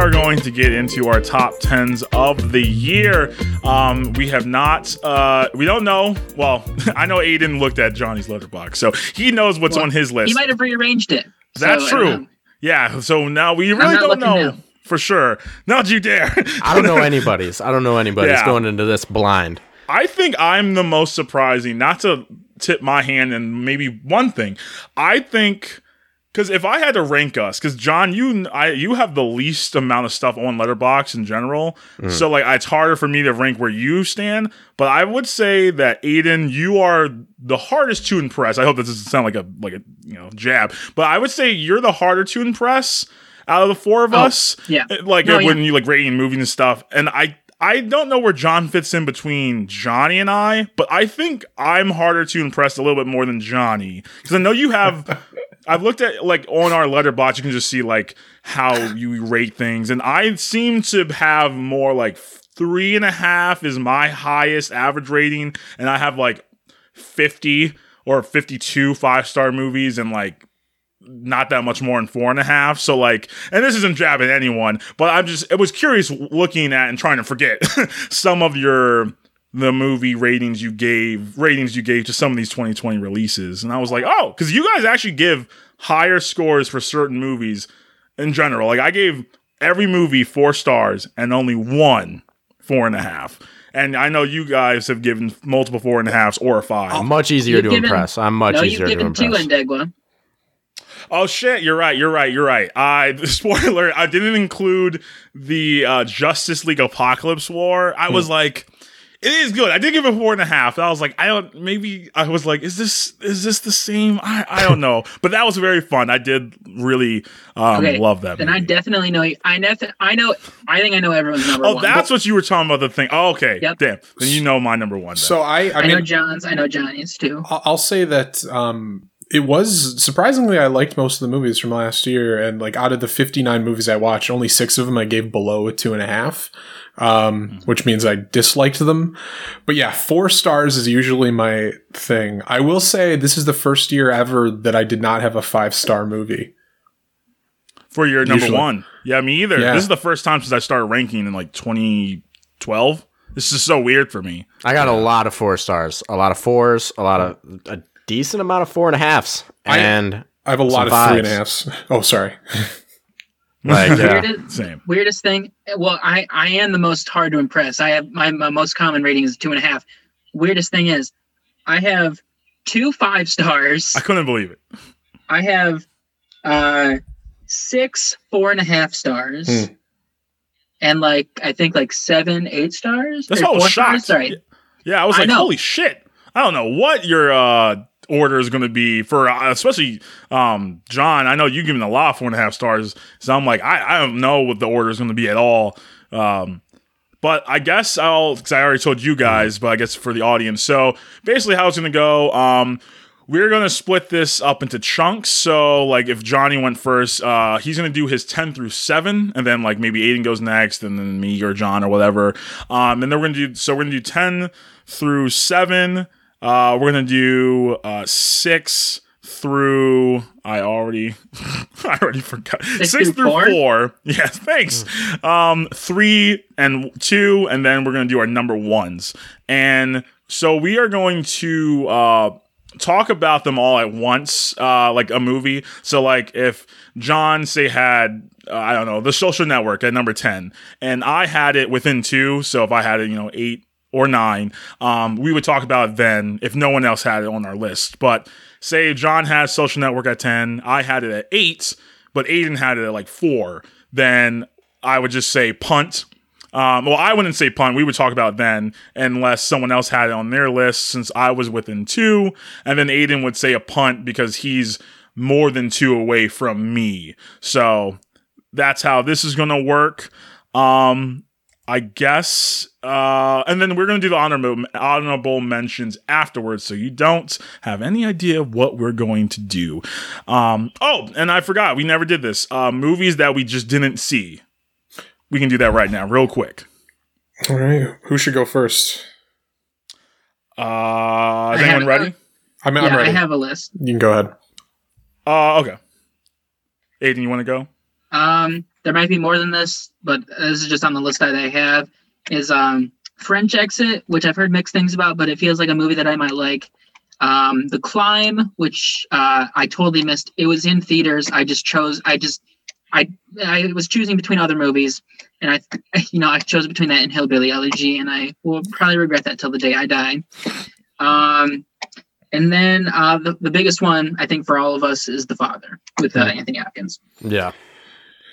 are going to get into our top tens of the year. Um, we have not, uh, we don't know. Well, I know Aiden looked at Johnny's letterbox, so he knows what's Well, on his list. He might have rearranged it. That's So, true. know. Yeah, so now we really don't know now. for sure. Not you dare. I don't know anybody's. I don't know anybody's Yeah. going into this blind. I think I'm the most surprising, not to tip my hand and maybe one thing. I think because if I had to rank us, because John, you I you have the least amount of stuff on Letterbox in general, mm. so like it's harder for me to rank where you stand. But I would say that Aiden, you are the hardest to impress. I hope this doesn't sound like a like a you know jab, but I would say you're the harder to impress out of the four of Oh, us. yeah. Eh, like No, eh, when yeah. you like rating movies and stuff, and I I don't know where John fits in between Johnny and I, but I think I'm harder to impress a little bit more than Johnny because I know you have. I've looked at like on our letterbox, you can just see like how you rate things, and I seem to have more like three and a half is my highest average rating, and I have like 50 or 52 five star movies and like not that much more than four and a half. So like, and this isn't jabbing anyone, but I'm just, it was curious looking at and trying to forget some of your, the movie ratings you gave, ratings you gave to some of these 2020 releases. And I was like, oh, cause you guys actually give higher scores for certain movies in general. Like I gave every movie four stars and only one four and a half. And I know you guys have given multiple four and a halves or a five. I'm much easier You've to given- impress. I'm much No, easier you've to given two impress. Endegwa. Oh shit! You're right. You're right. You're right. I spoiler. I didn't include the uh, Justice League Apocalypse War. I was like, it is good. I did give it four and a half. I was like, I don't. Maybe I was like, is this is this the same? I I don't know. but that was very fun. I did really um, Okay, love that. Then I definitely know. I know. I know. I think I know everyone's number Oh, one. that's but what you were talking about. The thing. Oh, okay. Yep. Damn. Then you know my number one. Then. So I, I I know John's. I know Johnny's too. I'll I'll say that um, it was surprisingly I liked most of the movies from last year, and like out of the fifty nine movies I watched, only six of them I gave below a two and a half, um, which means I disliked them. But yeah, four stars is usually my thing. I will say this is the first year ever that I did not have a five star movie. for your number Usually. one. Yeah, me either. Yeah. This is the first time since I started ranking in like 2012. This is so weird for me. I got a lot of four stars, a lot of fours, a lot of a decent amount of four and a halves, and I have a lot Some of three and a fives. halves. Oh, sorry. like yeah. Weirdest, Same. weirdest thing. Well, I I am the most hard to impress. I have my, my most common rating is two and a half. Weirdest thing is, I have two five stars. I couldn't believe it. I have uh six four and a half stars. Hmm. And like I think like seven, eight stars. That's Or why I was shocked. Stars? Sorry. Yeah, I was like, know. holy shit. I don't know what your uh, order is going to be for, uh, especially um, John. I know you give him a lot four and a half stars. So I'm like, I, I don't know what the order is going to be at all. Um, but I guess I'll, because I already told you guys, but I guess for the audience. So basically, how it's going to go. Um, we're going to split this up into chunks. So, like, if Johnny went first, uh, he's going to do his 10 through 7, and then, like, maybe Aiden goes next, and then me or John or whatever. Um, and then we're going to do, so we're going to do 10 through 7. Uh, we're going to do uh, 6 through, I already, I already forgot. 6, through through four? 4. Yes, thanks. Um, 3 and 2, and then we're going to do our number ones. And so we are going to, uh, talk about them all at once, uh, like a movie. So, like, if John, say, had, uh, I don't know, The Social Network at number 10, and I had it within two, so if I had it, you know, eight or nine, um, we would talk about then if no one else had it on our list. But say John has Social Network at 10, I had it at eight, but Aiden had it at like four, then I would just say punt. Um, well, I wouldn't say punt. We would talk about then, unless someone else had it on their list, since I was within two. And then Aiden would say a punt because he's more than two away from me. So that's how this is going to work. Um, I guess. Uh, and then we're going to do the honorable, honorable mentions afterwards, so you don't have any idea what we're going to do. Um, oh, and I forgot, we never did this. Uh, movies that we just didn't see. We can do that right now, real quick. All right. Who should go first? Uh, is I anyone have- ready? I'm, yeah, I'm ready. I have a list. you can go ahead. Uh, okay. Aiden, you want to go? Um, there might be more than this, but this is just on the list that I have. Is um, French Exit, which I've heard mixed things about, but it feels like a movie that I might like. Um, the Climb, which uh, I totally missed. It was in theaters. I just chose. I just I I was choosing between other movies, and I you know I chose between that and Hillbilly Elegy, and I will probably regret that till the day I die. Um, and then uh, the the biggest one I think for all of us is The Father with uh, Anthony Hopkins. Yeah.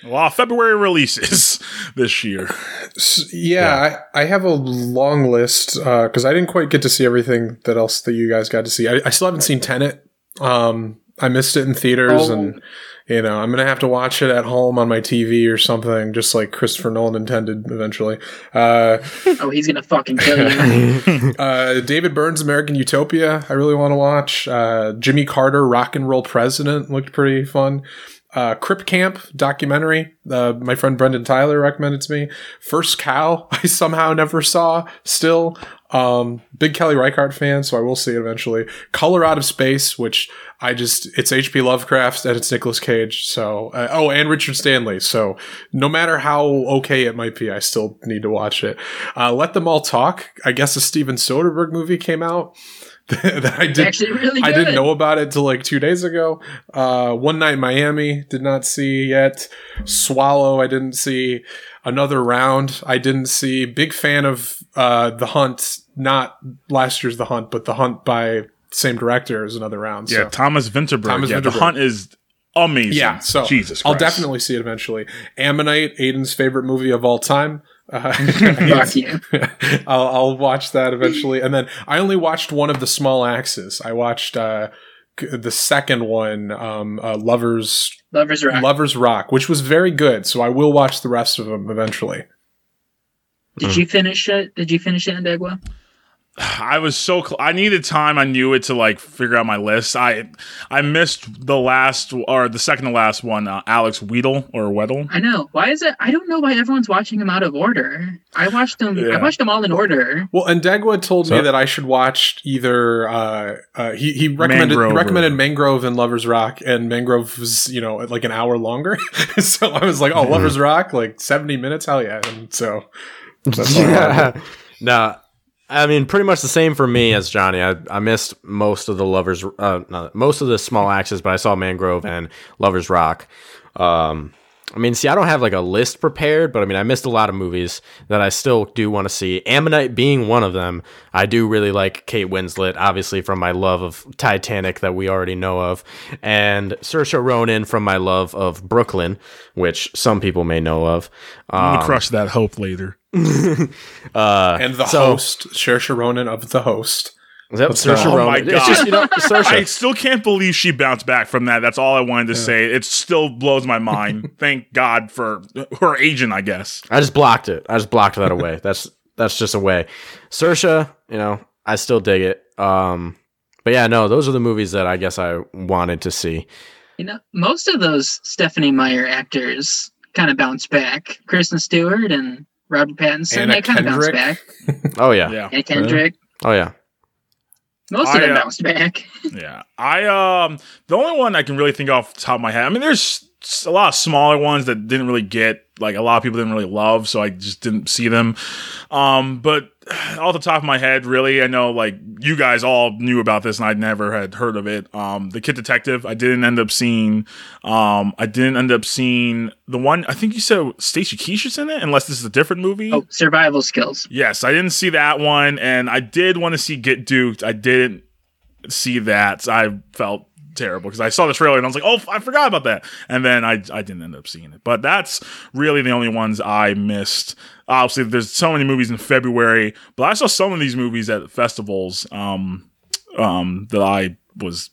A lot of February releases this year. S- yeah, I, I have a long list because I didn't quite get to see everything that else that you guys got to see. I, I still haven't seen Tenet. Um, I missed it in theaters, Oh. and you know I'm gonna have to watch it at home on my TV or something, just like Christopher Nolan intended eventually. Uh, Oh, he's gonna fucking kill you. uh, David Byrne's American Utopia, I really want to watch. Uh, Jimmy Carter, Rock and Roll President, looked pretty fun. Uh, Crip Camp documentary, uh, my friend Brendan Tyler recommended to me. First Cow, I somehow never saw still. Um, big Kelly Reichardt fan, so I will see it eventually. Color Out of Space, which I just, it's H.P. Lovecraft and it's Nicolas Cage. So, uh, oh, and Richard Stanley. So, no matter how okay it might be, I still need to watch it. Uh, Let Them All Talk. I guess a Steven Soderbergh movie came out that I did. actually really good. I didn't know about it till like two days ago. Uh, One Night Miami did not see yet. Swallow I didn't see. Another Round I didn't see. Big fan of uh, The Hunt, not last year's The Hunt, but The Hunt by same director as Another Round. Yeah, so. Thomas Vinterberg. Thomas yeah, The Hunt is amazing. Yeah, so Jesus, I'll definitely see it eventually. Ammonite, Aiden's favorite movie of all time. Uh, I'll, I'll watch that eventually. And then I only watched one of the small axes. I watched uh, the second one, um, uh, Lovers Lovers Rock. Lovers Rock, which was very good. So I will watch the rest of them eventually. Did you finish it? Did you finish it, Indegua? I was so cl- I needed time. I knew it to like figure out my list. I I missed the last or the second to last one. Uh, Alex Wheatle or Weddle. I know. Why is it? I don't know why everyone's watching them out of order. I watched them. Yeah. I watched them all in order. Well, and Dagwood told me that I should watch either. Uh, uh, he he recommended Mangrove he or- recommended Mangrove and Lovers Rock, and Mangrove was you know like an hour longer. so I was like, oh, Lovers Rock, like seventy minutes, hell yeah! And so that's all I wanted. Yeah. no, I mean, pretty much the same for me as Johnny. I, I missed most of the lovers, uh, no, most of the small axes, but I saw Mangrove and Lovers Rock. Um, I mean, see, I don't have like a list prepared, but I mean, I missed a lot of movies that I still do want to see. Ammonite being one of them. I do really like Kate Winslet, obviously from my love of Titanic that we already know of, and Saoirse Ronan from my love of Brooklyn, which some people may know of. I'm Um, gonna crush that hope later. uh, and the so- host, Saoirse Ronan of the host. Yep, Let's Saoirse not- Oh my God. just, you know, Saoirse. I still can't believe she bounced back from that. That's all I wanted to say. It still blows my mind. Thank God for her agent, I guess. I just blocked it. I just blocked that away. That's that's just a way. Saoirse, you know, I still dig it. Um, but yeah, no, those are the movies that I guess I wanted to see. You know, most of those Stephenie Meyer actors kind of bounce back. Kristen Stewart and Robert Pattinson, Anna they kind of bounce Kendrick. back. Oh yeah, Yeah. And Kendrick, oh yeah. most of I, them uh, bounced back. Yeah. I um the only one I can really think off the top of my head. I mean, there's s- a lot of smaller ones that didn't really get like a lot of people didn't really love, so I just didn't see them. Um, but off the top of my head, really, I know like you guys all knew about this and I never had heard of it. Um, the Kid Detective, I didn't end up seeing. Um, I didn't end up seeing the one. I think you said Stacey Stacy Keach's in it, unless this is a different movie. Oh, survival skills. Yes, I didn't see that one, and I did want to see Get Duked. I didn't see that. I felt terrible because I saw the trailer and I was like, "Oh, I forgot about that," and then I I didn't end up seeing it. But that's really the only ones I missed. Obviously, there's so many movies in February, but I saw some of these movies at festivals um, um, that I was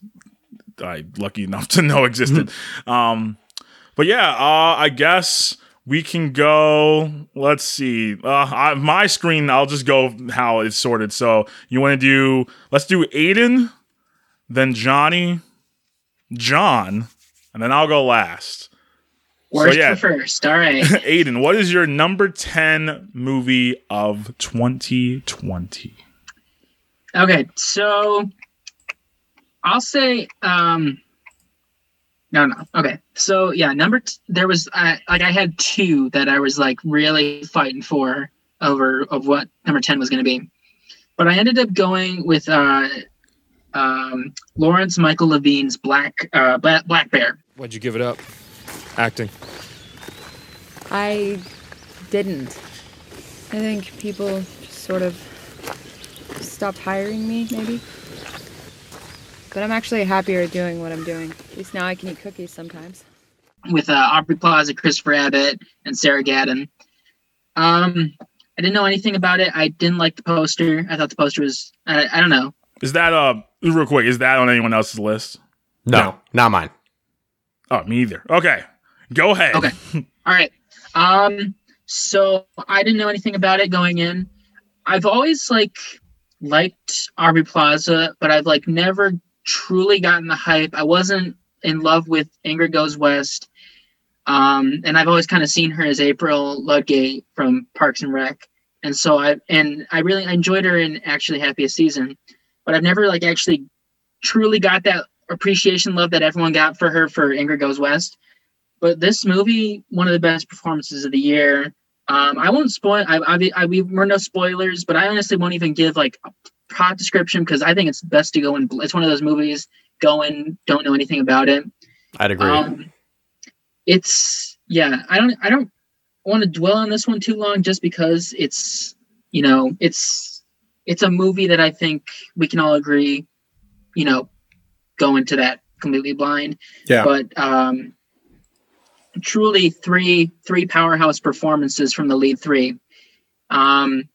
I lucky enough to know existed. Um, but yeah, uh, I guess we can go. Let's see. Uh, I, my screen, I'll just go how it's sorted. So you want to do? Let's do Aiden, then Johnny, John, and then I'll go last. Worst yeah. for first. All right. Aiden, what is your number ten movie of 2020? Okay, so I'll say um No, no. Okay. So yeah, number t- there was uh, like I had two that I was like really fighting for over of what number ten was going to be, but I ended up going with uh, um, Lawrence Michael Levine's Black uh, Black Bear. Why'd you give it up? Acting. I didn't. I think people just sort of stopped hiring me, maybe. But I'm actually happier doing what I'm doing. At least now I can eat cookies sometimes. with uh, Aubrey Plaza, Christopher Abbott, and Sarah Gadon. Um, I didn't know anything about it. I didn't like the poster. I thought the poster was I, I don't know. Is that uh real quick? Is that on anyone else's list? No, No. not mine. Oh, me either. Okay, go ahead. Okay. All right. Um, so I didn't know anything about it going in. I've always like liked Aubrey Plaza, but I've like never truly gotten the hype. I wasn't in love with Ingrid Goes West. Um, and I've always kind of seen her as April Ludgate from Parks and Rec. And so I and I really enjoyed her in actually Happiest Season, but I've never like actually truly got that appreciation love that everyone got for her for Ingrid Goes West. But this movie, one of the best performances of the year. Um, I won't spoil. I, I, I we we're no spoilers, but I honestly won't even give like a plot description because I think it's best to go in. It's one of those movies. Go in, don't know anything about it. I'd agree. Um, it's yeah. I don't. I don't want to dwell on this one too long, just because it's you know it's it's a movie that I think we can all agree, you know, go into that completely blind. Yeah. But um, truly three three powerhouse performances from the lead three. Um,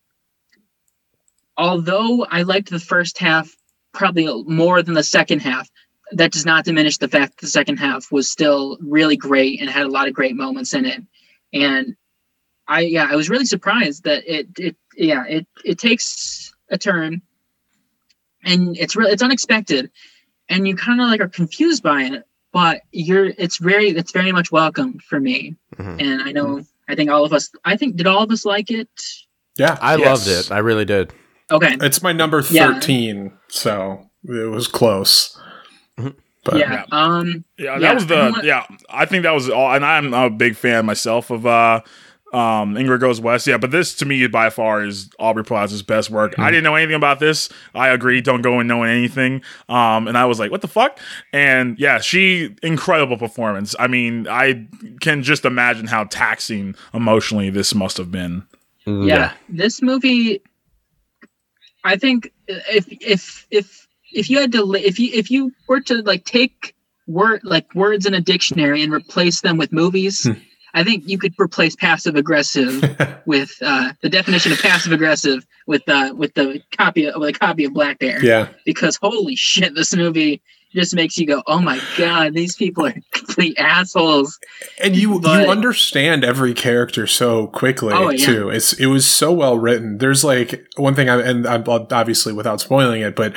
although I liked the first half probably more than the second half, that does not diminish the fact that the second half was still really great and had a lot of great moments in it. And I yeah, I was really surprised that it it yeah, it it takes a turn and it's really it's unexpected and you kind of like are confused by it, but you're it's very it's very much welcome for me. Mhm. And I know I think all of us I think did all of us like it? Yeah. I Yes. loved it. I really did. Okay. It's my number Yeah. 13, so it was close. But yeah. Um Yeah, that Yeah, was the want- yeah. I think that was all, and I'm a big fan myself of uh, um, Ingrid Goes West. Yeah, but this to me by far is Aubrey Plaza's best work. Hmm. I didn't know anything about this. I agree. Don't go in knowing anything. Um, and I was like, what the fuck? And yeah, she incredible performance. I mean, I can just imagine how taxing emotionally this must have been. Mm, yeah, this movie i think if if if if you had to if you if you were to like take word like words in a dictionary and replace them with movies Hmm. I think you could replace passive aggressive with uh the definition of passive aggressive with uh with the copy of with a copy of black bear yeah. because holy shit this movie just makes you go oh my god these people are complete assholes And you But- you understand every character so quickly Oh, yeah. too. It's it was so well written. There's like one thing, I, and I'm obviously without spoiling it, but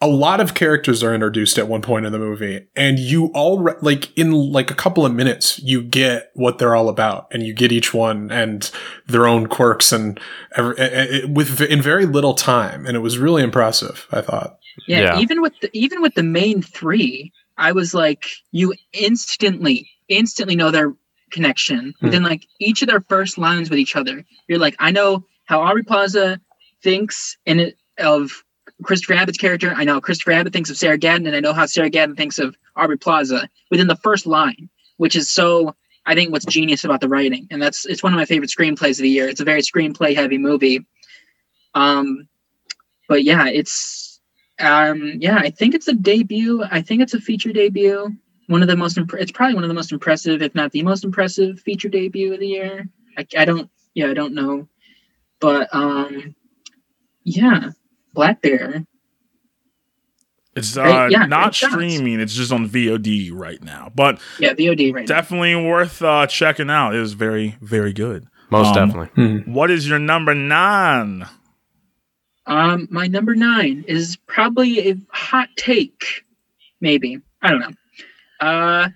a lot of characters are introduced at one point in the movie, and you all like in like a couple of minutes, you get what they're all about, and you get each one and their own quirks, and every, it, with in very little time, and it was really impressive. I thought. Yeah, Yeah. even with the even with the main three, I was like, you instantly, instantly know their connection within like each of their first lines with each other. You're like, I know how Aubrey Plaza thinks in it of Christopher Abbott's character. I know Christopher Abbott thinks of Sarah Gadon, and I know how Sarah Gadon thinks of Aubrey Plaza within the first line, which is so. I think what's genius about the writing, and that's it's one of my favorite screenplays of the year. It's a very screenplay heavy movie. Um, but yeah, it's um, yeah, I think it's a debut. I think it's a feature debut. One of the most, imp- it's probably one of the most impressive, if not the most impressive, feature debut of the year. I, I don't, yeah, I don't know, but um, yeah, Black Bear. It's uh, Right, yeah, not it streaming. It's just on VOD right now, but Yeah, VOD right now. definitely worth uh, checking out. It was very, very good. Most Um, definitely. What is your number nine? Um, my number nine is probably a hot take, maybe. I don't know. Uh,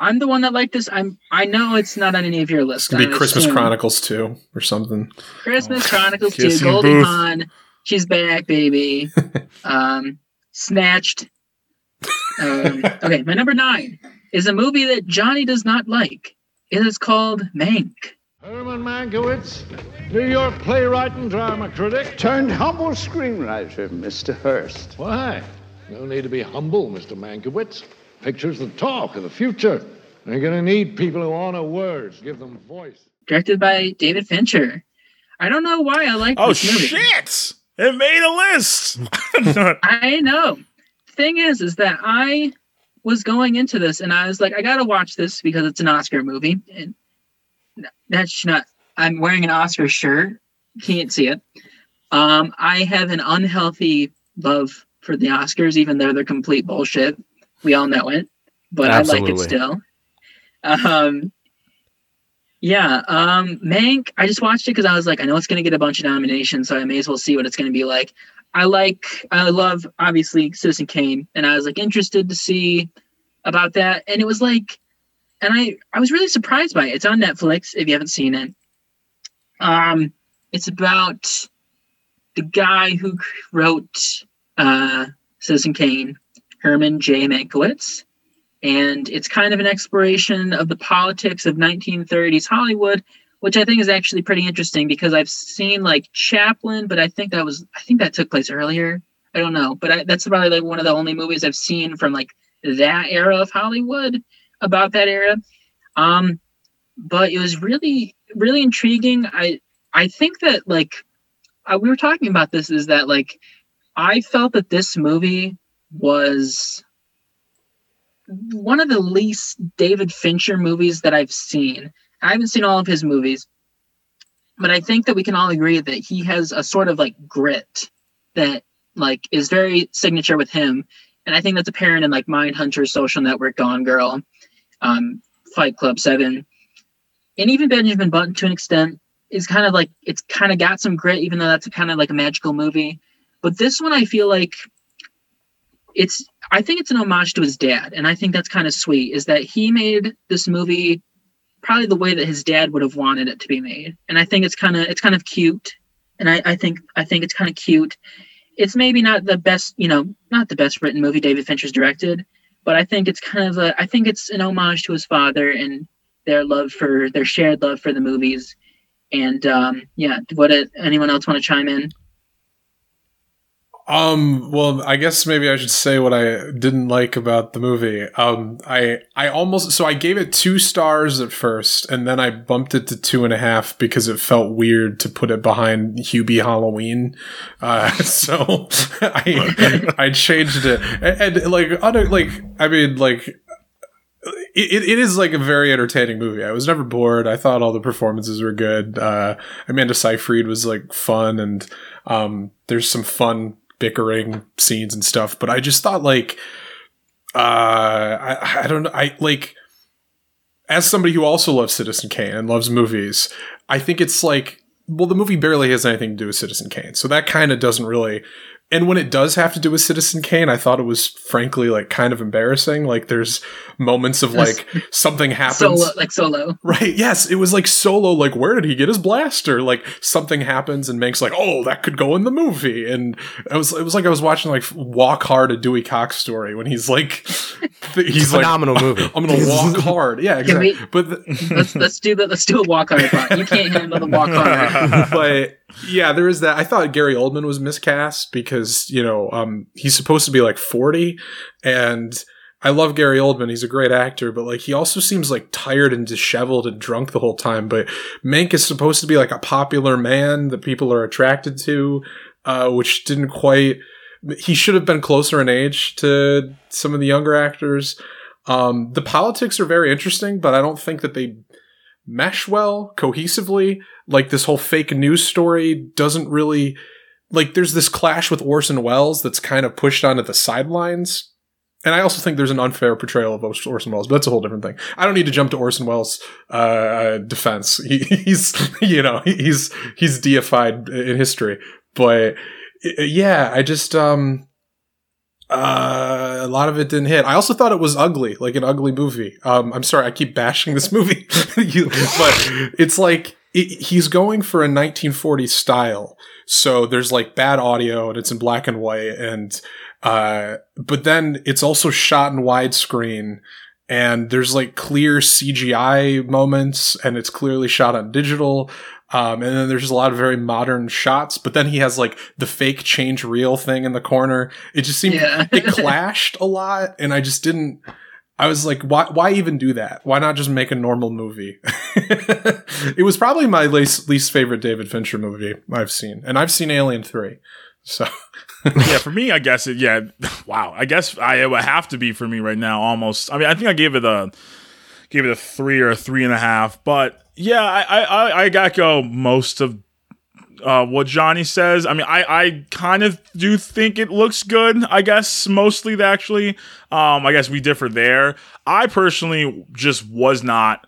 I'm the one that liked this. I'm. I know it's not on any of your It's lists. gonna be Christmas assume. Chronicles 2 or something. Christmas Chronicles 2, Kissing Goldie Booth. Hawn. She's back, baby. um, Snatched. Um, okay, my number nine is a movie that Johnny does not like. It is called Mank. Herman Mankiewicz, New York playwright and drama critic. Turned humble screenwriter, Mr. Hearst. Why? No need to be humble, Mr. Mankiewicz. Pictures the talk of the future. They're going to need people who honor words, give them voice. Directed by David Fincher. I don't know why I like Oh this movie. Oh shit! It made a list. I know. Thing is, is that I was going into this and I was like, I gotta watch this because it's an Oscar movie. And that's not. I'm wearing an Oscar shirt. Can't see it. Um, I have an unhealthy love for the Oscars, even though they're complete bullshit. We all know it, but I like it still. Um, yeah, um, Mank. I just watched it because I was like, I know it's gonna get a bunch of nominations, so I may as well see what it's gonna be like. I like, I love obviously Citizen Kane, and I was like interested to see about that, and it was like, and I I was really surprised by it. It's on Netflix if you haven't seen it. Um, it's about the guy who wrote uh, Citizen Kane, Herman J. Mankiewicz, and it's kind of an exploration of the politics of 1930s Hollywood, which I think is actually pretty interesting because I've seen like Chaplin, but I think that was I think that took place earlier. I don't know, but I, that's probably like one of the only movies I've seen from like that era of Hollywood about that era. Um, but it was really really intriguing. I I think that like uh, we were talking about this is that like I felt that this movie was one of the least David Fincher movies that I've seen. I haven't seen all of his movies, but I think that we can all agree that he has a sort of like grit that like is very signature with him. And I think that's apparent in like Mindhunter, Social Network, Gone Girl, um, Fight Club Seven, and even Benjamin Button to an extent is kind of like it's kind of got some grit, even though that's kind of like a magical movie. But this one, I feel like it's I think it's an homage to his dad, and I think that's kind of sweet. Is that he made this movie probably the way that his dad would have wanted it to be made, and I think it's kind of it's kind of cute, and I, I think I think it's kind of cute. It's maybe not the best, you know, not the best written movie David Fincher's directed, but I think it's kind of a I think it's an homage to his father and their love for their shared love for the movies. And um, yeah, what did anyone else want to chime in? Um, well, I guess maybe I should say what I didn't like about the movie. Um, I, I almost, so I gave it two stars at first, and then I bumped it to two and a half because it felt weird to put it behind Hubie Halloween. Uh, so I, I changed it. And, and, like, other, like, I mean, like, it, it is like a very entertaining movie. I was never bored. I thought all the performances were good. Uh, Amanda Seyfried was like fun, and um, there's some fun bickering scenes and stuff. But I just thought like, uh, I, I don't know. I like as somebody who also loves Citizen Kane and loves movies. I think it's like well, the movie barely has anything to do with Citizen Kane, so that kind of doesn't really. And when it does have to do with Citizen Kane, I thought it was frankly like kind of embarrassing. Like there's moments of like something happens. Solo, like solo. Right. Yes. It was like solo. Like, where did he get his blaster? Like something happens and Mank's like, oh, that could go in the movie. And it was, it was like I was watching like Walk Hard, a Dewey Cox story when he's like, he's like, phenomenal movie. I'm going to walk hard. Yeah. Exactly. we- But, the, Let's let's do that. Let's do a walk hard part. You can't handle the walk hard. but yeah, there is that. I thought Gary Oldman was miscast because, you know, um, he's supposed to be like 40 and, I love Gary Oldman. He's a great actor, but like he also seems like tired and disheveled and drunk the whole time. But Mank is supposed to be like a popular man that people are attracted to, uh, which didn't quite. He should have been closer in age to some of the younger actors. Um, the politics are very interesting, but I don't think that they mesh well cohesively. Like this whole fake news story doesn't really like. There's this clash with Orson Welles that's kind of pushed onto the sidelines and I also think there's an unfair portrayal of Orson Welles, but that's a whole different thing. I don't need to jump to Orson Welles' uh, defense. He, he's, you know, he's he's deified in history. But yeah, I just um, uh, a lot of it didn't hit. I also thought it was ugly, like an ugly movie. Um, I'm sorry, I keep bashing this movie, You- but it's like it, he's going for a 1940s style. So there's like bad audio, and it's in black and white, and Uh, but then it's also shot in widescreen and there's like clear CGI moments and it's clearly shot on digital. Um, and then there's a lot of very modern shots, but then he has like the fake change real thing in the corner. It just seemed Yeah. it clashed a lot, and I just didn't. I was like, why? Why even do that? Why not just make a normal movie? it was probably my least least favorite David Fincher movie I've seen, and I've seen Alien three. So yeah, for me, I guess it. Yeah, wow. I guess I it would have to be for me right now. Almost. I mean, I think I gave it a gave it a three or a three and a half. But yeah, I I I, I got go most of uh, what Johnny says. I mean, I, I kind of do think it looks good. I guess mostly actually. Um, I guess we differ there. I personally just was not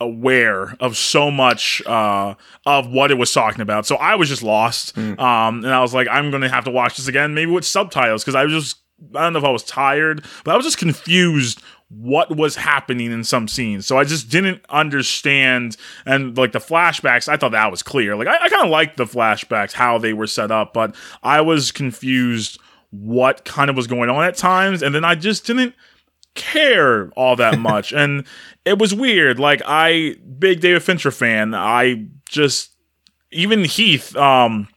aware of so much uh, of what it was talking about. So I was just lost. Um, and I was like, I'm going to have to watch this again, maybe with subtitles, because I was just, I don't know if I was tired, but I was just confused what was happening in some scenes. So I just didn't understand. And like the flashbacks, I thought that was clear. Like I, I kind of liked the flashbacks, how they were set up, but I was confused what kind of was going on at times. And then I just didn't care all that much. and it was weird. Like I big David Fincher fan. I just even Heath um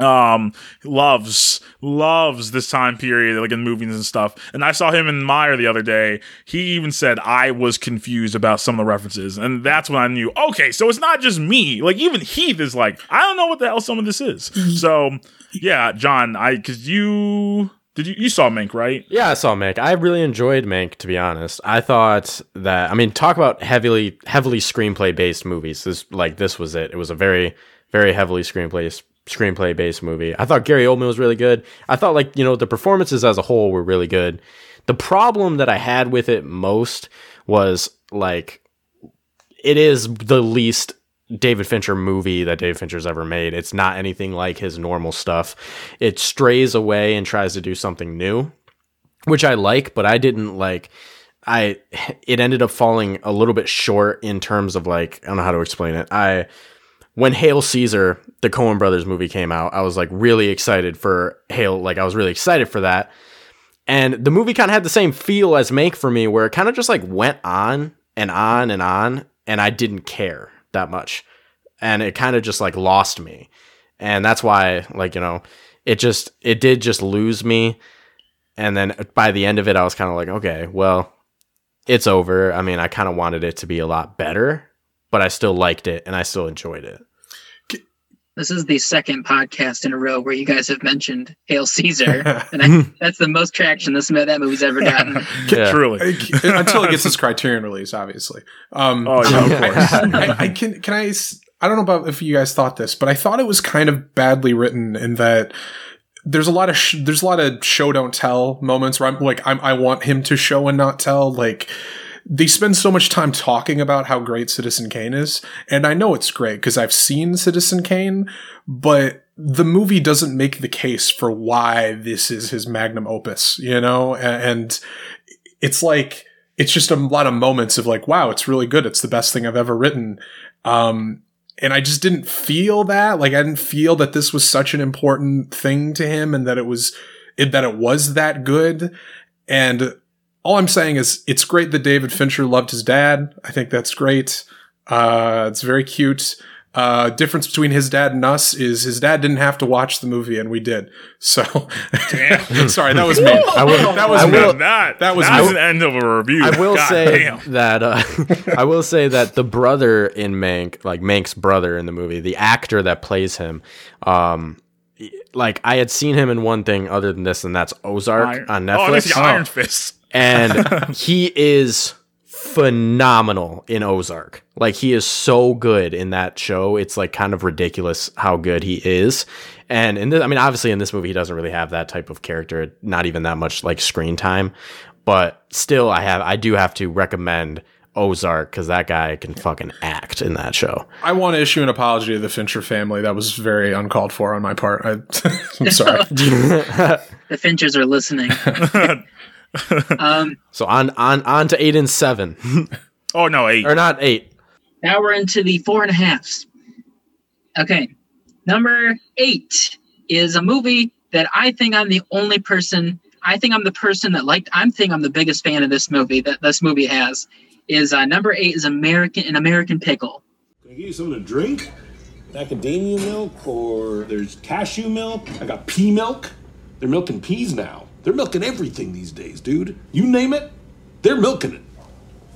um loves loves this time period like in movies and stuff and i saw him in meyer the other day he even said i was confused about some of the references and that's when i knew okay so it's not just me like even heath is like i don't know what the hell some of this is so yeah john i because you did you you saw Mank right Yeah, I saw Mank. I really enjoyed Mank, to be honest. I thought that I mean, talk about heavily heavily screenplay based movies. This like this was it. It was a very very heavily screenplay screenplay based movie. I thought Gary Oldman was really good. I thought like you know the performances as a whole were really good. The problem that I had with it most was like it is the least David Fincher movie that David Fincher's ever made. It's not anything like his normal stuff. It strays away and tries to do something new, which I like, but I didn't like I it ended up falling a little bit short in terms of like I don't know how to explain it. I when Hail Caesar, the Coen Brothers movie came out, I was like really excited for Hail like I was really excited for that. And the movie kind of had the same feel as Mank for me where it kind of just like went on and on and on and I didn't care that much. And it kind of just like lost me. And that's why like, you know, it just it did just lose me. And then uh, by the end of it I was kind of like, okay, well, it's over. I mean, I kind of wanted it to be a lot better, but I still liked it and I still enjoyed it. This is the second podcast in a row where you guys have mentioned Hail Caesar, and I, that's the most traction this that movie's ever gotten. Yeah. truly until it gets its Criterion release, obviously. Um, Oh, yeah, of course. I, I, I can can I s- I don't know about if you guys thought this, but I thought it was kind of badly written in that there's a lot of sh- there's a lot of show don't tell moments where I'm like I'm, I want him to show and not tell. Like they spend so much time talking about how great Citizen Kane is, and I know it's great because I've seen Citizen Kane, but the movie doesn't make the case for why this is his magnum opus, you know, and it's like it's just a lot of moments of like, wow, it's really good. It's the best thing I've ever written. Um, and I just didn't feel that. Like I didn't feel that this was such an important thing to him and that it was it, that it was that good. And all I'm saying is it's great that David Fincher loved his dad. I think that's great. Uh, it's very cute. Uh, difference between his dad and us is his dad didn't have to watch the movie and we did. So, sorry, that was me. I will, That was I me. that That was- that's I- the end of a review. I will God say damn. that uh, I will say that the brother in Mank, like Mank's brother in the movie, the actor that plays him, um, like I had seen him in one thing other than this, and that's Ozark Iron- on Oh, I Netflix, see Iron Fist. And he is phenomenal in Ozark. Like he is so good in that show. It's like kind of ridiculous how good he is. And in this, I mean, obviously in this movie, he doesn't really have that type of character, not even that much like screen time. But still, I have, I do have to recommend Ozark because that guy can fucking act in that show. I want to issue an apology to the Fincher family. That was very uncalled for on my part. I, I'm sorry. The Finchers are listening. Um, So on, on, on to eight and seven, Oh no, eight. or not eight. now we're into the four and a halves. Okay, number eight is a movie that I think I'm the only person I think I'm the person that liked. I'm think I'm the biggest fan of this movie that this movie has. Is uh, number eight is American an American Pickle. Can I get you something to drink? Macadamia milk or there's cashew milk. I got pea milk. They're milking peas now. They're milking everything these days, dude. You name it, they're milking it.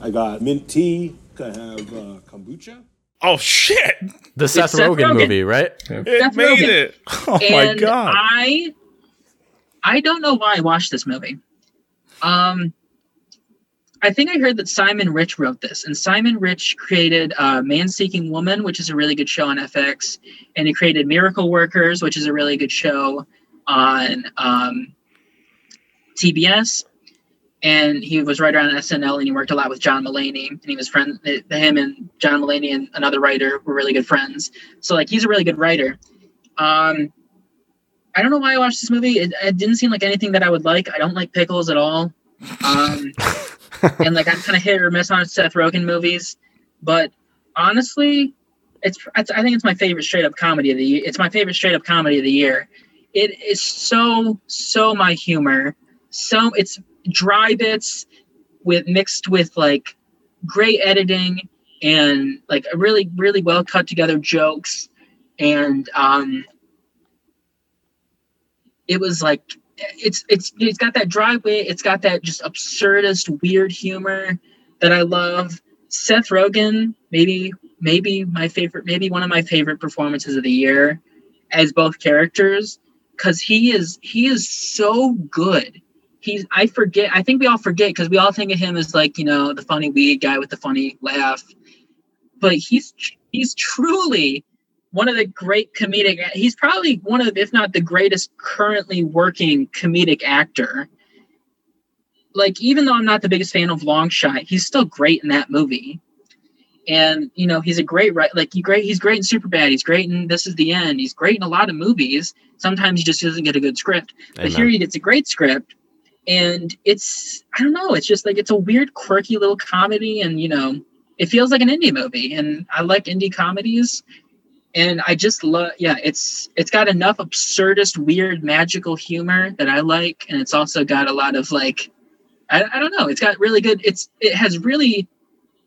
I got mint tea. I have uh, kombucha? Oh shit! The Seth, Seth Rogen, Rogen. movie, right? It Seth made Rogen. it. Oh my and god! I I don't know why I watched this movie. Um I think I heard that Simon Rich wrote this, and Simon Rich created uh, Man Seeking Woman, which is a really good show on FX, and he created Miracle Workers, which is a really good show on um, TBS. And he was right around SNL, and he worked a lot with John Mulaney, and he was friend. Him and John Mulaney and another writer were really good friends. So like he's a really good writer. Um, I don't know why I watched this movie. It, it didn't seem like anything that I would like. I don't like pickles at all. Um, and like I'm kind of hit or miss on Seth Rogen movies, but honestly, it's, it's I think it's my favorite straight up comedy of the year. It's my favorite straight up comedy of the year. It is so so my humor. So it's dry bits with mixed with like great editing and like a really really well cut together jokes. And um it was like it's it's it's got that dry wit it's got that just absurdist weird humor that i love. Seth rogen maybe maybe my favorite maybe one of my favorite performances of the year as both characters because he is he is so good he's i forget i think we all forget because we all think of him as like you know the funny weed guy with the funny laugh. But he's he's truly one of the great comedic he's probably one of if not the greatest currently working comedic actor. Like even though i'm not the biggest fan of long shot he's still great in that movie. And you know he's a great right like he great he's great in superbad he's great in this is the end he's great in a lot of movies. Sometimes he just doesn't get a good script. But Amen. here he gets a great script and it's i don't know it's just like it's a weird quirky little comedy and you know it feels like an indie movie and i like indie comedies. And i just love yeah it's it's got enough absurdist weird magical humor that i like and it's also got a lot of like i, I don't know it's got really good it's it has really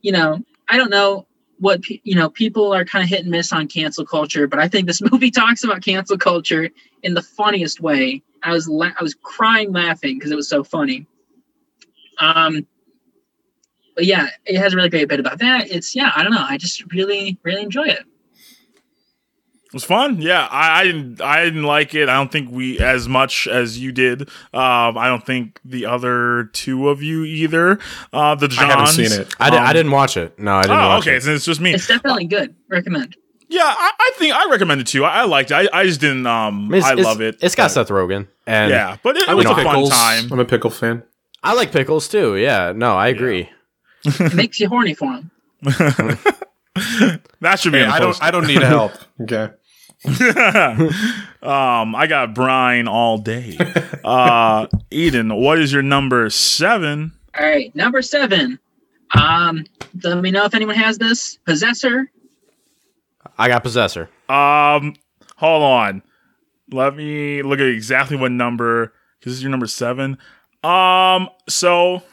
you know i don't know what pe- you know people are kind of hit and miss on cancel culture but i think this movie talks about cancel culture in the funniest way i was la- i was crying laughing because it was so funny um but yeah it has a really great bit about that it's yeah i don't know i just really really enjoy it It was fun. Yeah, I, I didn't. I didn't like it. I don't think we as much as you did. Um, I don't think the other two of you either. Uh, the Johns. I haven't seen it. I, di- Um, I didn't watch it. No, I didn't Oh, watch okay. it. So it's just me. it's definitely good recommend Yeah, I, I think I recommend it too. I, I liked it. I, I just didn't. Um, I, mean, I love it. It's got but- Seth Rogen, and Yeah, but it, it I was like a fun time. I'm a pickle fan. I like pickles too. Yeah, no, I agree. it makes you horny for him That should be. Hey, I don't. I don't need help. Okay. um, I got brine all day. Uh, Eden, what is your number seven? all right number seven um let me know if anyone has this possessor I got Possessor. Um, hold on. Let me look at exactly what number. because This is your number seven. Um, so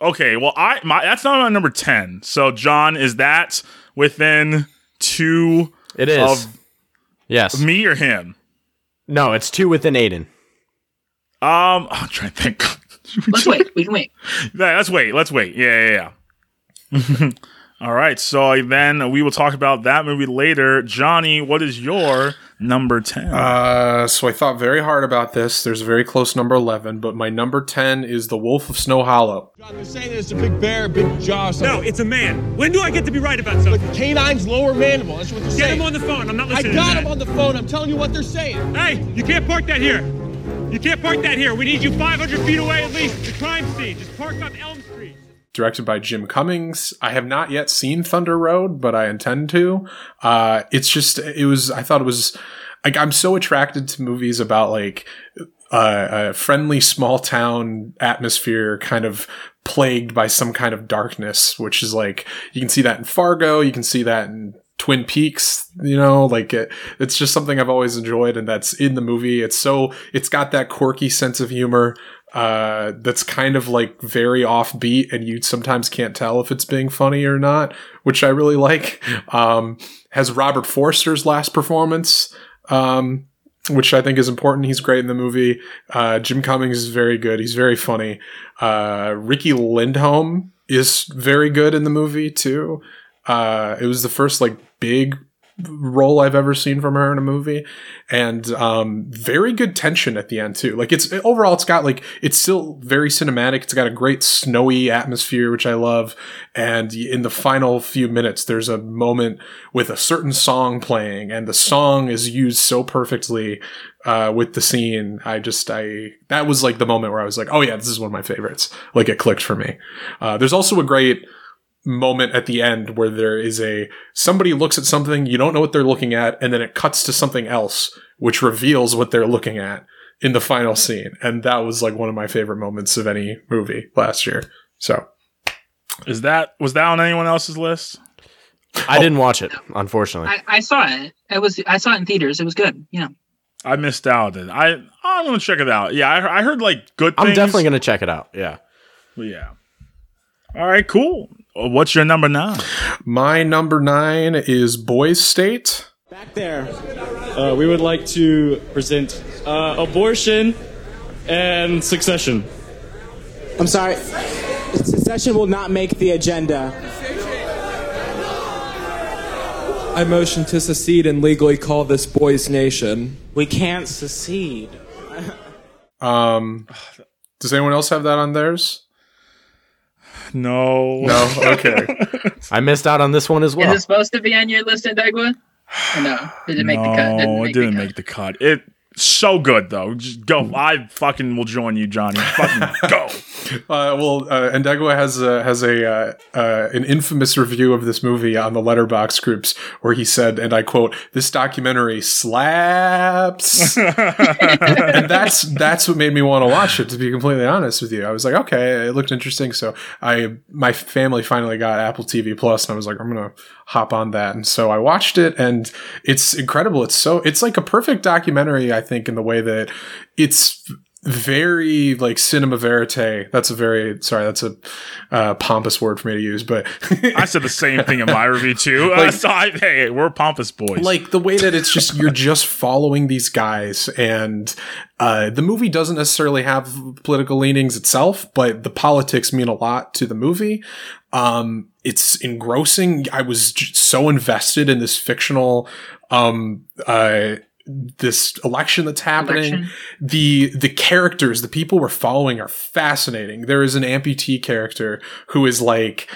okay, well, I my that's not my number ten. So John, is that within two It is. of yes. me or him? No, it's two within Aiden. Um, I'm trying to think. let's wait we can wait Yeah, let's wait. Let's wait. Yeah, yeah, yeah. All right. So then we will talk about that movie later. Johnny, what is your number ten? Uh, so I thought very hard about this. There's a very close number 11, but my number 10 is The Wolf of Snow Hollow. John, they're saying it's a big bear, big jaws. No, it's a man. When do I get to be right about something? Like canine's lower mandible. That's what they're Get saying. him on the phone. I'm not listening I got to him on the phone. I'm telling you what they're saying. Hey, you can't park that here. You can't park that here. We need you 500 feet away at least. The crime scene. Just park on Elm Street. Directed by Jim Cummings. I have not yet seen Thunder Road, but I intend to. Uh, it's just, it was, I thought it was, like, I'm so attracted to movies about, like, uh, a friendly small town atmosphere kind of plagued by some kind of darkness, which is like, you can see that in Fargo, you can see that in Twin Peaks, you know, like it, it's just something I've always enjoyed, and that's in the movie. It's so it's got that quirky sense of humor uh, that's kind of like very offbeat, and you sometimes can't tell if it's being funny or not, which I really like. Um, has Robert Forster's last performance. Um, which I think is important. He's great in the movie. Uh, Jim Cummings is very good. He's very funny. Uh, Riki Lindhome is very good in the movie too. Uh, it was the first like big role I've ever seen from her in a movie, and um, very good tension at the end too. Like it's overall, it's got like it's still very cinematic. It's got a great snowy atmosphere, which I love. And in the final few minutes, there's a moment with a certain song playing, and the song is used so perfectly uh, with the scene. I just I that was like the moment where I was like, oh yeah, this is one of my favorites. Like it clicked for me. Uh, there's also a great moment at the end where there is a somebody looks at something you don't know what they're looking at and then it cuts to something else which reveals what they're looking at in the final scene and that was like one of my favorite moments of any movie last year so is that was that on anyone else's list i didn't watch it unfortunately I, I saw it it was i saw it in theaters it was good yeah I missed out. Then I I'm gonna check it out. Yeah, I, I heard like good. I'm things. definitely gonna check it out. Yeah. Yeah. All right. Cool. What's your number nine? My number nine is Boys State. Back there, uh, we would like to present uh, abortion and succession. I'm sorry. Succession will not make the agenda. I motion to secede and legally call this boys' nation. We can't secede. um, does anyone else have that on theirs? No. No. Okay. I missed out on this one as well. Is it supposed to be on your list, Indegua? Or no? Did it make no, the cut? Didn't it make didn't the make the cut. It so good though. Just go. Mm. I fucking will join you, Johnny. Fucking go. Uh, well, uh, Endegua has a, has a uh, uh, an infamous review of this movie on the Letterboxd groups where he said, and I quote, "This documentary slaps," and that's that's what made me want to watch it. To be completely honest with you, I was like, okay, it looked interesting. So I my family finally got Apple TV Plus, and I was like, I'm gonna hop on that, and so I watched it, and it's incredible. It's so it's like a perfect documentary. I think in the way that it's very like cinema verite. That's a very sorry. That's a uh, pompous word for me to use, but I said the same thing in my review too. Like, uh, so I, hey, we're pompous boys. Like the way that it's just you're just following these guys, and uh, the movie doesn't necessarily have political leanings itself, but the politics mean a lot to the movie. Um, it's engrossing. I was so invested in this fictional um, uh, this election that's happening. Election. The the characters, the people we're following are fascinating. There is an amputee character who is like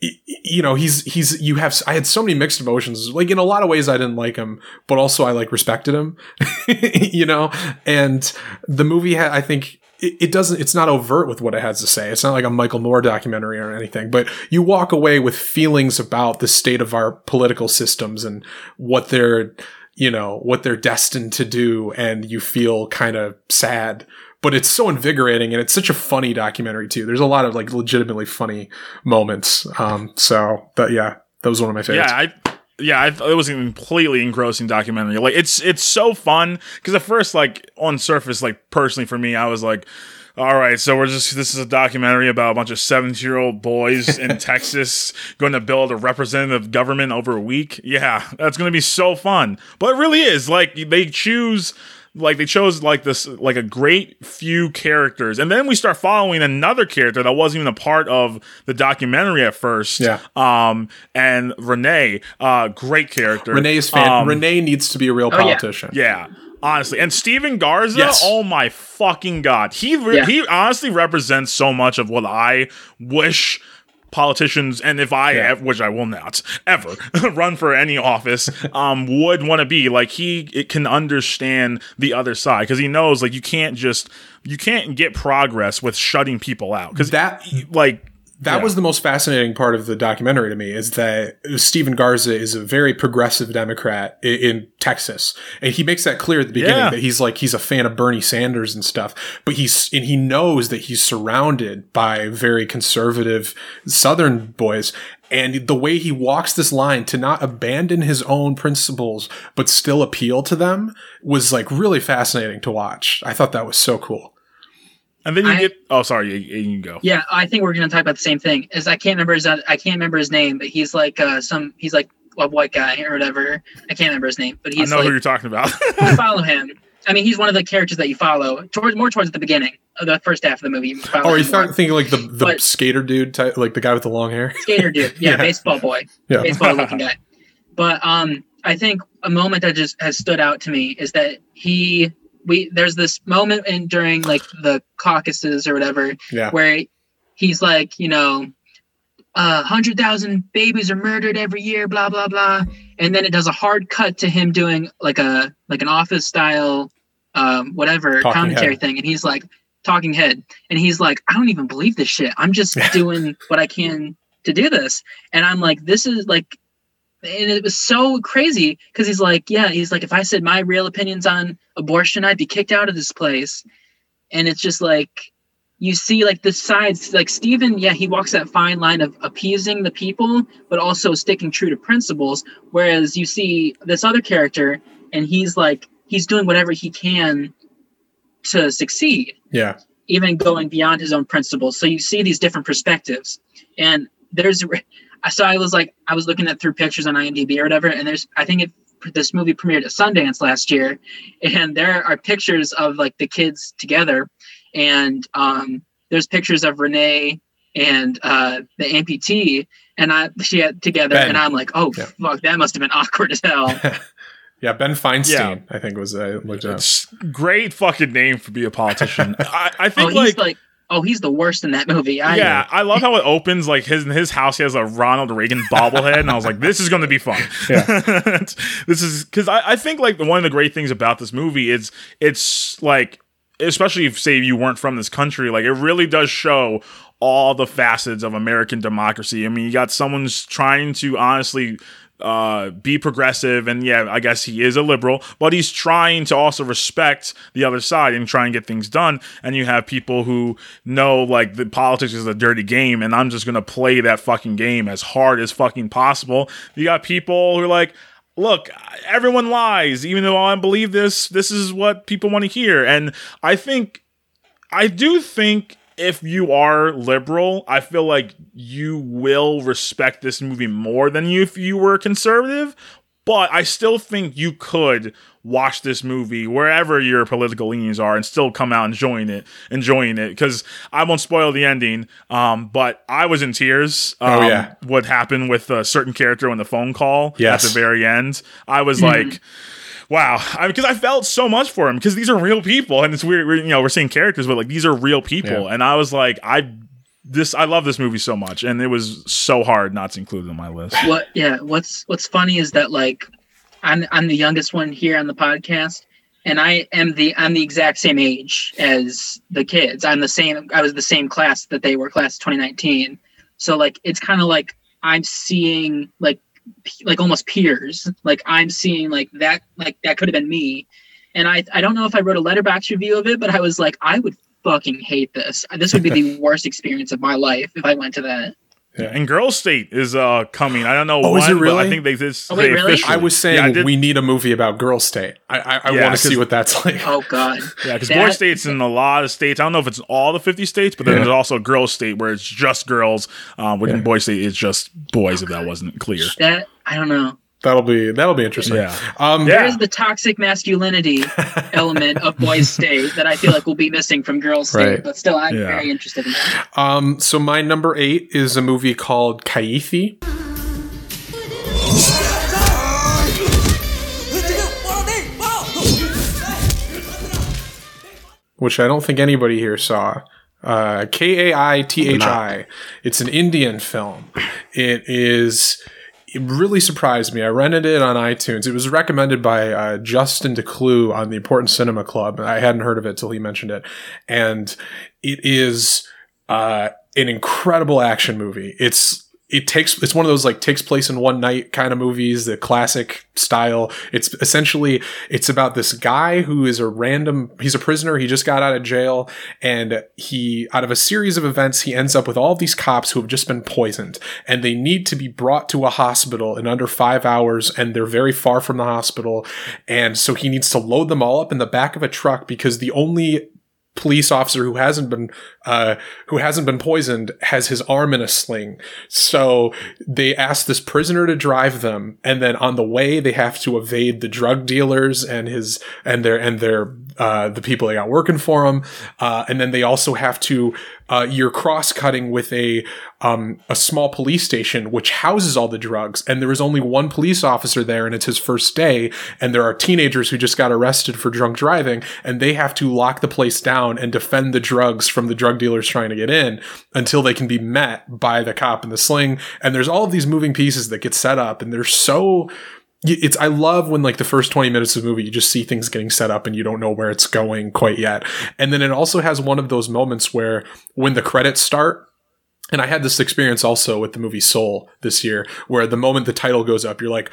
you know he's he's you have i had so many mixed emotions like in a lot of ways i didn't like him but also i like respected him you know and the movie ha- i think it, it doesn't it's not overt with what it has to say it's not like a michael moore documentary or anything but you walk away with feelings about the state of our political systems and what they're you know, what they're destined to do and you feel kind of sad. But it's so invigorating and it's such a funny documentary too. There's a lot of like legitimately funny moments. Um, so but yeah, that was one of my favorites. Yeah, I yeah, it was a completely engrossing documentary. Like it's it's so fun because at first, like on surface, like personally for me, I was like, all right, so we're just this is a documentary about a bunch of 17 year old boys in Texas going to build a representative government over a week. Yeah, that's going to be so fun. But it really is like they choose like they chose like this like a great few characters and then we start following another character that wasn't even a part of the documentary at first yeah um and renee uh great character renee's fan um, renee needs to be a real politician oh, yeah. yeah honestly. And Steven Garza, yes. oh my fucking god, he re- yeah. he honestly represents so much of what I wish politicians and if i yeah. which i will not ever run for any office um would want to be like he it can understand the other side because he knows like you can't just you can't get progress with shutting people out because that like that Yeah. was the most fascinating part of the documentary to me is that Steven Garza is a very progressive Democrat in, in Texas, and he makes that clear at the beginning Yeah. that he's like he's a fan of Bernie Sanders and stuff, but he's and he knows that he's surrounded by very conservative Southern boys. And the way he walks this line to not abandon his own principles but still appeal to them was like really fascinating to watch. I thought that was so cool. And then you I- get. Oh, sorry. You, you can go. Yeah, I think we're gonna talk about the same thing. Is I can't remember his I can't remember his name, but he's like uh, some he's like a white guy or whatever. I can't remember his name, but I he's know like who you're talking about. you follow him. I mean, he's one of the characters that you follow towards more towards the beginning of the first half of the movie. You Oh, are you him more. thinking like the, the But- skater dude type, like the guy with the long hair? skater dude. Yeah, Yeah. baseball boy. Yeah. Baseball looking guy. But um I think a moment that just has stood out to me is that he we there's this moment in during like the caucuses or whatever Yeah. where he's like, you know, uh, hundred thousand babies are murdered every year, blah blah blah, and then it does a hard cut to him doing like a like an office style, um, whatever Talking commentary head. thing, and he's like talking head, and he's like, I don't even believe this shit. I'm just doing what I can to do this, and I'm like, this is like, and it was so crazy because he's like, yeah, he's like, if I said my real opinions on abortion, I'd be kicked out of this place, and it's just like you see like the sides like Steven, yeah, he walks that fine line of appeasing the people, but also sticking true to principles. Whereas you see this other character, and he's like he's doing whatever he can to succeed, Yeah. even going beyond his own principles. So you see these different perspectives, and there's so I was like I was looking at through pictures on IMDb or whatever, and there's I think it this movie premiered at Sundance last year, and there are pictures of like the kids together, and um, there's pictures of Renee and uh, the amputee, and I she had together, Ben. and I'm like, oh Yeah. fuck, that must have been awkward as hell. Yeah, Ben Feinstein, Yeah. I think was I looked it up. Great fucking name for be a politician. I, I oh, think he's like, like, oh, he's the worst in that movie. I, yeah, I love how it opens. Like his in his house, he has a Ronald Reagan bobblehead, and I was like, this is going to be fun. this is because I, I think like one of the great things about this movie is it's like, especially if say you weren't from this country, like it really does show all the facets of American democracy. I mean, you got someone's trying to honestly uh be progressive and yeah i guess he is a liberal but he's trying to also respect the other side and try and get things done. And you have people who know like the politics is a dirty game and i'm just gonna play that fucking game as hard as fucking possible. You got people who are like look everyone lies even though i believe this this is what people want to hear. And i think I do think if you are liberal, I feel like you will respect this movie more than you if you were conservative. But I still think you could watch this movie wherever your political leanings are and still come out enjoying it, enjoying it. Because I won't spoil the ending, um, but I was in tears. Um, Oh, yeah. what happened with a certain character on the phone call Yes. at the very end? I was like. Wow, because I, felt so much for him because these are real people, and it's weird. we're- You know, we're seeing characters, but like these are real people, Yeah. and I was like, I this I love this movie so much, and it was so hard not to include it on my list. what yeah what's what's funny is that like i'm i'm the youngest one here on the podcast and i am the i'm the exact same age as the kids i'm the same i was the same class that they were class 2019 so like it's kind of like i'm seeing like p- like almost peers. Like i'm seeing like that like that could have been me. And i i don't know if i wrote a Letterboxd review of it but i was like i would fucking hate this. This would be the worst experience of my life if i went to that Yeah. And Girl State is uh coming. I don't know Oh, when, is it but really? I think they this Oh, wait, they really? officially- I was saying yeah, I we need a movie about Girl State. I I, I Yeah, want to see what that's like. oh god yeah, because Boy State's in a lot of states. I don't know if it's in all the fifty states, but then Yeah. there's also Girl State where it's just girls. Um, when Yeah. Boy State is just boys. If that wasn't clear. that i don't know That'll be that'll be interesting. Yeah. Um, Yeah. There's the toxic masculinity element of boys' state that I feel like will be missing from girls' state, Right. but still, I'm Yeah. very interested in that. Um, so my number eight is a movie called Kaithi. Which I don't think anybody here saw. Uh, K A I T H I. It's an Indian film. It is. It really surprised me. I rented it on iTunes. It was recommended by uh, Justin Decloux on the Important Cinema Club. I hadn't heard of it till he mentioned it, and it is uh, an incredible action movie. It's it takes it's one of those like takes place in one night kind of movies the classic style. It's essentially it's about this guy who is a random he's a prisoner he just got out of jail and he out of a series of events he ends up with all these cops who have just been poisoned and they need to be brought to a hospital in under five hours and they're very far from the hospital and so he needs to load them all up in the back of a truck because the only police officer who hasn't been uh, who hasn't been poisoned has his arm in a sling. So they ask this prisoner to drive them, and then on the way they have to evade the drug dealers and his and their and their uh, the people they got working for him, uh, and then they also have to uh, you're cross cutting with a um, a small police station which houses all the drugs, and there is only one police officer there, and it's his first day, and there are teenagers who just got arrested for drunk driving, and they have to lock the place down and defend the drugs from the drug dealers trying to get in until they can be met by the cop in the sling, and there's all of these moving pieces that get set up, and they're so it's I love when like the first 20 minutes of the movie you just see things getting set up and you don't know where it's going quite yet. And then it also has one of those moments where when the credits start and I had this experience also with the movie Soul this year where the moment the title goes up you're like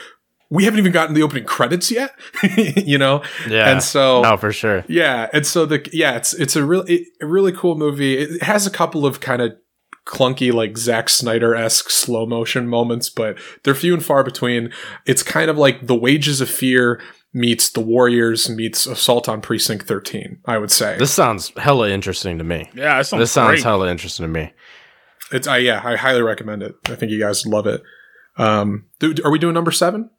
we haven't even gotten the opening credits yet, you know? Yeah. And so no, for sure. Yeah, and so the yeah, it's it's a really a really cool movie. It has a couple of kind of clunky like Zack Snyder esque slow motion moments, but they're few and far between. It's kind of like The Wages of Fear meets The Warriors meets Assault on Precinct 13. I would say This sounds hella interesting to me. Yeah, that sounds this sounds great. hella interesting to me. it's I yeah, I highly recommend it. I think you guys love it. Um, do- are we doing number seven?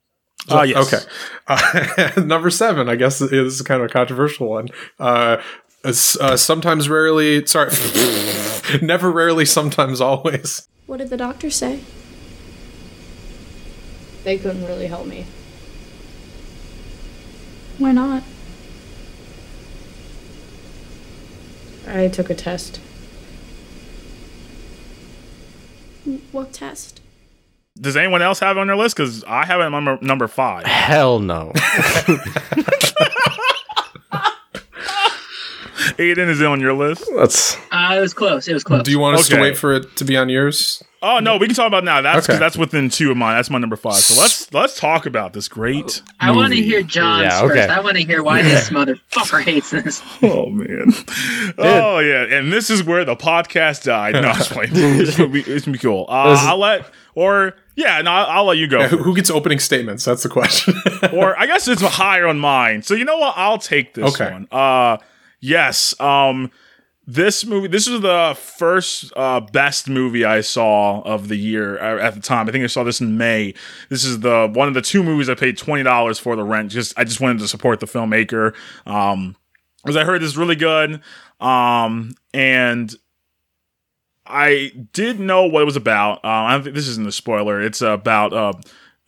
Uh, yes. Okay. Uh, number seven, I guess, this is kind of a controversial one. Uh, is, uh, sometimes, rarely, sorry, never, rarely, sometimes, always. What did the doctor say? They couldn't really help me. Why not? I took a test. What test? Does anyone else have it on their list? Because I have it on number, number five. Hell no. Aiden is it on your list? That's Uh, it was close. It was close. Do you want us to wait for it to be on yours? Oh no, we can talk about it now. That's 'cause Okay. that's within two of mine. That's my number five. So let's let's talk about this great. I want to hear John's Yeah, first. I want to hear why this motherfucker hates this. Oh man. Oh yeah, and this is where the podcast died. No, I'm playing. It's gonna be, it's gonna be cool. Uh, is- I'll let or yeah, no, I'll, I'll let you go. Yeah, who, who gets opening statements? That's the question. or I guess it's higher on mine. So you know what? I'll take this Okay. one. Uh yes. Um this movie this is the first uh best movie I saw of the year at the time. I think I saw this in May. This is the one of the two movies I paid $20 for the rent. Just I just wanted to support the filmmaker. Um because I heard this is really good. Um and I did know what it was about. Uh, I think this isn't a spoiler. It's about, uh,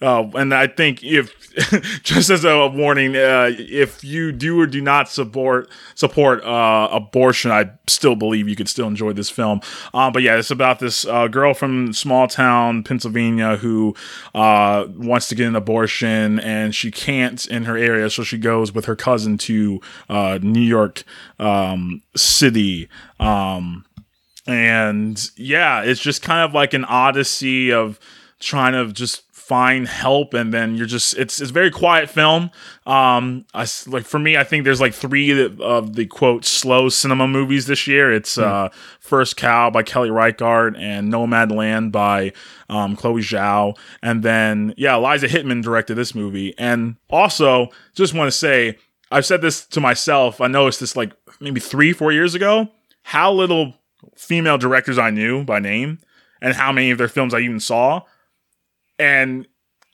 uh, and I think if, just as a warning, uh, if you do or do not support support uh, abortion, I still believe you could still enjoy this film. Um, but yeah, it's about this uh, girl from small town Pennsylvania who uh, wants to get an abortion and she can't in her area, so she goes with her cousin to uh, New York um, City. Um, and yeah, it's just kind of like an odyssey of trying to just find help and then you're just it's it's very quiet film. Um I, like for me i think there's like three of the quote slow cinema movies this year. It's uh first cow by kelly reichardt and Nomadland by um chloe zhao. And then yeah eliza Hittman directed this movie. And also just want to say i've said this to myself. I noticed this like maybe three four years ago. How little female directors I knew by name and how many of their films I even saw. And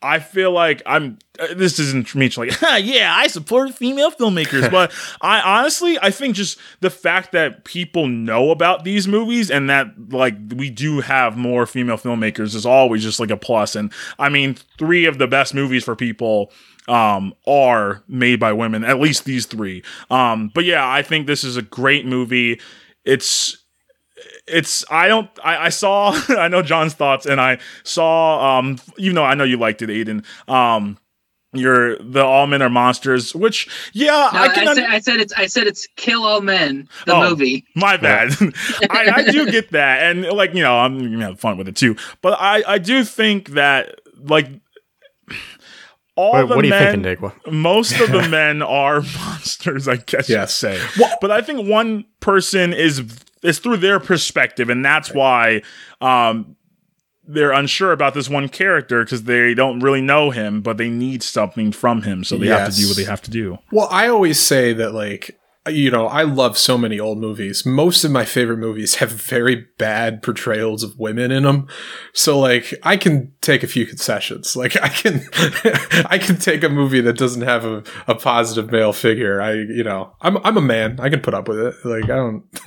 I feel like I'm. uh, This isn't me like, yeah, I support female filmmakers, but I honestly, I think just the fact that people know about these movies and that like we do have more female filmmakers is always just like a plus. And I mean, three of the best movies for people um are made by women at least these three um but yeah i think this is a great movie it's it's I don't I, I saw I know John's thoughts and I saw um even though I know you liked it Aiden um you're the all men are monsters, which yeah, No, I I, can. un- said, I said it's I said it's Kill All Men, the Oh, movie. My bad. I, I do get that, and like you know, I'm gonna have fun with it too. But I I do think that like all What- the what are you men, thinking, Dick? What- most of the men are monsters. I guess you'd say. But I think one person is is through their perspective, and that's why um they're unsure about this one character because they don't really know him, but they need something from him, so they have to do what they have to do. Well, I always say that, like, you know, I love so many old movies. Most of my favorite movies have very bad portrayals of women in them. So, like, I can take a few concessions. Like, I can, I can take a movie that doesn't have a, a positive male figure. I, you know, I'm, I'm a man. I can put up with it. Like, I don't,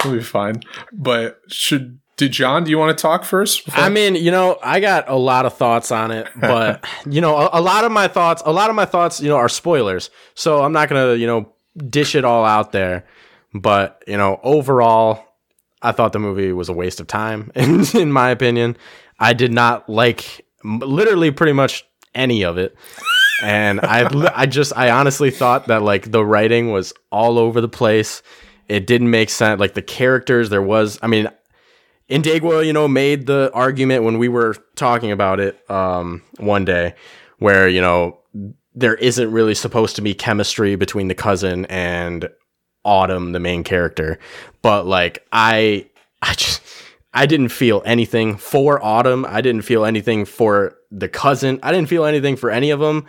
it'll be fine. But should, did John, do you want to talk first? before- I mean, you know, I got a lot of thoughts on it, but you know, a, a lot of my thoughts, a lot of my thoughts, you know, are spoilers. So I'm not gonna, you know, dish it all out there. But you know, overall, I thought the movie was a waste of time, in, in my opinion. I did not like literally pretty much any of it. And I, I just, I honestly thought that like the writing was all over the place. It didn't make sense. Like the characters, there was, I mean, Indigua, you know, made the argument when we were talking about it um, one day, where you know there isn't really supposed to be chemistry between the cousin and Autumn, the main character, but like I, I just I didn't feel anything for Autumn. I didn't feel anything for the cousin. I didn't feel anything for any of them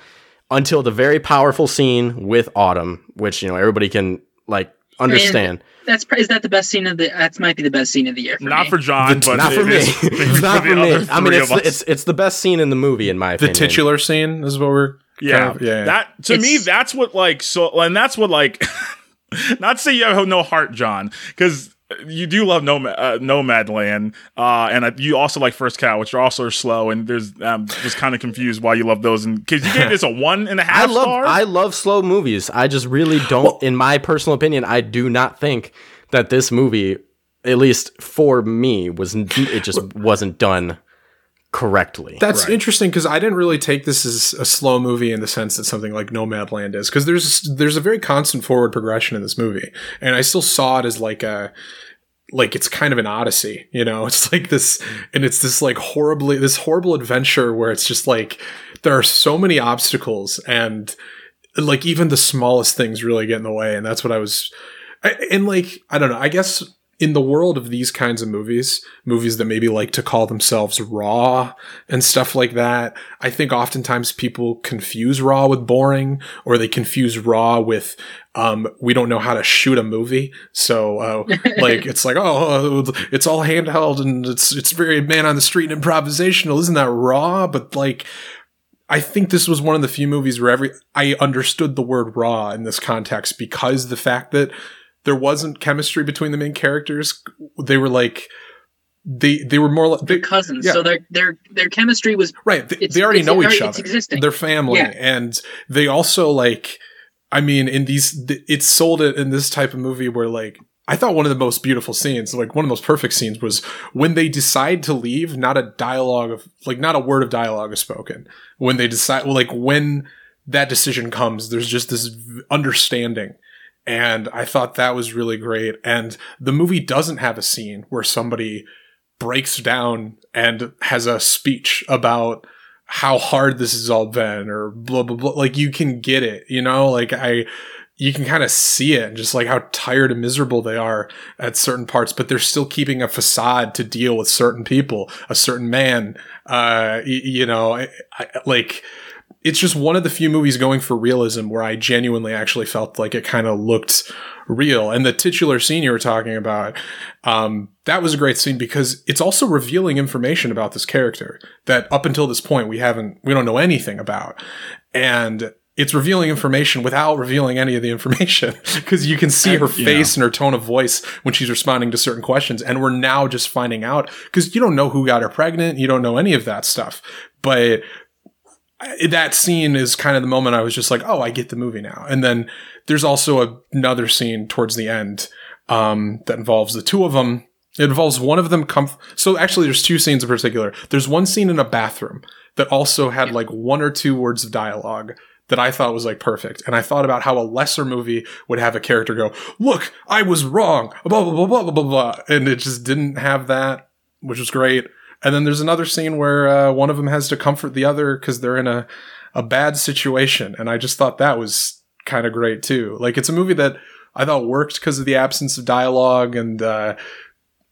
until the very powerful scene with Autumn, which you know everybody can like understand. That's pr- is that the best scene of the? That might be the best scene of the year. For Not me. for John, but not for me. is not the for me. I mean, it's the, it's it's the best scene in the movie, in my the opinion. The titular scene is what we're, Yeah, kind of- yeah. that to me, that's what like so, and that's what like. not to say you have no heart, John, because you do love Nomad, uh, Nomadland, uh, and uh, you also like First Cow, which are also slow. And there's um, was kind of confused why you love those, and because you gave this a one and a half. and a I half love star. I love slow movies. I just really don't in my personal opinion, I do not think that this movie at least for me was it just wasn't done correctly. That's interesting because I didn't really take this as a slow movie in the sense that something like Nomadland is because there's there's a very constant forward progression in this movie, and I still saw it as like a like it's kind of an odyssey, you know. It's like this, and it's this like horribly this horrible adventure where it's just like there are so many obstacles and like even the smallest things really get in the way, and that's what I was. I, and like I don't know, I guess in the world of these kinds of movies, movies that maybe like to call themselves raw and stuff like that, I think oftentimes people confuse raw with boring, or they confuse raw with um, we don't know how to shoot a movie. So uh, like it's like oh, it's all handheld and it's it's very man on the street and improvisational. Isn't that raw? But like. I think this was one of the few movies where every I understood the word raw in this context because the fact that there wasn't chemistry between the main characters. They were like they they were more like They're cousins, Yeah. so their their their chemistry was right. They, they already know each other. existing. They're family, Yeah. and they also like. I mean, in these, th- it's sold it in this type of movie where like. I thought one of the most beautiful scenes, like one of the most perfect scenes, was when they decide to leave. Not a dialogue of, like, not a word of dialogue is spoken. When they decide, well, like when that decision comes, there's just this understanding and I thought that was really great. And the movie doesn't have a scene where somebody breaks down and has a speech about how hard this has all been or blah blah blah. Like you can get it, you know. Like I, you can kind of see it, and just like how tired and miserable they are at certain parts, but they're still keeping a facade to deal with certain people, a certain man. Uh, y- you know, I, I, like it's just one of the few movies going for realism where I genuinely actually felt like it kind of looked real. And the titular scene you were talking about, um, that was a great scene because it's also revealing information about this character that up until this point we haven't, we don't know anything about. And it's revealing information without revealing any of the information because you can see her Yeah. face and her tone of voice when she's responding to certain questions. And we're now just finding out because you don't know who got her pregnant. You don't know any of that stuff. But that scene is kind of the moment I was just like, oh, I get the movie now. And then there's also a- another scene towards the end um, that involves the two of them. It involves one of them come. So actually, there's two scenes in particular. There's one scene in a bathroom that also had like one or two words of dialogue that I thought was like perfect. And I thought about how a lesser movie would have a character go, "Look, I was wrong," blah blah blah blah blah blah, blah. and it just didn't have that, which was great. And then there's another scene where uh, one of them has to comfort the other because they're in a a bad situation, and I just thought that was kind of great too. Like it's a movie that I thought worked because of the absence of dialogue and uh,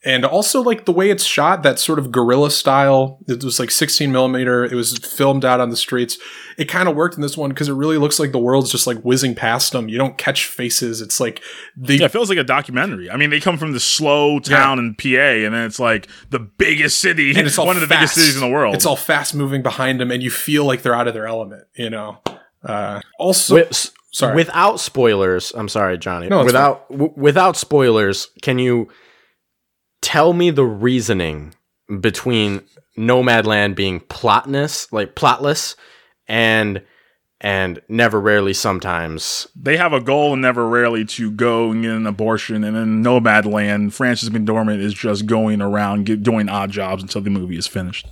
and also like the way it's shot, that sort of guerrilla style. It was like 16 millimeter. It was filmed out on the streets. It kind of worked in this one because it really looks like the world's just like whizzing past them. You don't catch faces. It's like they Yeah, it feels like a documentary. I mean, they come from the slow town in PA, and then it's like the biggest city, and it's all one of the biggest cities in the world. It's all fast moving behind them, and you feel like they're out of their element. You know. Uh, also, With, sorry. Without spoilers, I'm sorry, Johnny. No, without w- without spoilers, can you tell me the reasoning between Nomadland being plotless, like plotless, and and never, rarely, sometimes? they have a goal and never rarely to go and get an abortion, and in Nomadland, Frances McDormand is just going around get, doing odd jobs until the movie is finished.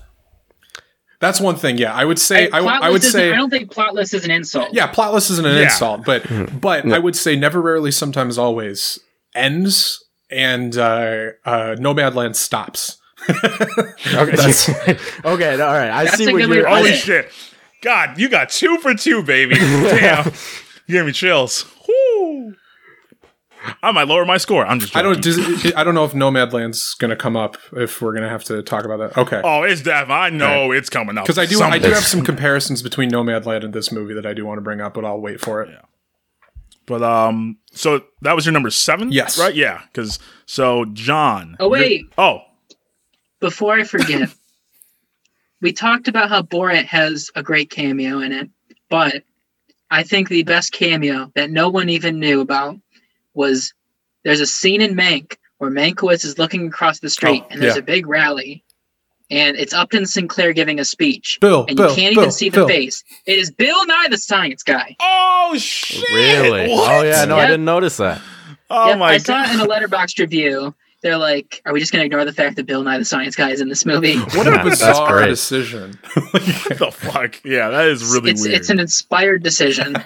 that's one thing. Yeah, I would say. I Plotless would say. I don't think plotless is an insult. Yeah, plotless isn't an Yeah. insult, but but I would say never, rarely, sometimes, always ends, and uh, uh, Nomadland stops. Okay, That's- okay, all right. I That's see what you're. to Holy it. shit! God, you got two for two, baby. Damn, you gave me chills. Whoo. I might lower my score. I'm just. I don't. Does, I don't know if Nomadland's going to come up. If we're going to have to talk about that, okay. Oh, it's def. I know it's coming up Because I do, I do have some comparisons between Nomadland and this movie that I do want to bring up, but I'll wait for it. But um, so that was your number seven. Yes. Right. Yeah. Because so John. Oh, wait. Oh, Before I forget, we talked about how Borat has a great cameo in it, but I think the best cameo that no one even knew about was there's a scene in Mank where Mankiewicz is looking across the street Oh, and there's yeah. a big rally. And it's Upton Sinclair giving a speech. Bill, and Bill, you can't Bill, even see the Bill. face. It is Bill Nye the Science Guy. Oh shit! Really? What? Oh yeah, no, I didn't notice that. Oh Yep, my I saw god! it in a Letterboxd review. They're like, "Are we just going to ignore the fact that Bill Nye the Science Guy is in this movie?" What a That's bizarre great. decision. what the fuck? Yeah, that is really it's weird. it's an inspired decision.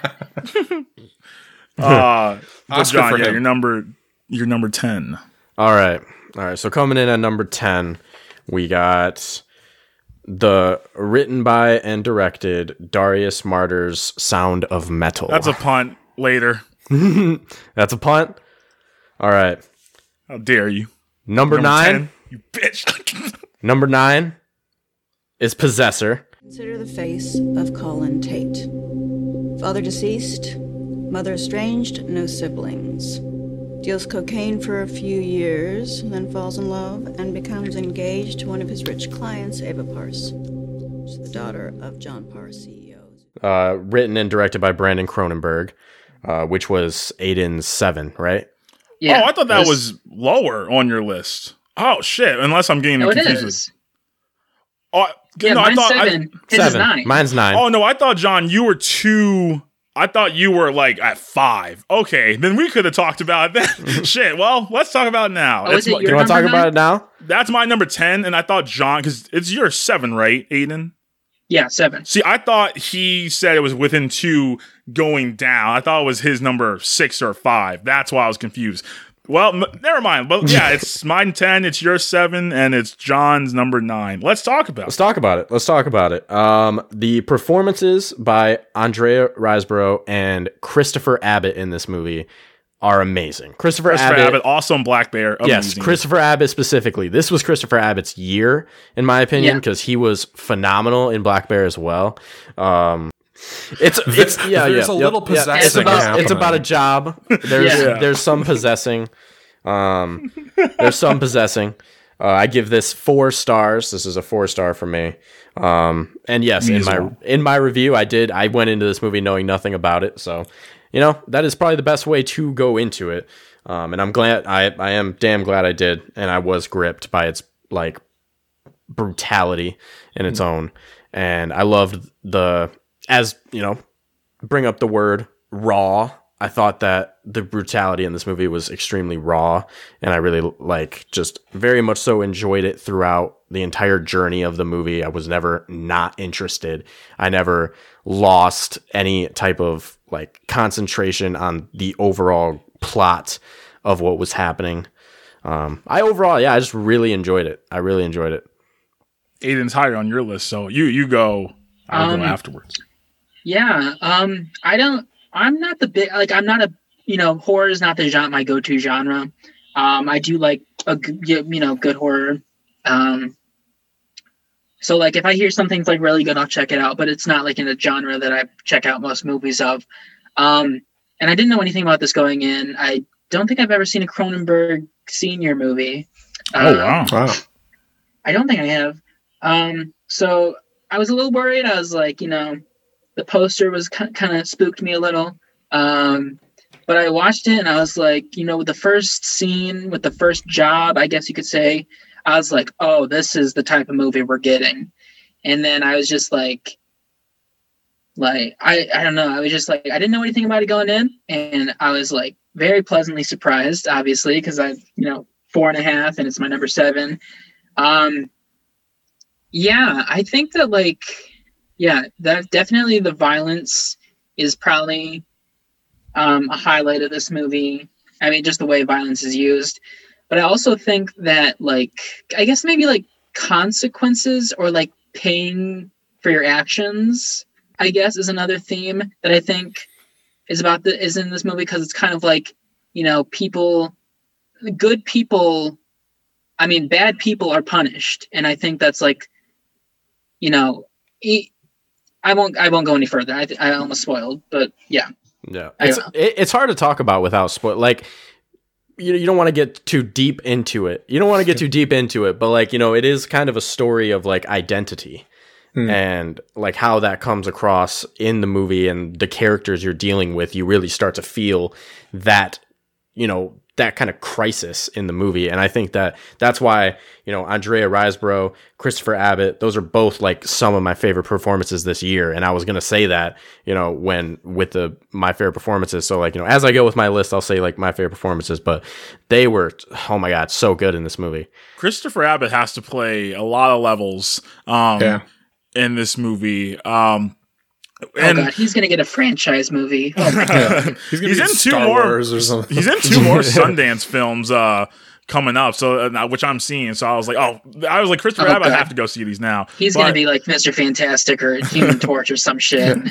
uh, but Oscar John, yeah, your number, your number ten. All right. All right. So coming in at number 10, we got the written by and directed Darius Marder's Sound of Metal. That's a punt. Later. That's a punt. All right. How dare you? Number, 9. 10, you bitch. Number 9 is Possessor. Consider the face of Colin Tate. Father deceased, mother estranged, no siblings. Deals cocaine for a few years, then falls in love and becomes engaged to one of his rich clients, Ava Parse. She's the daughter of John Parse, CEO. Uh, written and directed by Brandon Cronenberg, uh, which was eight Aiden's 7, right? Yeah, oh, I thought that that's- was lower on your list. Oh shit! Unless I'm getting No, confused. with- Oh, Yeah, no, I mine's thought I- seven. His is 7. nine. Mine's 9. Oh no, I thought John, you were two. I thought you were like at five. Okay, then we could have talked about that. Shit. Well, let's talk about it now. Oh, That's is it my- you want to talk number about it now? That's my number ten, and I thought John because it's your seven, right, Aiden? Yeah, seven. See, I thought he said it was within two going down. I thought it was his number six or five. That's why I was confused. Well, m- never mind. But yeah, it's mine ten, it's your seven, and it's John's number nine. Let's talk about Let's it. talk about it. Let's talk about it. Um, the performances by Andrea Riseborough and Christopher Abbott in this movie are amazing. Christopher, Christopher Abbott, Abbott, awesome Black Bear. yes. Christopher Abbott specifically. This was Christopher Abbott's year, in my opinion, Yeah. because he was phenomenal in Black Bear as well. Um, it's it's yeah There's yeah a yep, little yeah. It's about it's about a job. There's Yeah. there's some possessing. Um, there's some possessing. Uh, I give this four stars. This is a four star for me. Um, and yes, Me in my well. in my review, I did. I went into this movie knowing nothing about it, so you know that is probably the best way to go into it. Um, and I'm glad. I I am damn glad I did, and I was gripped by its like brutality in its own. And I loved the as you know, bring up the word raw. I thought that the brutality in this movie was extremely raw, and I really like just very much so enjoyed it throughout the entire journey of the movie. I was never not interested. I never lost any type of like concentration on the overall plot of what was happening. Um, I overall, yeah, I just really enjoyed it. I really enjoyed it. Aiden's higher on your list, so you you go. I'll Um, go afterwards. Yeah. Um, I don't. I'm not the big like. I'm not a. You know, horror is not the genre my go-to genre. Um, I do like a, you know good horror. Um, so like if I hear something's like really good, I'll check it out. But it's not like in a genre that I check out most movies of. Um, and I didn't know anything about this going in. I don't think I've ever seen a Cronenberg senior movie. Oh Um, wow! Wow. I don't think I have. Um, so I was a little worried. I was like, you know, the poster was kind of spooked me a little. Um, but I watched it and I was like, you know, with the first scene, with the first job, I guess you could say, I was like, oh, this is the type of movie we're getting. And then I was just like, like I, I don't know. I was just like I didn't know anything about it going in, and I was like very pleasantly surprised, obviously, because I, you know, four and a half, and it's my number seven. Um, yeah, I think that like, yeah, that definitely the violence is probably um, a highlight of this movie. I mean, just the way violence is used, but I also think that like, I guess maybe like consequences or like paying for your actions. I guess is another theme that I think is about the is in this movie because it's kind of like you know people, good people I mean, bad people are punished, and I think that's like, you know, e- I won't. I won't go any further. I, I almost spoiled, but yeah. Yeah, it's it, it's hard to talk about without spoil. Like, you you don't want to get too deep into it. You don't want to get too deep into it, but like you know, it is kind of a story of like identity Hmm. and like how that comes across in the movie and the characters you're dealing with. You really start to feel that you know that kind of crisis in the movie. And i think that that's why you know andrea riseborough christopher abbott those are both like some of my favorite performances this year. And i was going to say that you know when with the my favorite performances. So like you know as i go with my list i'll say like my favorite performances. But they were oh my god so good in this movie. Christopher Abbott has to play a lot of levels um, Yeah. in this movie. Um, Oh god, he's gonna get a franchise movie. Oh my he's, gonna be in in two Star more. Wars or something. He's in two more Sundance films uh, coming up, so uh, which I'm seeing. So I was like, oh, I was like, Christopher Oh, Abbott, I have to go see these now. He's But- gonna be like Mr. Fantastic or Human Torch or some shit. Andrea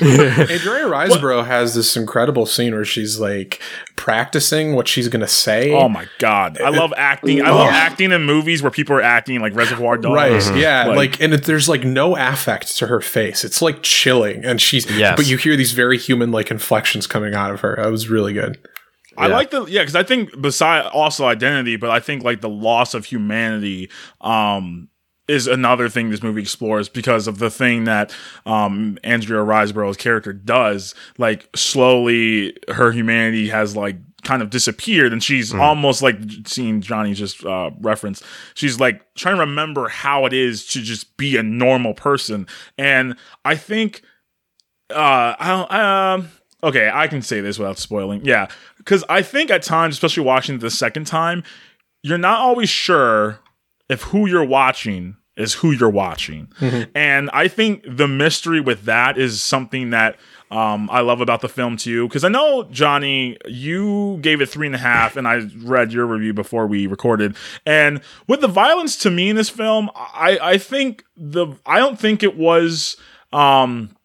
Riseborough has this incredible scene where she's like practicing what she's gonna say. Oh my god, I love acting. I love acting in movies where people are acting like Reservoir Dogs. Right, yeah, like, and it, there's like no affect to her face. It's like chilling, and she's. Yes. But you hear these very human like inflections coming out of her. That was really good. I Yeah. like the yeah because I think beside also identity, but I think like the loss of humanity um is another thing this movie explores because of the thing that um Andrea Riseborough's character does. Like slowly, her humanity has like kind of disappeared, and she's almost like seeing Johnny just uh, reference. She's like trying to remember how it is to just be a normal person, and I think uh I don't um okay, I can say this without spoiling. Yeah, cuz I think at times, especially watching it the second time, you're not always sure if who you're watching is who you're watching. And I think the mystery with that is something that um, I love about the film too. Because I know Johnny, you gave it three and a half, and I read your review before we recorded. And with the violence to me in this film, I I think the I don't think it was. Um,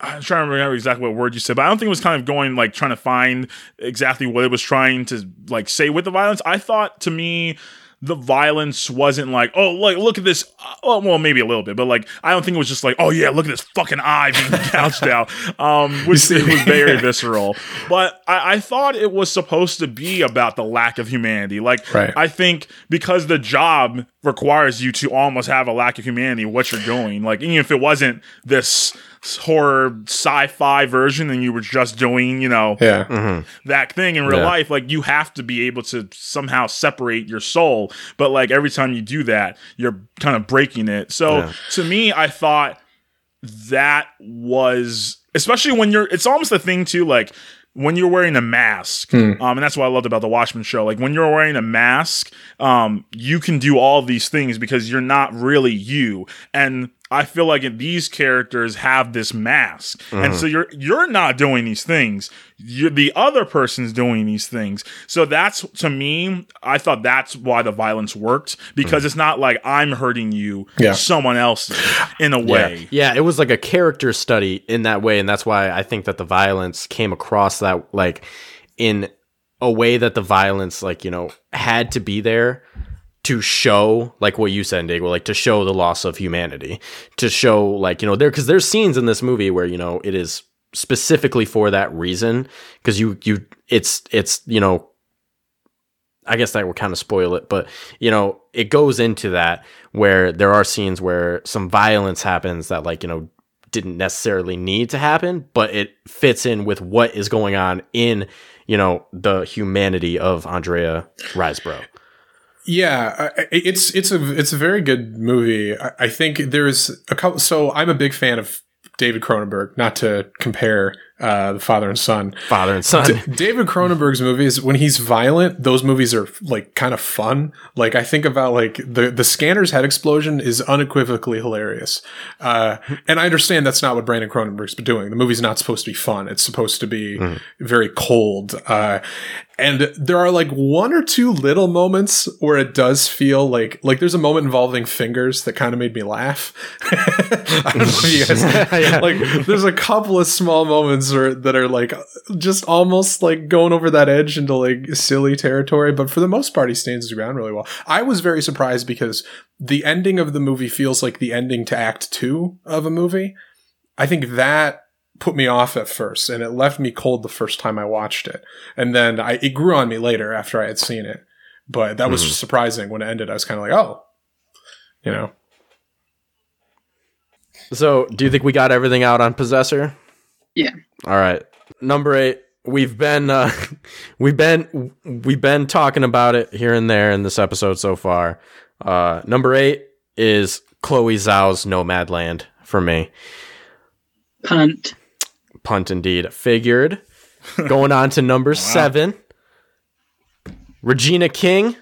I'm trying to remember exactly what word you said, but I don't think it was kind of going like trying to find exactly what it was trying to like say with the violence. I thought to me the violence wasn't like, oh, like look at this. Oh, well, maybe a little bit, but like I don't think it was just like, oh yeah, look at this fucking eye being gouged out, um, which it was very visceral. But I, I thought it was supposed to be about the lack of humanity. Like Right. I think because the job requires you to almost have a lack of humanity, what you're doing, like even if it wasn't this horror sci-fi version and you were just doing, you know, Yeah. that thing in real Yeah. life, like you have to be able to somehow separate your soul. But like every time you do that, you're kind of breaking it. So Yeah. to me, I thought that was especially when you're it's almost a thing too, like when you're wearing a mask, Hmm. um, and that's what I loved about the Watchmen show. Like when you're wearing a mask, um, you can do all these things because you're not really you. And I feel like these characters have this mask, and Mhm. so you're you're not doing these things. You're the other person's doing these things. So that's to me, I thought that's why the violence worked because it's not like I'm hurting you, Yeah. someone else in a way. Yeah. yeah, it was like a character study in that way, and that's why I think that the violence came across that like in a way that the violence like you know had to be there to show like what you said, Diego, like to show the loss of humanity, to show like you know there because there's scenes in this movie where you know it is specifically for that reason because you you it's it's you know I guess that would kind of spoil it, but you know, it goes into that where there are scenes where some violence happens that like, you know, didn't necessarily need to happen, but it fits in with what is going on in, you know, the humanity of Andrea Riseborough. Yeah, it's it's a it's a very good movie. I think there's a couple. So I'm a big fan of David Cronenberg. Not to compare uh, the father and son. Father and son. D- David Cronenberg's movies, when he's violent, those movies are like kind of fun. Like I think about like the the Scanner's head explosion is unequivocally hilarious. Uh, and I understand that's not what Brandon Cronenberg's been doing. The movie's not supposed to be fun. It's supposed to be very cold. Uh, and there are like one or two little moments where it does feel like like there's a moment involving fingers that kind of made me laugh. I don't know if you guys like there's a couple of small moments where, that are like just almost like going over that edge into like silly territory, but for the most part he stands his ground really well. I was very surprised because the ending of the movie feels like the ending to act 2 of a movie. I think that put me off at first and it left me cold the first time I watched it. And then I it grew on me later after I had seen it. But that was Mhm. surprising when it ended. I was kind of like, "Oh." You know. So, do you think we got everything out on Possessor? Yeah. All right. Number 8, we've been uh we've been we've been talking about it here and there in this episode so far. Uh number 8 is Chloe Zhao's Nomadland for me. Punt. Punt indeed. Figured. Going on to number 7. Regina King.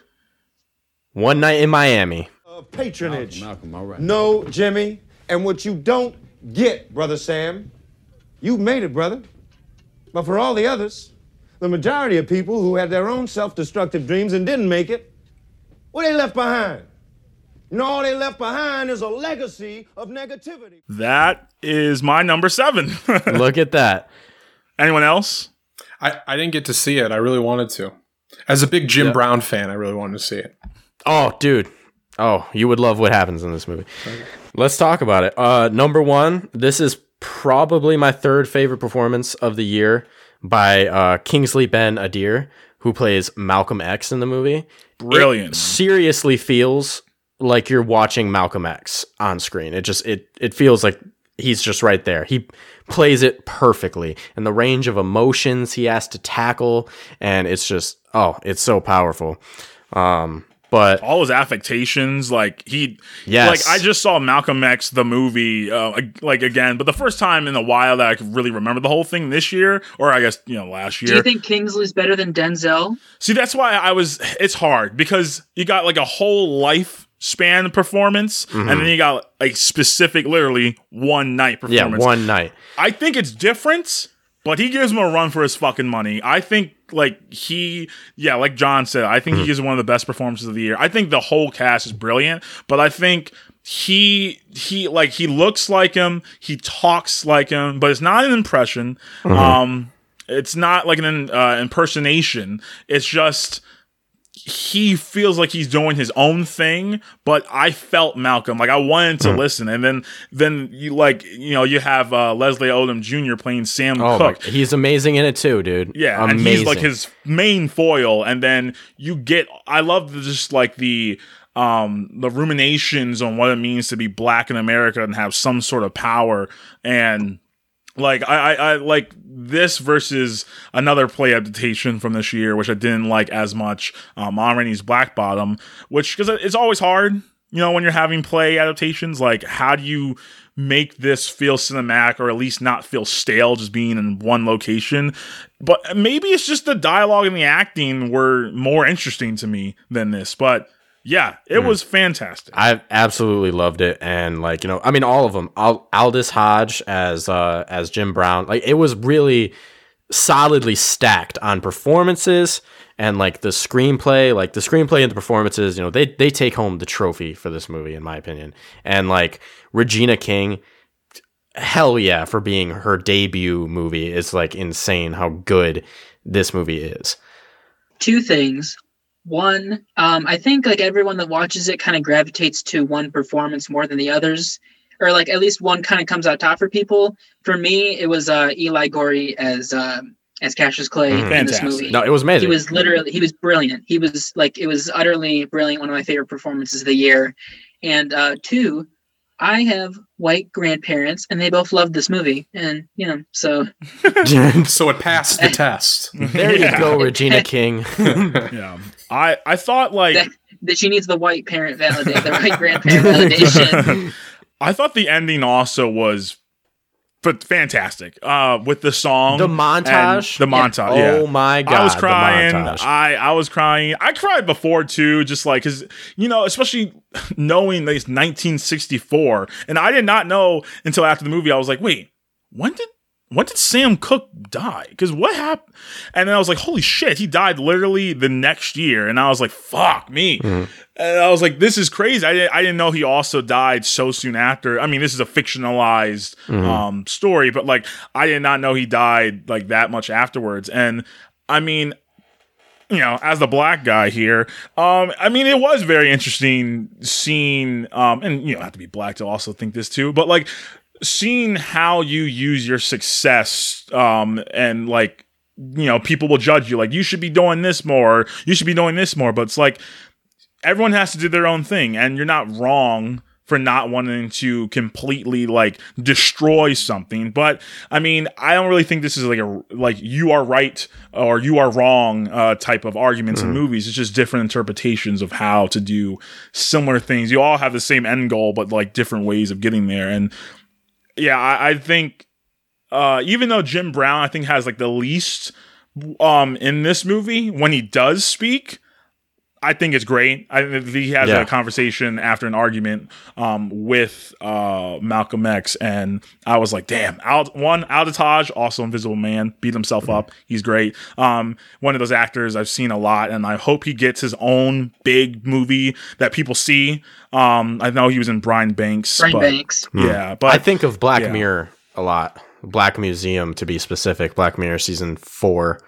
One Night in Miami. patronage. Malcolm, all right. No, Jimmy. And what you don't get, Brother Sam, you made it, brother. But for all the others, the majority of people who had their own self destructive dreams and didn't make it, what they left behind? And all they left behind is a legacy of negativity. That is my number seven. Look at that. Anyone else? I, I didn't get to see it. I really wanted to. As a big Jim Yeah. Brown fan, I really wanted to see it. Oh, dude. Oh, you would love what happens in this movie. Let's talk about it. Uh, number one, this is probably my third favorite performance of the year by uh, Kingsley Ben Adir, who plays Malcolm X in the movie. Brilliant. It seriously feels like you're watching Malcolm X on screen. It just it it feels like he's just right there. He plays it perfectly, and the range of emotions he has to tackle, and it's just oh, it's so powerful. Um, but all his affectations, like he, Yes. like I just saw Malcolm X the movie, uh, like again, but the first time in a while that I could really remember the whole thing this year, or I guess you know last year. Do you think Kingsley's better than Denzel? See, that's why I was. It's hard because you got like a whole life span performance, Mhm. and then you got like specific, literally one night performance yeah, performance. one night. I think it's different, but he gives him a run for his fucking money. I think like he, yeah, like John said, I think he is one of the best performances of the year. I think the whole cast is brilliant, but I think he he like he looks like him, he talks like him, but it's not an impression. Mhm. Um, it's not like an uh, impersonation. It's just he feels like he's doing his own thing, but I felt Malcolm. Like I wanted to Mhm. listen, and then then you like you know you have uh, Leslie Odom Jr. playing Sam Oh, my, he's amazing in it too, dude. Yeah, amazing. and he's like his main foil, and then you get. I love the, just like the um the ruminations on what it means to be black in America and have some sort of power and like I, I, I like this versus another play adaptation from this year, which I didn't like as much. Um, Ma Rainey's Black Bottom, which because it's always hard, you know, when you're having play adaptations. Like, how do you make this feel cinematic or at least not feel stale just being in one location. But maybe it's just the dialogue and the acting were more interesting to me than this. But yeah, it Mm. was fantastic. I absolutely loved it, and like you know, I mean, all of them. Al- Aldis Hodge as uh, as Jim Brown, like it was really solidly stacked on performances and like the screenplay. Like the screenplay and the performances, you know, they they take home the trophy for this movie, in my opinion. And like Regina King, hell yeah, for being her debut movie, it's like insane how good this movie is. two things. One, um, I think like everyone that watches it kind of gravitates to one performance more than the others, or like at least one kind of comes out top for people. For me, it was uh, Eli Goree as uh, as Cassius Clay Mhm. in this movie. No, it was amazing. He was literally he was brilliant. He was like it was utterly brilliant. One of my favorite performances of the year. And uh, two, I have white grandparents, and they both loved this movie, and you know, so so it passed the test. There you go, Regina King. yeah, I I thought like that, that she needs the white parent validation, the white grandparent validation. I thought the ending also was but fantastic. Uh with the song The montage? The Yeah. montage. Oh yeah. my god I was God, the crying. I I was crying. I cried before too, just like cuz you know, especially knowing that it's 1964 and I did not know until after the movie I was like, "Wait, when did when did Sam Cooke die? Because what happened? And then I was like, holy shit, he died literally the next year. And I was like, fuck me. And I was like, this is crazy. I didn't, I didn't know he also died so soon after. I mean, this is a fictionalized Mhm. um, story, but like, I did not know he died like that much afterwards. And I mean, you know, as the black guy here, um, I mean, it was very interesting seeing, um, and you don't have to be black to also think this too, but like seeing how you use your success, um, and like, you know, people will judge you like you should be doing this more, you should be doing this more, but it's like everyone has to do their own thing, and you're not wrong for not wanting to completely like destroy something. But I mean, I don't really think this is like a like you are right or you are wrong uh, type of arguments in Mhm. movies. It's just different interpretations of how to do similar things. You all have the same end goal, but like different ways of getting there. And yeah, I, I think uh, even though Jim Brown I think has like the least um in this movie when he does speak. I think it's great. I think he has Yeah. a conversation after an argument um, with uh, Malcolm X, and I was like, "Damn!" Al- one Aldis Hodge, also Invisible Man, beat himself up. He's great. Um, one of those actors I've seen a lot, and I hope he gets his own big movie that people see. Um, I know he was in Brian Banks. Brian but- Banks. Yeah, but Hmm. I think of Black yeah. Mirror a lot. Black Museum, to be specific. Black Mirror season four,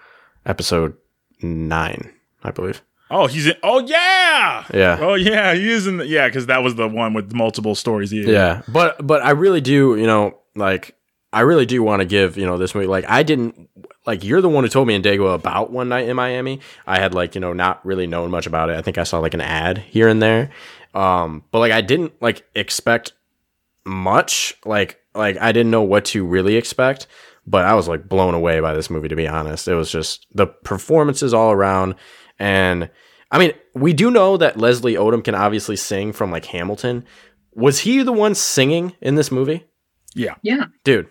episode nine, I believe. Oh, he's in. Oh yeah. Yeah. Oh yeah, he is in. The, yeah, because that was the one with multiple stories. Yeah. Yeah, but but I really do, you know, like I really do want to give, you know, this movie. Like I didn't like you're the one who told me in Dago about One Night in Miami. I had like you know not really known much about it. I think I saw like an ad here and there, um, but like I didn't like expect much. Like like I didn't know what to really expect. But I was like blown away by this movie. To be honest, it was just the performances all around, and I mean, we do know that Leslie Odom can obviously sing from like Hamilton. Was he the one singing in this movie? Yeah. Yeah. Dude.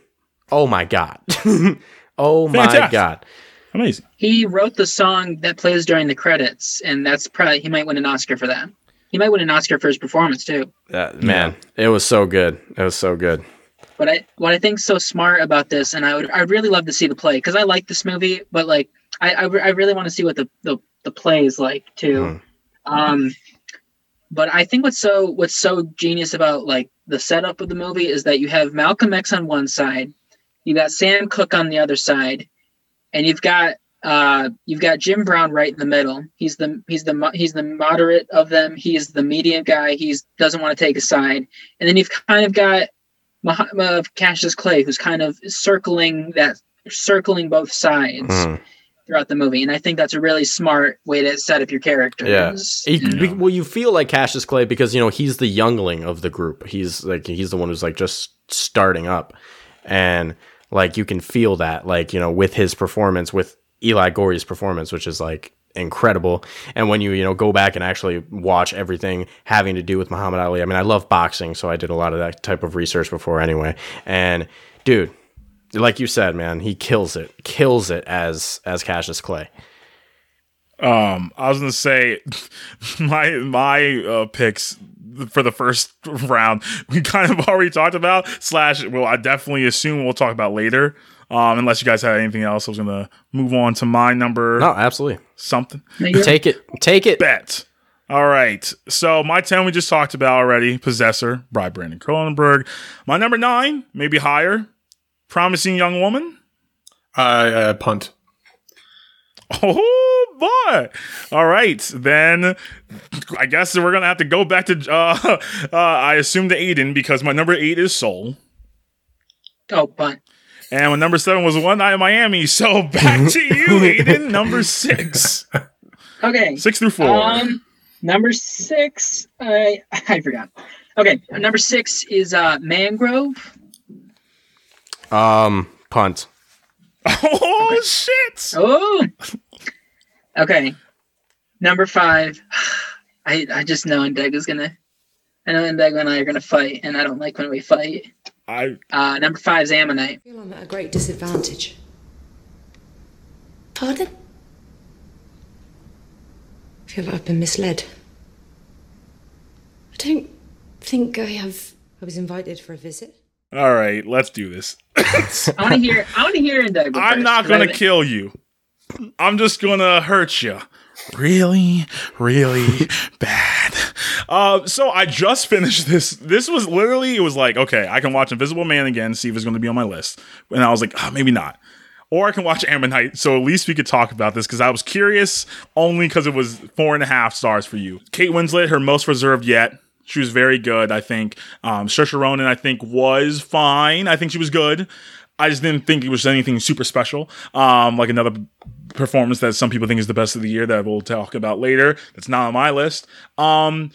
Oh my god. oh my god. Amazing. He wrote the song that plays during the credits, and that's probably he might win an Oscar for that. He might win an Oscar for his performance too. That man, it was so good. It was so good. But I, what I think's so smart about this, and I would, I really love to see the play because I like this movie, but like, I, I, re- I really want to see what the, the, the play is like too. Um, but I think what's so, what's so genius about like the setup of the movie is that you have Malcolm X on one side, you got Sam Cooke on the other side, and you've got, uh, you've got Jim Brown right in the middle. He's the, he's the, he's the moderate of them. He's the medium guy. He's doesn't want to take a side, and then you've kind of got Mah- Cassius Clay, who's kind of circling that, circling both sides Mhm. throughout the movie, and I think that's a really smart way to set up your characters. Yeah. He- be- Well, you feel like Cassius Clay because you know he's the youngling of the group. He's like he's the one who's like just starting up, and like you can feel that like you know with his performance with Eli Goree's performance, which is like incredible. And when you you know go back and actually watch everything having to do with Muhammad Ali, I mean, I love boxing, so I did a lot of that type of research before anyway. And dude, like you said, man, he kills it, kills it as as Cassius Clay. Um, I was gonna say my my uh, picks for the first round we kind of already talked about. Slash, well, I definitely assume we'll talk about later. Um, unless you guys had anything else, I was gonna move on to my number. No, absolutely something. Take it, take it. Bet. All right. So my ten we just talked about already. Possessor by Brandon Cronenberg. My number nine, maybe higher. Promising Young Woman. Uh, uh punt. Oh boy! All right, then I guess we're gonna have to go back to. Uh, uh, I assume to Aiden because my number eight is Soul. Oh, punt. And when number seven was One Night in Miami. So back to you, Aiden. number six. Okay. Six through four. Um, number six, I I forgot. Okay, number six is uh Mangrove. Um, punt. Oh shit! Oh. Okay. Number five. I I just know Indega's gonna. I know Indega and I are gonna fight, and I don't like when we fight. I. Uh, number five is Ammonite. I feel I'm at a great disadvantage. Pardon? I feel like I've been misled. I don't think I have. I was invited for a visit. All right, let's do this. I want to hear. I want to hear Indega. I'm not gonna kill you. I'm just gonna hurt you. Really, really bad. Uh, so I just finished this. This was literally, it was like, okay, I can watch Invisible Man again, see if it's going to be on my list. And I was like, oh, maybe not. Or I can watch Ammonite. So at least we could talk about this because I was curious only because it was four and a half stars for you. Kate Winslet, her most reserved yet. She was very good, I think. Um, Saoirse Ronan, I think, was fine. I think she was good. I just didn't think it was anything super special. Um, like another performance that some people think is the best of the year that we'll talk about later. That's not on my list. Um,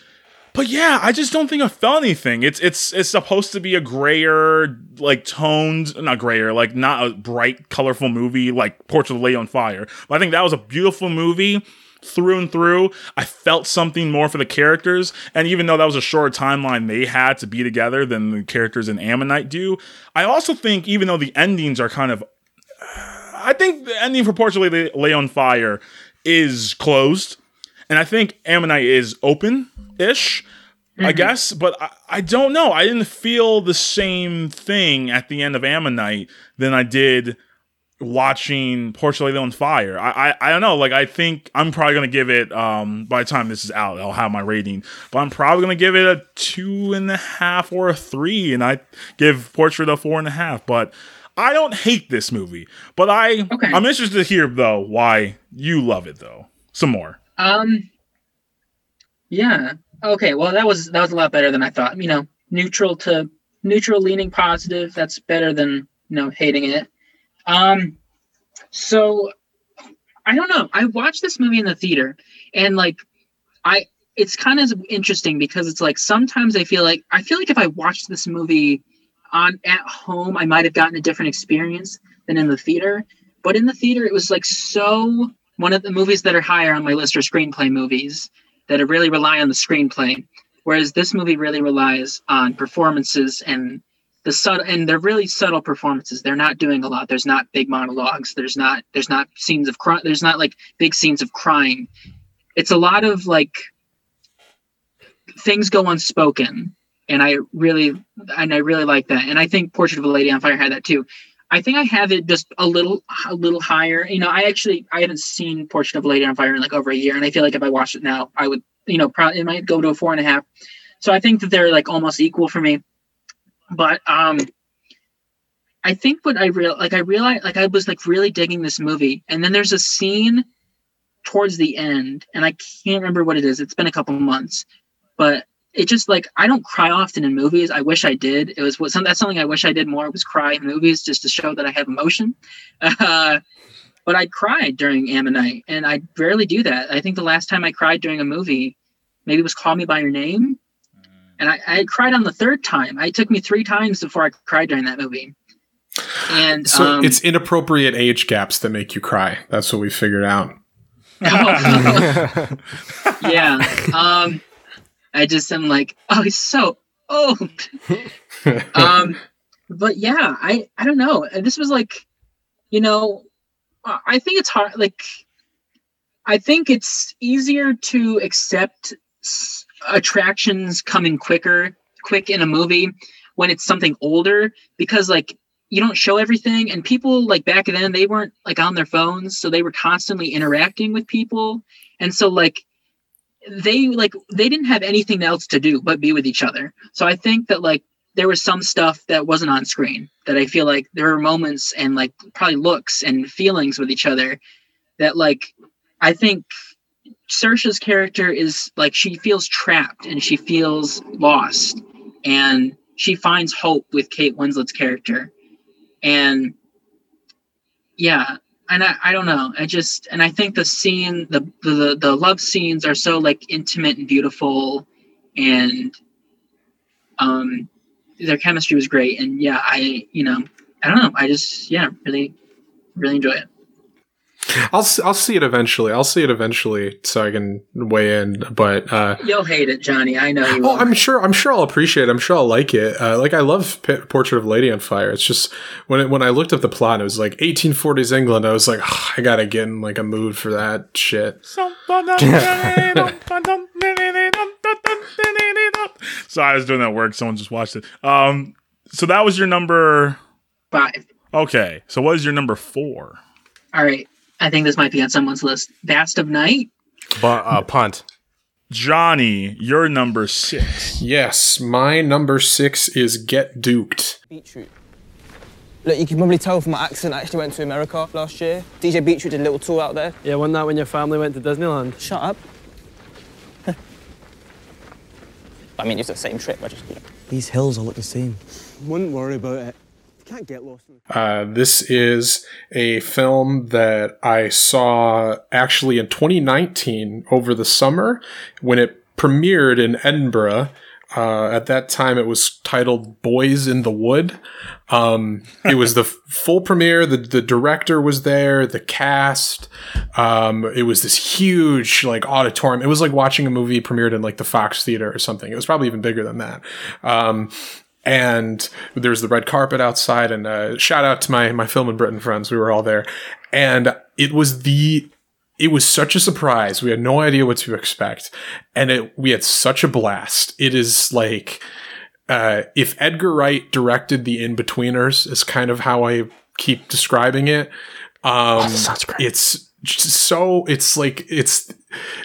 but yeah, I just don't think I felt anything. It's it's it's supposed to be a grayer, like toned, not grayer, like not a bright, colorful movie like Portrait of the Lady on Fire. But I think that was a beautiful movie through and through. I felt something more for the characters, and even though that was a shorter timeline they had to be together than the characters in Ammonite do, I also think even though the endings are kind of, I think the ending the Lay on Fire is closed, and I think Ammonite is open ish. I mm-hmm. guess, but I, I don't know. I didn't feel the same thing at the end of Ammonite than I did watching Portrait of Lady on Fire. I, I I don't know. Like I think I'm probably gonna give it. Um, by the time this is out, I'll have my rating. But I'm probably gonna give it a two and a half or a three, and I give Portrait a four and a half. But I don't hate this movie. But I I'm interested to hear though why you love it though. Some more. Um. Yeah. Okay. Well, that was that was a lot better than I thought. You know, neutral to neutral, leaning positive. That's better than you know hating it. Um. So, I don't know. I watched this movie in the theater, and like, I it's kind of interesting because it's like sometimes I feel like I feel like if I watched this movie on at home, I might have gotten a different experience than in the theater. But in the theater, it was like so. One of the movies that are higher on my list are screenplay movies that really rely on the screenplay, whereas this movie really relies on performances and the subtle and they're really subtle performances. They're not doing a lot. There's not big monologues. There's not there's not scenes of cry. There's not like big scenes of crying. It's a lot of like things go unspoken, and I really and I really like that. And I think Portrait of a Lady on Fire had that too. I think I have it just a little a little higher. You know, I actually I haven't seen Portrait of a Lady on Fire in like over a year, and I feel like if I watched it now, I would you know probably it might go to a four and a half. So I think that they're like almost equal for me. But um, I think what I real like I realized like I was like really digging this movie, and then there's a scene towards the end, and I can't remember what it is. It's been a couple months, but it just like I don't cry often in movies. I wish I did. It was what some that's something I wish I did more was cry in movies just to show that I have emotion. Uh, but I cried during Ammonite, and I rarely do that. I think the last time I cried during a movie maybe was Call Me by Your Name, and I, I cried on the third time. It took me three times before I cried during that movie. And So um, it's inappropriate age gaps that make you cry. That's what we figured out. yeah. Um, I just am like, oh, he's so old. um, but yeah, I I don't know. This was like, you know, I think it's hard. Like, I think it's easier to accept attractions coming quicker, quick in a movie when it's something older because like you don't show everything. And people like back then they weren't like on their phones so they were constantly interacting with people. And so like they like they didn't have anything else to do but be with each other. So i think that like there was some stuff that wasn't on screen that i feel like there were moments and like probably looks and feelings with each other that like i think Saoirse's character is like she feels trapped and she feels lost and she finds hope with Kate Winslet's character. And yeah and I, I don't know i just and i think the scene the, the the love scenes are so like intimate and beautiful and um their chemistry was great and yeah i you know i don't know i just yeah really really enjoy it I'll s- I'll see it eventually. I'll see it eventually, so I can weigh in. But uh, you'll hate it johnny i know you oh, will I'm sure I'm sure I'll appreciate. it. I'm sure I'll like it. Uh, like I love P- Portrait of Lady on Fire. It's just when it, when I looked up the plot, it was like 1840s England. I was like, "Ah, I gotta get in like a mood for that shit. so I was doing that work. Someone just watched it. Um, so that was your number five. Okay, so what is your number four? all right i think this might be on someone's list Vast of Night But uh, punt. Johnny, you're number six. Yes, my number six is Get Duked. Beetroot. Look, you can probably tell from my accent, I actually went to America last year. DJ Beetroot did a little tour out there. Yeah, wasn't that when your family went to Disneyland? Shut up. I mean, it's the same trip, I just, you know. These hills all look the same. Wouldn't worry about it. Can't get lost. In Uh, this is a film that I saw actually in 2019 over the summer when it premiered in Edinburgh. Uh, at that time, it was titled Boys in the Wood. Um, it was the full premiere. The, the director was there, the cast. Um, it was this huge, like, auditorium. It was like watching a movie premiered in, like, the Fox Theater or something. It was probably even bigger than that. Um, and there was the red carpet outside and uh, shout out to my my film in britain friends. We were all there. And it was the it was such a surprise. We had no idea what to expect. And it we had such a blast. It is like uh, if edgar wright directed the in-betweeners is kind of how i keep describing it um it's just so it's like it's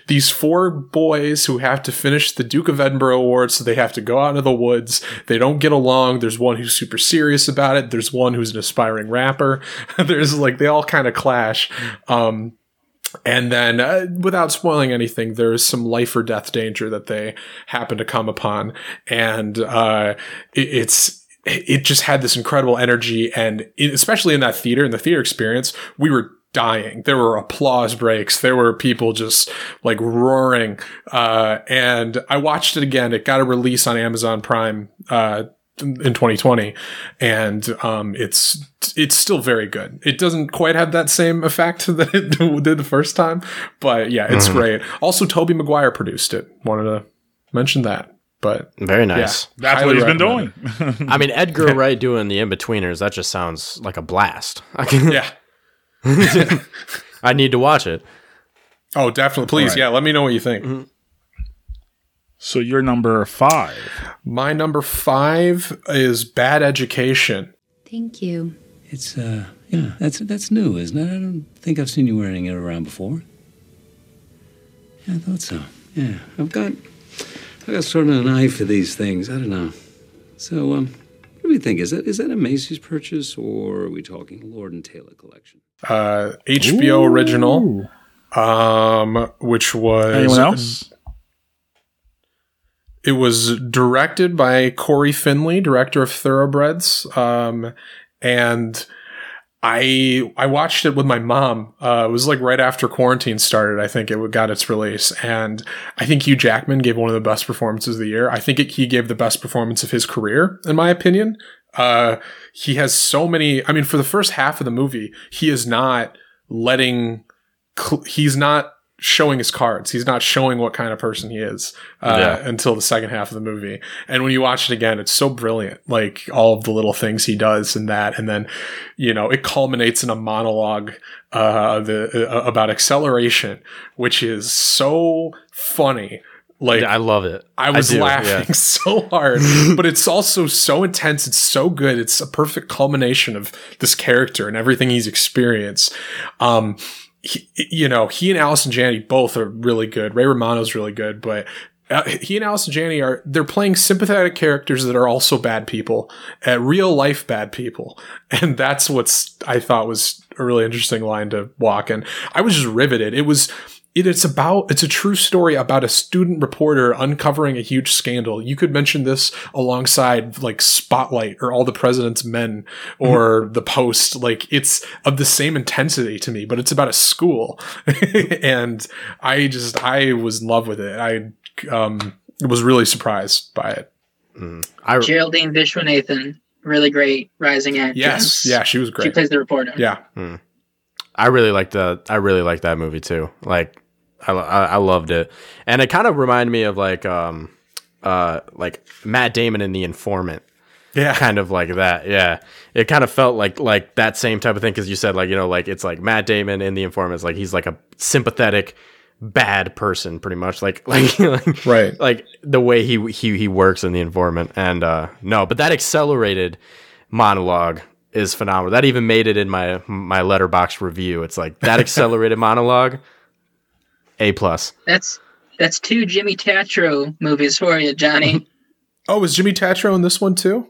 these four boys who have to finish the Duke of Edinburgh Award, so they have to go out into the woods. They don't get along. There's one who's super serious about it. There's one who's an aspiring rapper. There's like they all kind of clash. Um, and then, uh, without spoiling anything, there is some life or death danger that they happen to come upon, and uh, it, it's it just had this incredible energy, and it, especially in that theater, in the theater experience, we were dying. There were applause breaks. There were people just like roaring. Uh, and I watched it again. It got a release on Amazon Prime, uh, in 2020 and um it's it's still very good it doesn't quite have that same effect that it did the first time but yeah it's Mhm. great also tobey maguire produced it wanted to mention that but Very nice. yeah, highly recommend doing. I mean, Edgar Wright doing the in betweeners. That just sounds like a blast. I can, yeah. I need to watch it. Oh, definitely. Please, All right. yeah. Let me know what you think. So you're number five. My number five is Bad Education. Thank you. It's uh yeah, that's that's new, isn't it? I don't think I've seen you wearing it around before. Yeah, I thought so. Yeah. I've got I've got sort of an eye for these things. I don't know. So um what do we think? Is that is that a Macy's purchase or are we talking Lord and Taylor collection? Uh, HBO original, um, which was Anyone else? It was directed by Cory Finley, director of Thoroughbreds, um, and I I watched it with my mom. Uh, it was like right after quarantine started. I think it got its release, and I think Hugh Jackman gave one of the best performances of the year. I think it, he gave the best performance of his career, in my opinion. Uh, he has so many. I mean, for the first half of the movie, he is not letting. cl- He's not showing his cards. He's not showing what kind of person he is uh, Yeah. until the second half of the movie. And when you watch it again, it's so brilliant. Like all of the little things he does and that, and then you know it culminates in a monologue uh, the uh, about acceleration, which is so funny. Like I love it. I was do, laughing yeah. so hard, but it's also so intense. It's so good. It's a perfect culmination of this character and everything he's experienced. Um, he, you know, he and Allison Janney both are really good. Ray Romano's really good, but uh, he and Allison Janney are they're playing sympathetic characters that are also bad people, uh, real life bad people, and that's what's I thought was a really interesting line to walk. And I was just riveted. It was it, it's about it's a true story about a student reporter uncovering a huge scandal. You could mention this alongside like Spotlight or All the President's Men or mm-hmm. The Post. Like it's of the same intensity to me, but it's about a school, and I just I was in love with it. I um was really surprised by it. Mm-hmm. I, Geraldine Viswanathan, really great rising actress. Yes, yeah, she was great. She plays the reporter. Yeah, mm. I really liked the I really liked that movie too. Like I, I, I loved it, and it kind of reminded me of like um uh like Matt Damon in The Informant. Yeah, kind of like that. Yeah, it kind of felt like like that same type of thing because you said like you know like it's like Matt Damon in The Informant. Like he's like a sympathetic bad person pretty much like like, like right like the way he he he works in the informant and uh no but that accelerated monologue is phenomenal that even made it in my my Letterboxd review it's like that accelerated monologue a plus That's that's two Jimmy Tatro movies for you, Johnny. Oh, was Jimmy Tatro in this one too?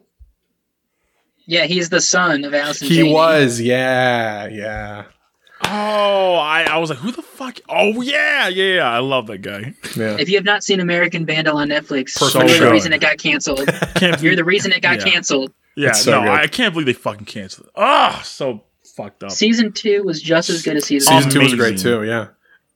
yeah, he's the son of Allison. He Janney. was. Yeah, yeah. Oh, I, I was like, who the fuck? Oh yeah, yeah, yeah. I love that guy. Yeah. If you have not seen American Vandal on Netflix, Perfect you're show. the reason it got canceled. You're the reason it got Yeah. canceled. Yeah, so no, good. I can't believe they fucking canceled it. Ah, so fucked up. Season two was just as good as season, Season two was great too. Yeah,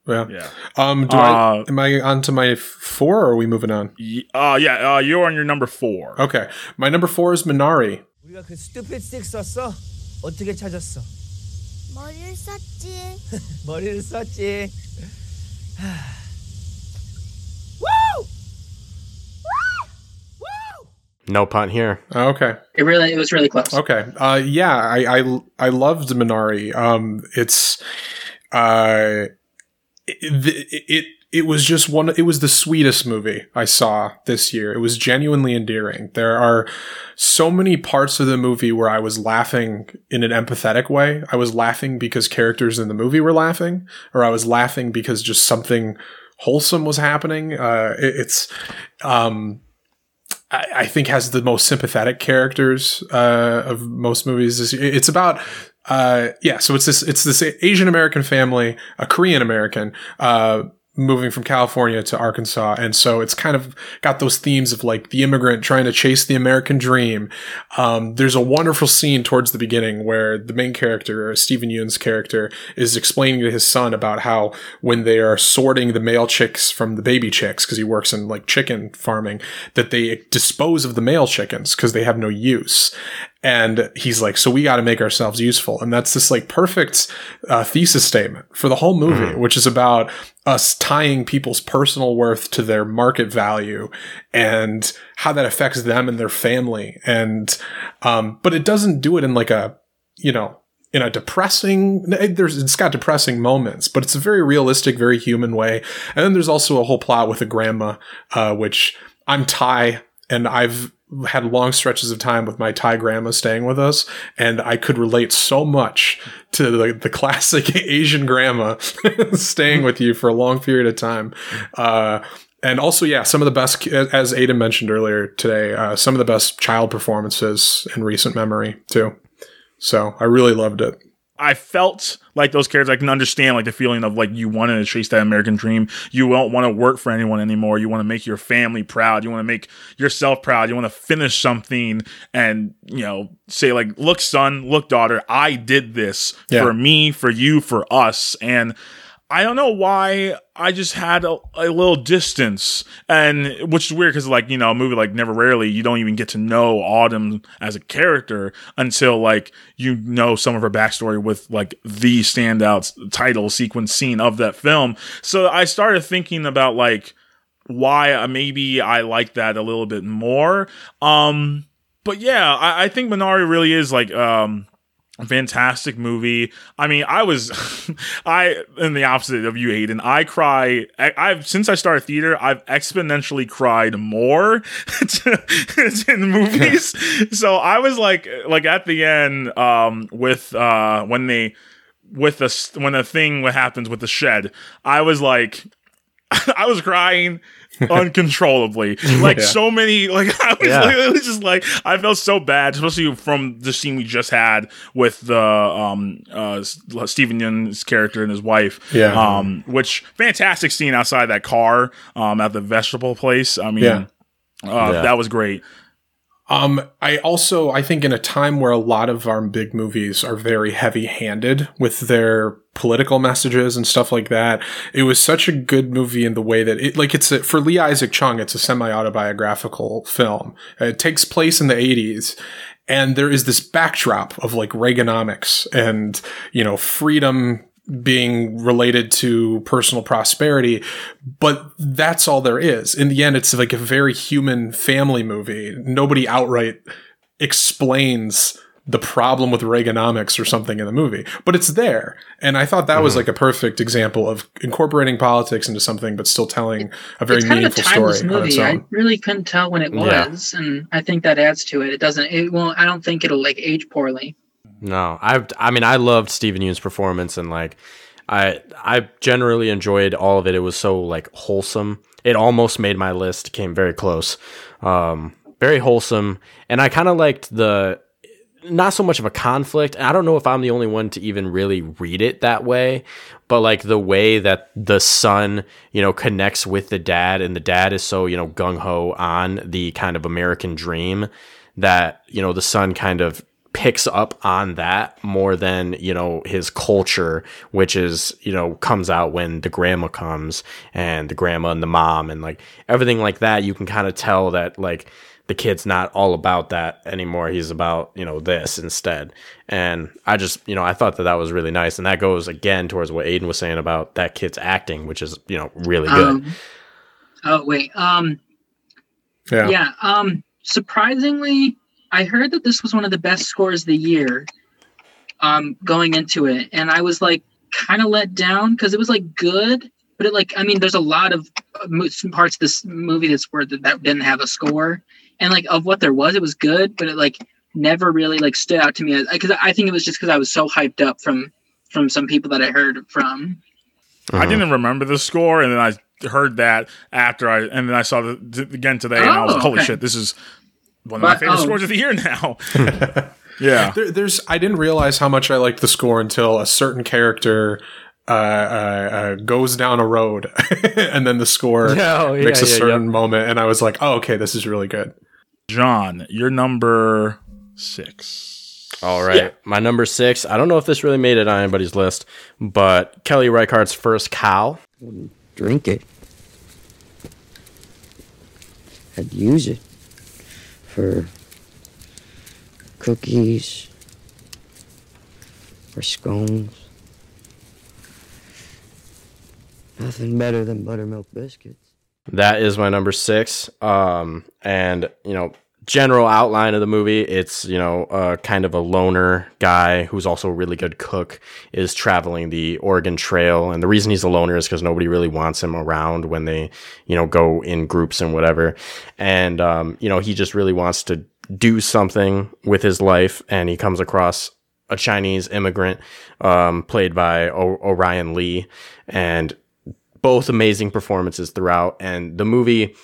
yeah. Yeah. Um, do Uh, I am I on to my f- four? or Are we moving on? Y- Uh, yeah, uh, you're on your number four. Okay, my number four is Minari. 우리가 그 스튜피드 스틱 썼어? 어떻게 찾았어? 머리를 썼지. 머리를 썼지. no pun here Okay. It really, it was really close. Okay. Uh, yeah, I, I, I loved Minari. Um, it's, uh, it, it, it was just one, it was the sweetest movie I saw this year. It was genuinely endearing. There are so many parts of the movie where I was laughing in an empathetic way. I was laughing because characters in the movie were laughing, or I was laughing because just something wholesome was happening. Uh, it, it's, um, I, I think has the most sympathetic characters uh, of most movies. It's about uh, yeah, so it's this it's this Asian American family, a Korean American. Uh, moving from California to Arkansas and so it's kind of got those themes of like the immigrant trying to chase the American dream um, there's a wonderful scene towards the beginning where the main character Steven Yeun's character is explaining to his son about how when they are sorting the male chicks from the baby chicks because he works in like chicken farming that they dispose of the male chickens because they have no use and he's like so we got to make ourselves useful. And that's this like perfect uh, thesis statement for the whole movie which is about us tying people's personal worth to their market value and how that affects them and their family. And um but it doesn't do it in like a you know in a depressing there's it's got depressing moments but it's a very realistic very human way. And then there's also a whole plot with a grandma uh which i'm thai and i've had long stretches of time with my Thai grandma staying with us, and I could relate so much to the, the classic Asian grandma staying with you for a long period of time. Uh, and also, yeah, some of the best, as Aiden mentioned earlier today, uh, some of the best child performances in recent memory too. So I really loved it. I felt like those characters. I can understand like the feeling of like you wanted to chase that American dream. You don't want to work for anyone anymore. You want to make your family proud. You want to make yourself proud. You want to finish something and you know say like, look, son, look, daughter, I did this Yeah. for me, for you, for us. And I don't know why I just had a, a little distance, and which is weird because like you know a movie like Never Rarely, you don't even get to know Autumn as a character until like you know some of her backstory with like the standout title sequence scene of that film. So I started thinking about like why uh, maybe I like that a little bit more. Um, but yeah, I, I think Minari really is like um fantastic movie. I mean, I was, I, in the opposite of you, Hayden, I cry, I, I've, since I started theater, I've exponentially cried more in movies. so I was like, like at the end, um, with, uh, when they, with the, when the thing, what happens with the shed, I was like, I was crying uncontrollably. Like Yeah. so many, like I was, Yeah. like, it was just like I felt so bad, especially from the scene we just had with the um uh Steven Yeun's character and his wife. Yeah. Um, which fantastic scene outside that car um at the vegetable place. I mean, Yeah. uh, Yeah. that was great. Um, I also I think in a time where a lot of our big movies are very heavy-handed with their political messages and stuff like that, it was such a good movie in the way that it like it's a, for Lee Isaac Chung, it's a semi-autobiographical film. It takes place in the '80s, and there is this backdrop of like Reaganomics and you know freedom being related to personal prosperity, but that's all there is. In the end, it's like a very human family movie. Nobody outright explains the problem with Reaganomics or something in the movie, but it's there. And I thought that was like a perfect example of incorporating politics into something, but still telling a very it's kind of a meaningful timeless story on its movie. I really couldn't tell when it Yeah. was, and I think that adds to it. It doesn't. It won't. I don't think it'll like age poorly. No, I I mean I loved Steven Yeun's performance and like I I generally enjoyed all of it. It was so like wholesome. It almost made my list. Came very close. Um, very wholesome, and I kind of liked the not so much of a conflict. I don't know if I'm the only one to even really read it that way, but like the way that the son, you know, connects with the dad and the dad is so, you know, gung ho on the kind of American dream that, you know, the son kind of picks up on that more than, you know, his culture, which is, you know, comes out when the grandma comes and the grandma and the mom and like everything like that. You can kind of tell that like, the kid's not all about that anymore. He's about, you know, this instead. And I just, you know, I thought that that was really nice. And that goes again towards what Aiden was saying about that kid's acting, which is, you know, really good. Um, oh wait. Um. Yeah. Yeah. Um. Surprisingly, I heard that this was one of the best scores of the year. Um, going into it, and I was like kind of let down because it was like good, but it like I mean, there's a lot of uh, some parts of this movie that's where that, that didn't have a score, and like of what there was, it was good, but it like never really like stood out to me because I think it was just because I was so hyped up from from some people that I heard from. I didn't remember the score, and then I heard that after I, and then I saw the t- again today, and I was Oh, like, "Holy okay. shit, this is one of my But, favorite oh. scores of the year now." yeah, There, there's I didn't realize how much I liked the score until a certain character uh, uh, uh, goes down a road, and then the score oh, yeah, makes a yeah, certain moment, and I was like, "Oh, okay, this is really good." John, you're number six. All right. My number six, I don't know if this really made it on anybody's list, but Kelly Reichardt's first cow. Wouldn't drink it. I'd use it for cookies or scones. Nothing better than buttermilk biscuits. That is my number six. Um, and you know, general outline of the movie, it's you know, uh, kind of a loner guy who's also a really good cook is traveling the Oregon Trail, and the reason he's a loner is because nobody really wants him around when they you know go in groups and whatever, and um, you know, he just really wants to do something with his life, and he comes across a Chinese immigrant, um, played by o- Orion Lee, and both amazing performances throughout. And the movie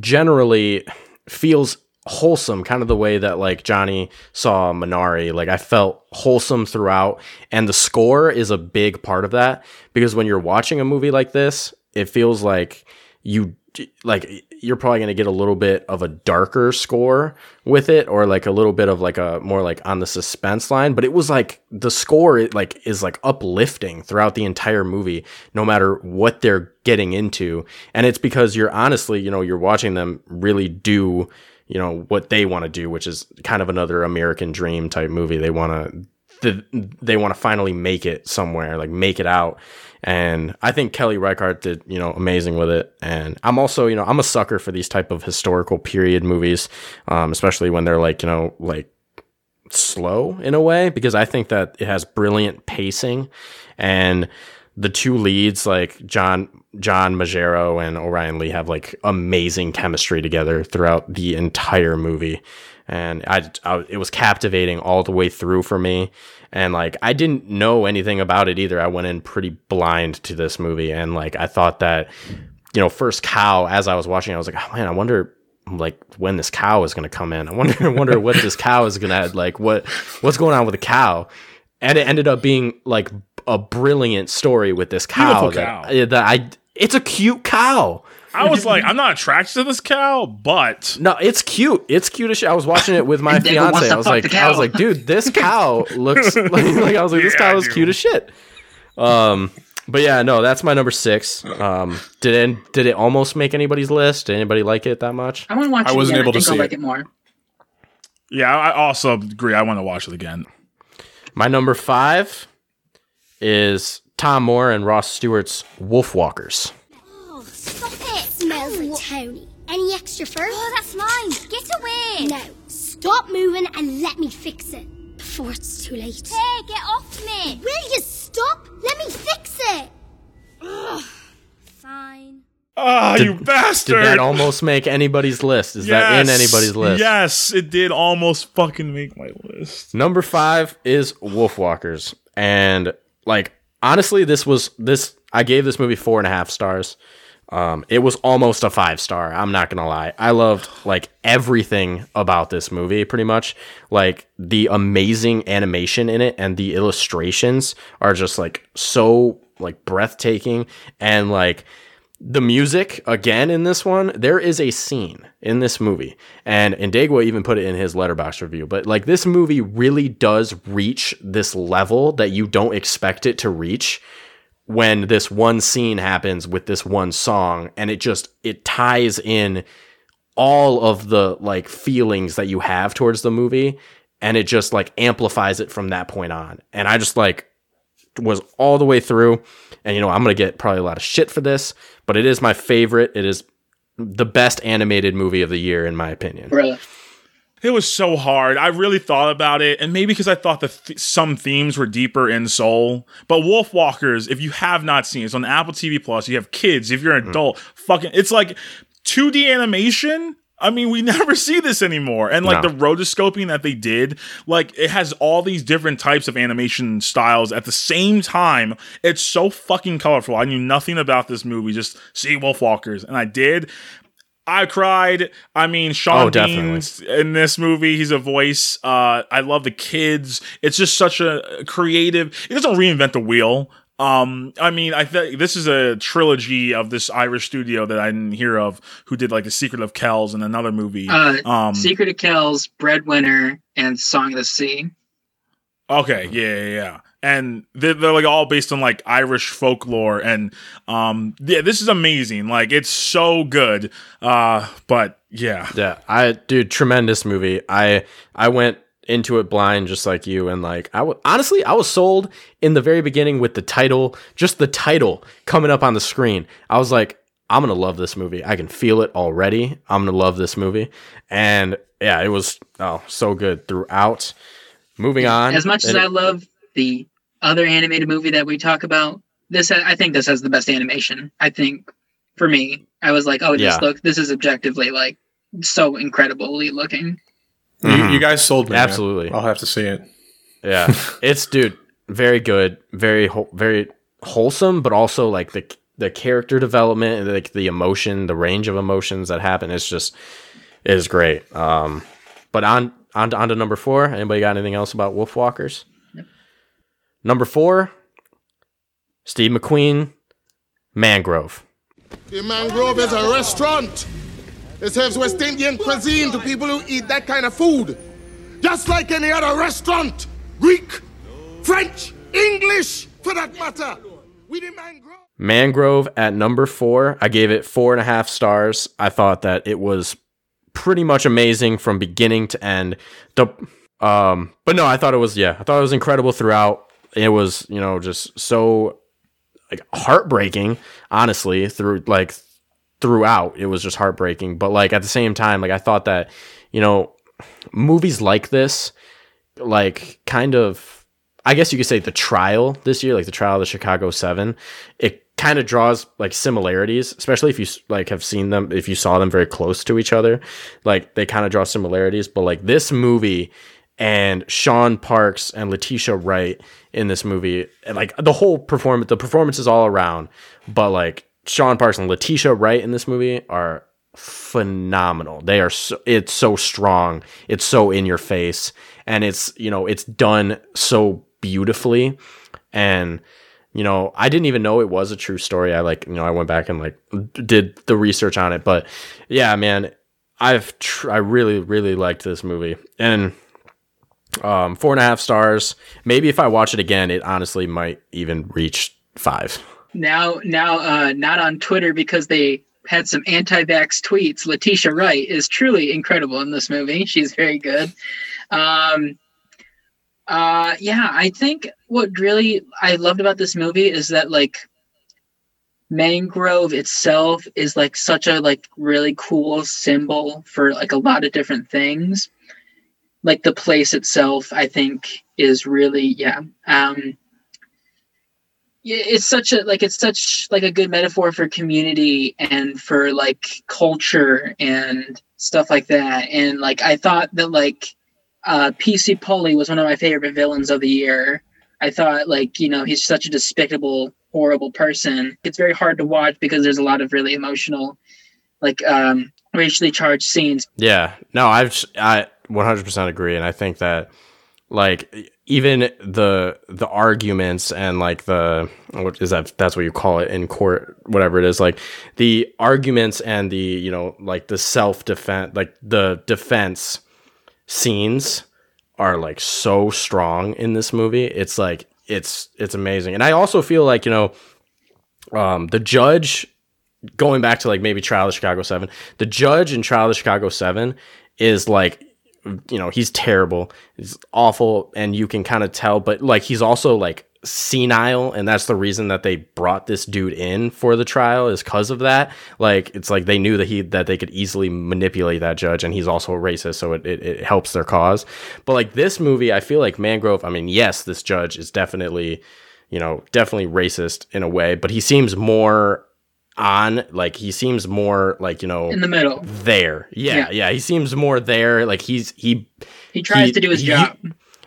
generally feels wholesome, kind of the way that like Johnny saw Minari. Like I felt wholesome throughout, and the score is a big part of that because when you're watching a movie like this, it feels like you like you're probably going to get a little bit of a darker score with it or like a little bit of like a more like on the suspense line but it was like the score it like is like uplifting throughout the entire movie no matter what they're getting into. And it's because you're honestly you know you're watching them really do you know what they want to do which is kind of another american dream type movie. They want to they want to finally make it somewhere like make it out and I think Kelly Reichardt did, you know, amazing with it. And I'm also, you know, I'm a sucker for these type of historical period movies, um, especially when they're like, you know, like slow in a way, because I think that it has brilliant pacing, and the two leads, like John John Magaro and Orion Lee, have like amazing chemistry together throughout the entire movie. And I, I, it was captivating all the way through for me and like I didn't know anything about it either. I went in pretty blind to this movie, and like I thought that, you know, first cow as I was watching, I was like, oh man, I wonder like when this cow is gonna come in. I wonder, I wonder what this cow is gonna like. What what's going on with the cow? And it ended up being like a brilliant story with this cow. That, cow. that I it's a cute cow. I was like, I'm not attracted to this cow, but No, it's cute. It's cute as shit. I was watching it with my And David wants fiance. I was like, I was like, dude, this cow looks like, like I was like, this Yeah, cow is cute as shit. Um, but yeah, no, that's my number six. Um, did it did it almost make anybody's list? Did anybody like it that much? I want to watch I it wasn't again. able I to think I'll see like it. it more. yeah, I also agree. I want to watch it again. My number five is Tom Moore and Ross Stewart's Wolf Walkers. Oh, stop it! Smells like Tony. Any extra fur? Oh, that's mine. Get away! No, stop moving and let me fix it before it's too late. Hey, get off me! Will you stop? Let me fix it. Ugh. Fine. Ah, you bastard! Did bastard! that almost make anybody's list? Is that in anybody's list? Yes, it did almost fucking make my list. Number five is Wolfwalkers, and like honestly, this was this. I gave this movie four and a half stars. Um, it was almost a five star. I'm not gonna lie. I loved like everything about this movie. Pretty much, like the amazing animation in it and the illustrations are just like so like breathtaking and like the music again in this one there is a scene in this movie and Indegwa even put it in his Letterboxd review but like this movie really does reach this level that you don't expect it to reach when this one scene happens with this one song and it just it ties in all of the like feelings that you have towards the movie and it just like amplifies it from that point on. And i just like was all the way through and you know i'm gonna get probably a lot of shit for this but it is my favorite. It is the best animated movie of the year in my opinion. Really? It was so hard. I really thought about it, and maybe because I thought that th- some themes were deeper in Soul. But Wolfwalkers, if you have not seen it, it's on Apple TV Plus. You have kids. If you're an mm. adult, fucking, it's like 2D animation. I mean, we never see this anymore. And like No. the rotoscoping that they did, like it has all these different types of animation styles at the same time. It's so fucking colorful. I knew nothing about this movie. Just see Wolfwalkers, and I did. I cried. I mean, Sean Oh, definitely. Bean's in this movie. He's a voice. Uh, I love the kids. It's just such a creative. It doesn't reinvent the wheel. Um, I mean, I think this is a trilogy of this Irish studio that I didn't hear of, who did like The Secret of Kells and another movie. Uh, um, Secret of Kells, Breadwinner, and Song of the Sea. Okay, yeah, yeah, yeah. And they're, they're like all based on like Irish folklore, and um, yeah, this is amazing. Like it's so good. Uh, but yeah, Yeah, I dude, tremendous movie. I I went into it blind just like you and like I w- honestly I was sold in the very beginning with the title, just the title coming up on the screen. I was like I'm going to love this movie. I can feel it already. I'm going to love this movie. And yeah, it was oh, so good throughout. Moving on. As much as and I love the other animated movie that we talk about, this I think this has the best animation. I think for me, I was like, oh, Yeah. just look, this is objectively like so incredibly looking. You, you guys sold me. man. Mm-hmm. Absolutely. I'll have to see it. Yeah, it's dude, very good, very whole- very wholesome, but also like the the character development and like the emotion, the range of emotions that happen. It's just it is great. Um, but on on to, on to number four. Anybody got anything else about Wolfwalkers? Number four, Steve McQueen, Mangrove. The Mangrove is a restaurant. It serves West Indian cuisine to people who eat that kind of food. Just like any other restaurant. Greek, French, English, for that matter. We demand growth. Mangrove at number four. I gave it four and a half stars. I thought that it was pretty much amazing from beginning to end. The um, but no, I thought it was yeah, I thought it was incredible throughout. It was you know just so like heartbreaking, honestly. Through like throughout, it was just heartbreaking. But like at the same time, like I thought that you know movies like this, like kind of, I guess you could say the trial this year, like the trial of the Chicago Seven, it kind of draws like similarities, especially if you like have seen them, if you saw them very close to each other, like they kind of draw similarities. But like this movie and Shaun Parkes and Letitia Wright in this movie, and like the whole performance, the performances all around, but like Shaun Parkes and Letitia Wright in this movie are phenomenal. They are so, it's so strong. It's so in your face and it's, you know, it's done so beautifully and you know, I didn't even know it was a true story. I like, you know, I went back and like did the research on it, but yeah, man, I've tr- I really really liked this movie, and um, four and a half stars. Maybe if I watch it again, it honestly might even reach five. Now, now, uh, not on Twitter because they had some anti-vax tweets. Letitia Wright is truly incredible in this movie. She's very good. Um, uh, yeah, I think what really I loved about this movie is that like mangrove itself is like such a like really cool symbol for like a lot of different things. Like the place itself, I think is really yeah. Um, it's such a like it's such like a good metaphor for community and for like culture and stuff like that. And like I thought that like uh, PC Pulley was one of my favorite villains of the year. I thought like you know he's such a despicable, horrible person. It's very hard to watch because there's a lot of really emotional, like um, racially charged scenes. Yeah, no, I've I 100% agree, and I think that like even the the arguments and like the what is that that's what you call it in court whatever it is like the arguments and the you know like the self defense like the defense scenes are like so strong in this movie. It's like it's it's amazing. And i also feel like you know um the judge going back to like maybe trial of chicago 7 the judge in trial of chicago 7 is like you know he's terrible. He's awful and you can kind of tell but like he's also like senile and that's the reason that they brought this dude in for the trial is because of that. Like it's like they knew that he that they could easily manipulate that judge and he's also a racist so it, it, it helps their cause. But like this movie i feel like mangrove i mean yes this judge is definitely you know definitely racist in a way but he seems more on like he seems more like you know In the middle. there yeah yeah, Yeah. he seems more there like he's he He tries to do his he- job.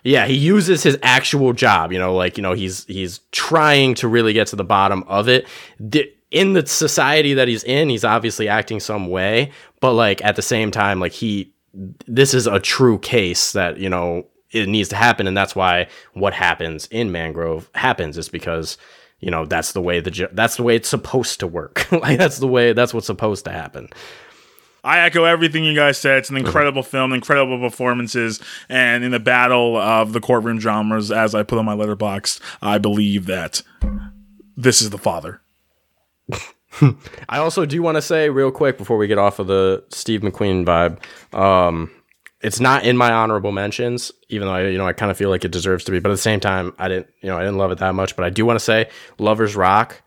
yeah he uses his actual job you know like you know he's he's trying to really get to the bottom of it The- in the society that he's in he's obviously acting some way but like at the same time like he this is a true case that you know it needs to happen and that's why what happens in mangrove happens is because you know that's the way the that's the way it's supposed to work like that's the way that's what's supposed to happen I echo everything you guys said. It's an incredible film, incredible performances, and in the battle of the courtroom dramas, as I put on my Letterboxd, I believe that this is the father. I also do want to say real quick before we get off of the Steve McQueen vibe. Um, it's not in my honorable mentions, even though I, you know, I kind of feel like it deserves to be. But at the same time, I didn't, you know, I didn't love it that much. But I do want to say, Lovers Rock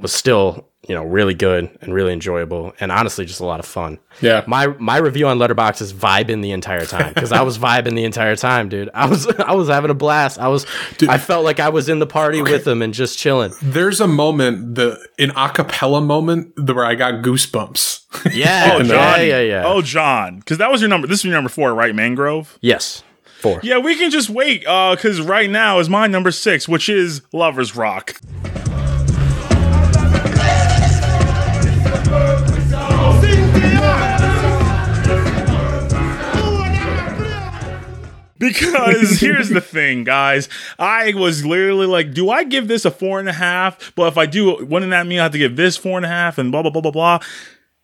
was still, you know, really good and really enjoyable, and honestly, just a lot of fun. Yeah. My my review on Letterboxd is vibing the entire time because I was vibing the entire time, dude. I was I was having a blast. I was I felt like I was in the party with them and just chilling. There's a moment, the an acapella moment, the- where I got goosebumps. Yeah, oh, John. then- yeah, yeah. Oh, John. Because that was your number. This is your number four, right? Mangrove? Yes. Four. Yeah, we can just wait. Uh, because right now is my number six, which is Lovers Rock. Because here's the thing, guys. I was literally like, do I give this a four and a half? But if I do, wouldn't that mean I have to give this four and a half and blah, blah, blah, blah, blah?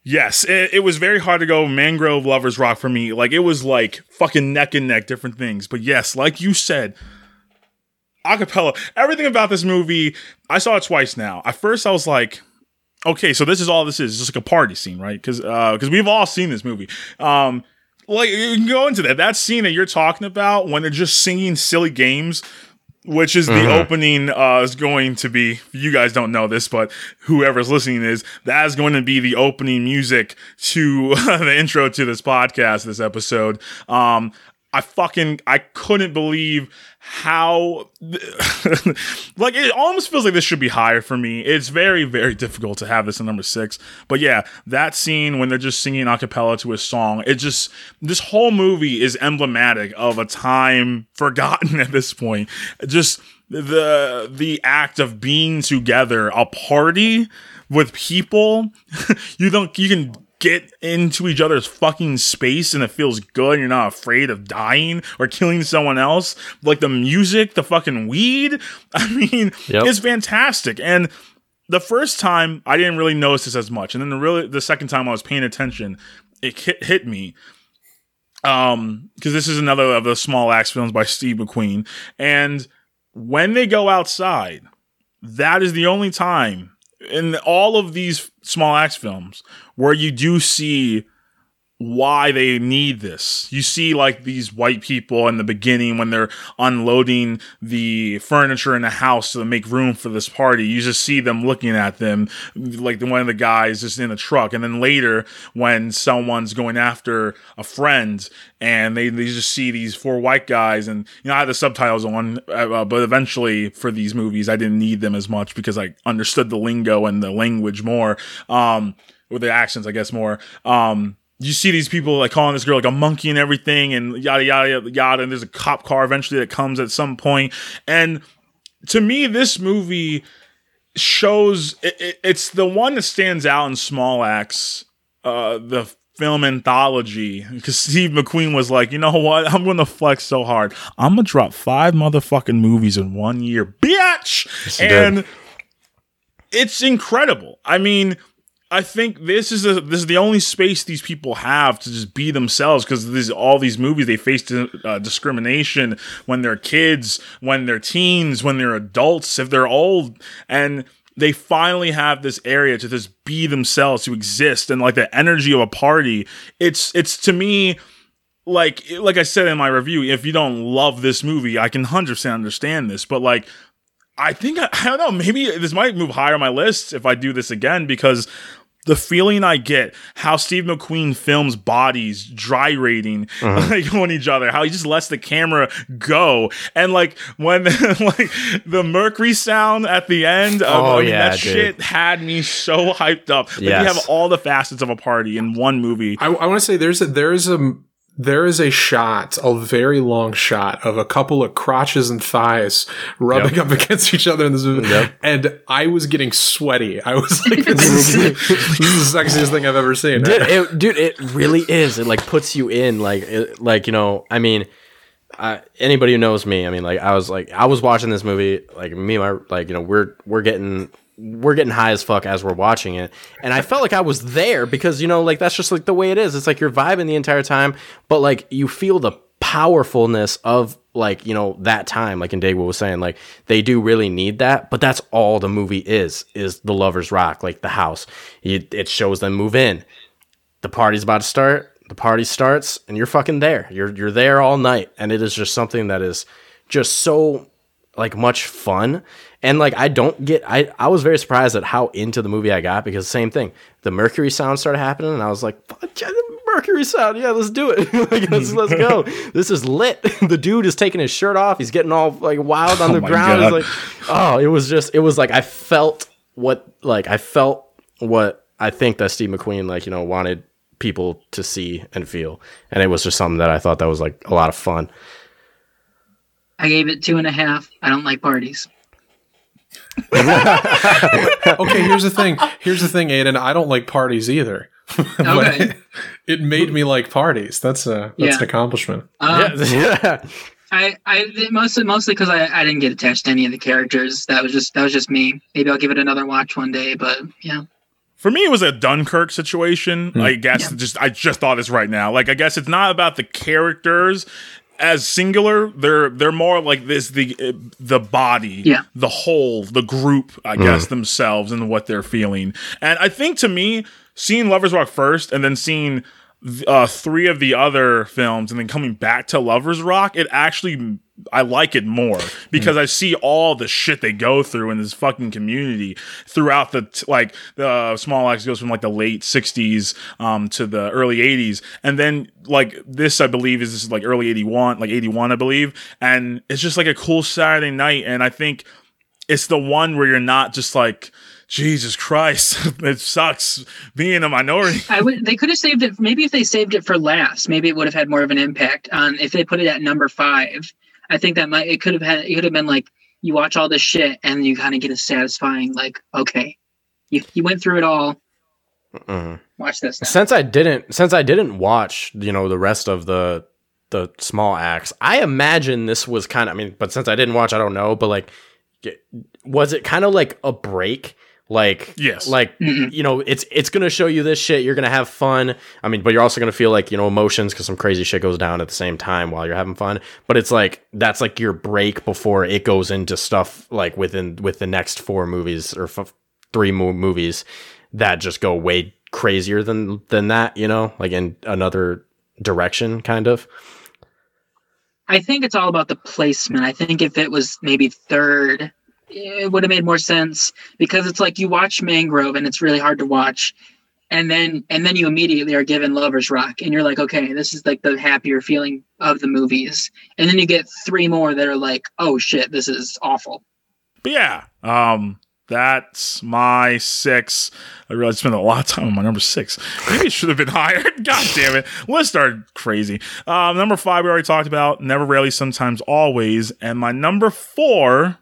Yes, it, it was very hard to go Mangrove Lovers Rock for me. Like it was like fucking neck and neck, different things. But yes, like you said, acapella. Everything about this movie, I saw it twice now. At first, I was like, okay, so this is all this is, it's just like a party scene, right? Because because we've all seen this movie. Um, like you can go into that. That scene that you're talking about when they're just singing silly games. Which is the Mhm. opening uh, is going to be. You guys don't know this, but whoever's listening is that is going to be the opening music to the intro to this podcast, this episode. Um, I fucking I couldn't believe how like it almost feels like this should be higher for me. It's very very difficult to have this in number 6. But yeah, that scene when they're just singing a cappella to a song, it just this whole movie is emblematic of a time forgotten at this point. Just the the act of being together, a party with people you don't you can get into each other's fucking space and it feels good. You're not afraid of dying or killing someone else. Like the music, the fucking weed. I mean, Yep. it's fantastic. And the first time I didn't really notice this as much. And then the really the second time I was paying attention, it hit, hit me. Um, because this is another of the small axe films by Steve McQueen. And when they go outside, that is the only time in all of these small axe films where you do see why they need this. You see like these white people in the beginning when they're unloading the furniture in the house to make room for this party. You just see them looking at them like the one of the guys just in the truck. And then later when someone's going after a friend and they, they just see these four white guys and you know I had the subtitles on uh, but eventually for these movies I didn't need them as much because I understood the lingo and the language more um with the accents I guess more um you see these people like calling this girl like a monkey and everything and yada yada yada yada and there's a cop car eventually that comes at some point. And to me this movie shows it, it- it's the one that stands out in Small Axe uh the film anthology because steve mcqueen was like you know what? I'm gonna flex so hard. I'm gonna drop five motherfucking movies in one year bitch! Yes, he did. and it's incredible. I mean I think this is a, this is the only space these people have to just be themselves because these all these movies they face uh, discrimination when they're kids, when they're teens, when they're adults, if they're old, and they finally have this area to just be themselves, to exist, and like the energy of a party. It's it's to me like like I said in my review, if you don't love this movie, I can hundred percent understand this, but like I think I, I don't know. Maybe this might move higher on my list if I do this again because the feeling I get how Steve McQueen films bodies gyrating Uh-huh. like on each other, how he just lets the camera go, and like when like the Mercury sound at the end, of, Oh, I mean, yeah, that dude. shit had me so hyped up. Like you have all the facets of a party in one movie. I, I want to say there's a there is a there is a shot, a very long shot of a couple of crotches and thighs rubbing Yep. up against each other in this movie, and I was getting sweaty. I was like, "This is, this is the sexiest thing I've ever seen." dude, it, dude, it really is. It like puts you in, like, it, like you know. I mean, uh, anybody who knows me, I mean, like, I was like, I was watching this movie, like me and my, like, you know, we're we're getting we're getting high as fuck as we're watching it, and I felt like I was there because you know, like, that's just like the way it is. It's like you're vibing the entire time, but like you feel the powerfulness of like you know that time like Indagwa was saying like they do really need that but that's all the movie is is the lovers rock like the house. You, it shows them move in. The party's about to start the party starts and you're fucking there. You're you're there all night and it is just something that is just so like much fun and like i don't get i i was very surprised at how into the movie i got because same thing. The mercury sound started happening and i was like "Fuck, yeah, the mercury sound. Yeah let's do it. Like let's, let's go. This is lit. The dude is taking his shirt off. He's getting all like wild on Oh the my ground. God. It's like oh it was just it was like i felt what like i felt what i think that steve mcqueen like you know wanted people to see and feel. And it was just something that i thought that was like a lot of fun. I gave it two and a half. I don't like parties. okay, here's the thing. Here's the thing, Aiden. I don't like parties either. But Okay. it made me like parties. That's a that's Yeah. an accomplishment. Um, yeah. I, I mostly mostly because I, I didn't get attached to any of the characters. That was just that was just me. Maybe I'll give it another watch one day. But yeah, for me, it was a Dunkirk situation. Hmm. I guess just I just thought this right now. Like I guess it's not about the characters as singular. They're they're more like this the uh, the body, Yeah. the whole, the group. I guess themselves and what they're feeling. And I think to me, seeing Lovers Rock first and then seeing uh, three of the other films and then coming back to Lovers Rock, it actually I like it more because I see all the shit they go through in this fucking community throughout the t- like the Small Axe goes from like the late '60s um, to the early '80s, and then like this I believe is this is like early '81, like '81 I believe, and it's just like a cool Saturday night, and I think it's the one where you're not just like Jesus Christ, it sucks being a minority. I would. They could have saved it. Maybe if they saved it for last, maybe it would have had more of an impact. On if they put it at number five, I think that might. It could have had. It could have been like you watch all this shit and you kind of get a satisfying like, okay, you you went through it all. Watch this. Now. Since I didn't, since I didn't watch, you know, the rest of the the Small Axe, I imagine this was kind of. I mean, but since I didn't watch, I don't know. But like, was it kind of like a break? Like, Yes. like mm-hmm. you know, it's it's gonna show you this shit. You're gonna have fun. I mean, but you're also gonna feel like you know emotions because some crazy shit goes down at the same time while you're having fun. But it's like that's like your break before it goes into stuff like within with the next four movies or f- three mo- movies that just go way crazier than than that. You know, like in another direction, kind of. I think it's all about the placement. I think if it was maybe third, it would have made more sense because it's like you watch Mangrove and it's really hard to watch. And then and then you immediately are given Lovers Rock and you're like, okay, this is like the happier feeling of the movies. And then you get three more that are like, oh shit, this is awful. But yeah, um, that's my six. I I spent a lot of time on my number six. Maybe it should have been higher. God damn it. Lists are crazy. Um, number five, we already talked about. Never, rarely, sometimes, always. And my number four,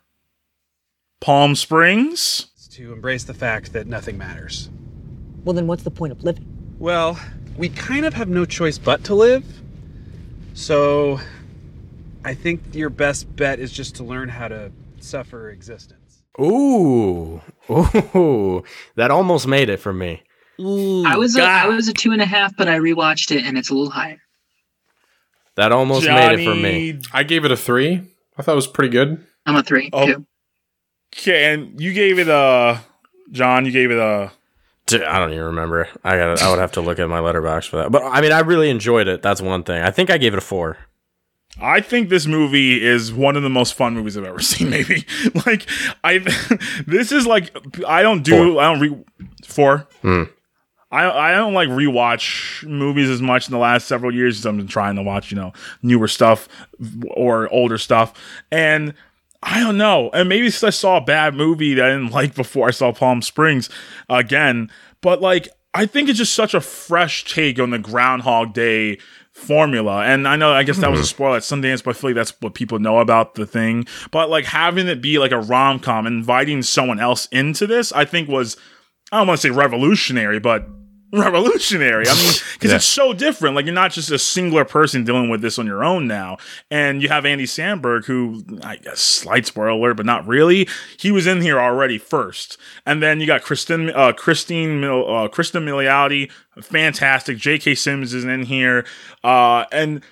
Palm Springs. to embrace the fact that nothing matters. Well, then what's the point of living? Well, we kind of have no choice but to live. So I think your best bet is just to learn how to suffer existence. Ooh, ooh, that almost made it for me. I was a, I was a two and a half, but I rewatched it and it's a little higher. That almost made it for me. I gave it a three. I thought it was pretty good. I'm a three. Oh, okay. And you gave it a, John, you gave it a, Dude, I don't even remember. I got. I would have to look at my Letterboxd for that. But I mean, I really enjoyed it. That's one thing. I think I gave it a four. I think this movie is one of the most fun movies I've ever seen. Maybe like I, this is like I don't do I don't re four. Hmm. I I don't like rewatch movies as much in the last several years. Because I've been trying to watch you know newer stuff or older stuff, and I don't know. And maybe I saw a bad movie that I didn't like before I saw Palm Springs again. But like, I think it's just such a fresh take on the Groundhog Day formula. And I know, I guess that was a hmm. spoiler at Sundance, but I feel like that's what people know about the thing. But like having it be like a rom com, inviting someone else into this, I think was, I don't want to say revolutionary, but revolutionary. I mean, because Yeah. it's so different. Like you're not just a singular person dealing with this on your own now. And you have Andy Samberg, who I guess slight spoiler alert, but not really. He was in here already first, and then you got Kristen, uh, Christine, uh, Kristen Milioti, fantastic. J.K. Simmons is in here, uh, and.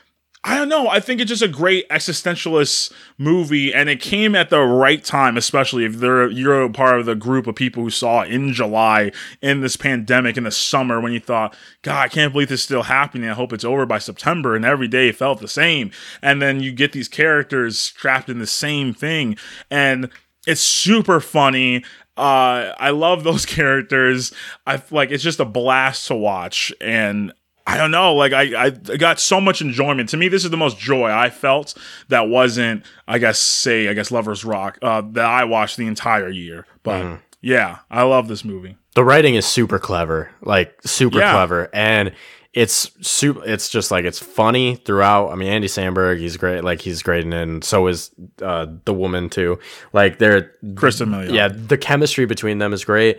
I don't know. I think it's just a great existentialist movie, and it came at the right time, especially if you're part of the group of people who saw it in July in this pandemic in the summer when you thought, God, I can't believe this is still happening. I hope it's over by September, and every day felt the same. And then you get these characters trapped in the same thing, and it's super funny. Uh, I love those characters. I like it's just a blast to watch, and I don't know. Like I, I got so much enjoyment. To me, this is the most joy I felt that wasn't, I guess, say, I guess, Lovers Rock uh, that I watched the entire year. But yeah, I love this movie. The writing is super clever, like super Yeah. clever, and it's super. It's just like it's funny throughout. I mean, Andy Samberg, he's great. Like he's great, in it, and so is uh, the woman too. Like they're Kristen. Yeah, the chemistry between them is great.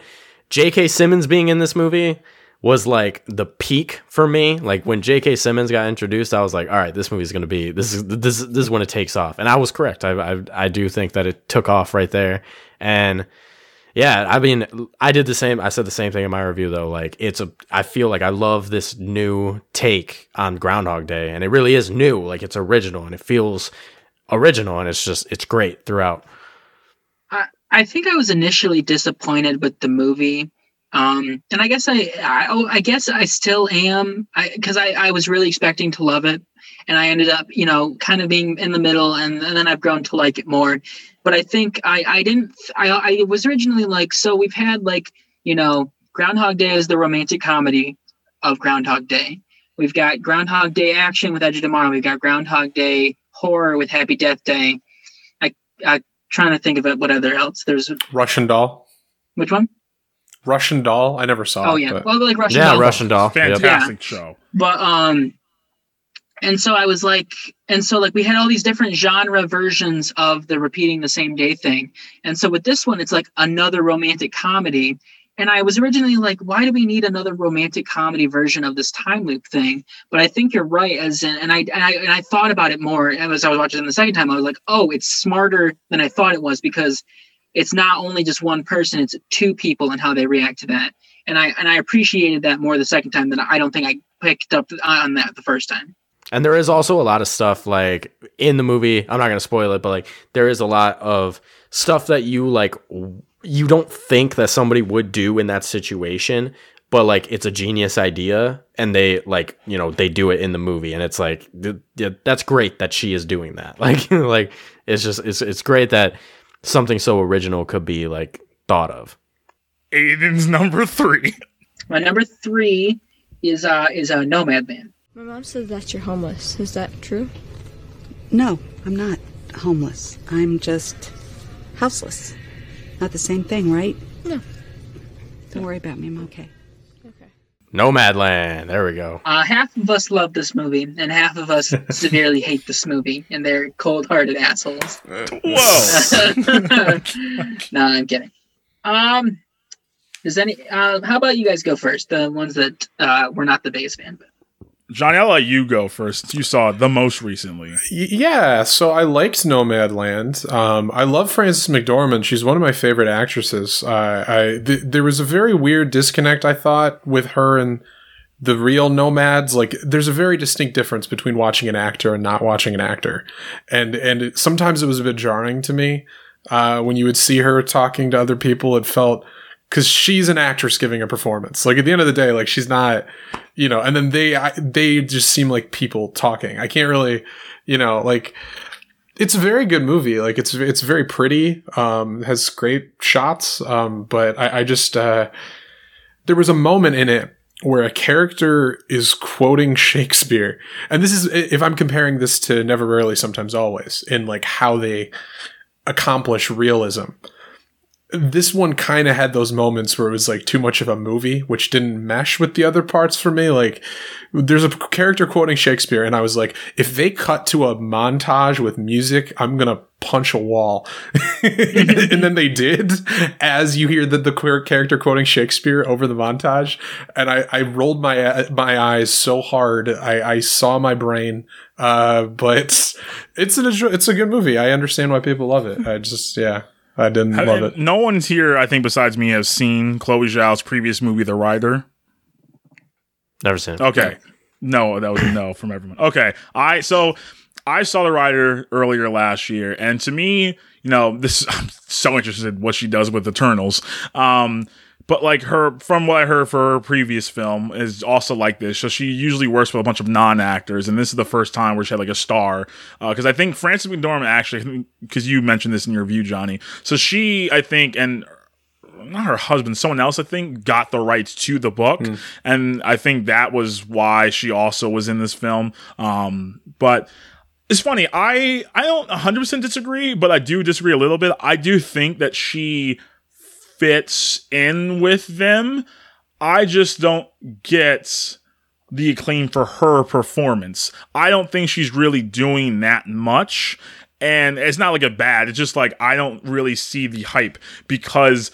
J.K. Simmons being in this movie was like the peak for me. Like when J.K. Simmons got introduced, I was like, all right, this movie's gonna be this is this this is when it takes off, and I was correct. I I, I do think that it took off right there, and Yeah, I mean, I did the same. I said the same thing in my review though. Like, it's a. I feel like I love this new take on Groundhog Day, and it really is new. Like, it's original, and it feels original, and it's just it's great throughout. I, I think I was initially disappointed with the movie. Um, and I guess I, I, oh, I guess I still am, because I, I, I was really expecting to love it, and I ended up, you know, kind of being in the middle, and, and then I've grown to like it more. But I think I, I didn't, I, I was originally like, so we've had like, you know, Groundhog Day is the romantic comedy of Groundhog Day. We've got Groundhog Day action with Edge of Tomorrow. We've got Groundhog Day horror with Happy Death Day. I, I trying to think of it. What other else? There's Russian Doll. Which one? Russian Doll. I never saw. Oh yeah, but- well like Russian doll. yeah, Doll. Russian Doll. Yep. Fantastic show. But um, and so I was like, and so like we had all these different genre versions of the repeating the same day thing, and so with this one, it's like another romantic comedy. And I was originally like, why do we need another romantic comedy version of this time loop thing? But I think you're right. As in, and I and I and I thought about it more as I was watching it the second time. I was like, oh, it's smarter than I thought it was because it's not only just one person; it's two people and how they react to that. And I and I appreciated that more the second time than I don't think I picked up on that the first time. And there is also a lot of stuff like in the movie. I'm not gonna spoil it, but like there is a lot of stuff that you like you don't think that somebody would do in that situation, but like it's a genius idea, and they like you know they do it in the movie, and it's like th- th- that's great that she is doing that. Like like it's just it's it's great that something so original could be like thought of. Aiden's number three. My number three is uh is a Nomad Man. My mom said that you're homeless. Is that true? No, I'm not homeless. I'm just houseless. Not the same thing, right? No. Don't worry about me. I'm okay. Nomadland. There we go. Uh, half of us love this movie, and half of us severely hate this movie, and they're cold-hearted assholes. Whoa! no, I'm kidding. Um, does any? Uh, how about you guys go first? The ones that uh, we're not the biggest fan. But Let you go first. You saw the most recently. Yeah, so I liked Nomadland. Um, I love Frances McDormand. She's one of my favorite actresses. Uh, I th- there was a very weird disconnect I thought with her and the real nomads. Like, there's a very distinct difference between watching an actor and not watching an actor, and and it, sometimes it was a bit jarring to me uh, when you would see her talking to other people. It felt because she's an actress giving a performance. Like at the end of the day, like she's not, you know. And then they I, they just seem like people talking. I can't really, you know, like it's a very good movie. Like it's it's very pretty. Um, has great shots. Um, but I, I just uh, there was a moment in it where a character is quoting Shakespeare, and this is if I'm comparing this to Never Rarely Sometimes Always in like how they accomplish realism this one kind of had those moments where it was like too much of a movie, which didn't mesh with the other parts for me. Like, there's a character quoting Shakespeare, and I was like, if they cut to a montage with music, I'm gonna punch a wall. and then they did, as you hear the, the queer character quoting Shakespeare over the montage, and I, I rolled my my eyes so hard, I, I saw my brain. Uh, but it's an it's a good movie. I understand why people love it. I just yeah. I didn't I- love it. No one's here, I think, besides me, has seen Chloe Zhao's previous movie, The Rider. Never seen it. Okay. No, that was a no from everyone. Okay. I so I saw The Rider earlier last year, and to me, you know, this I'm so interested in what she does with Eternals. Um, but like her, from what I heard for her previous film, is also like this. So she usually works with a bunch of non-actors, and this is the first time where she had like a star. Because I think Frances McDormand actually, because you mentioned this in your review, Johnny. So she, I think, and not her husband, someone else, I think, got the rights to the book, and I think that was why she also was in this film. Um, but it's funny, I I don't 100 percent disagree, but I do disagree a little bit. I do think that she fits in with them. I just don't get the acclaim for her performance. I don't think she's really doing that much. And it's not like a bad, it's just like I don't really see the hype because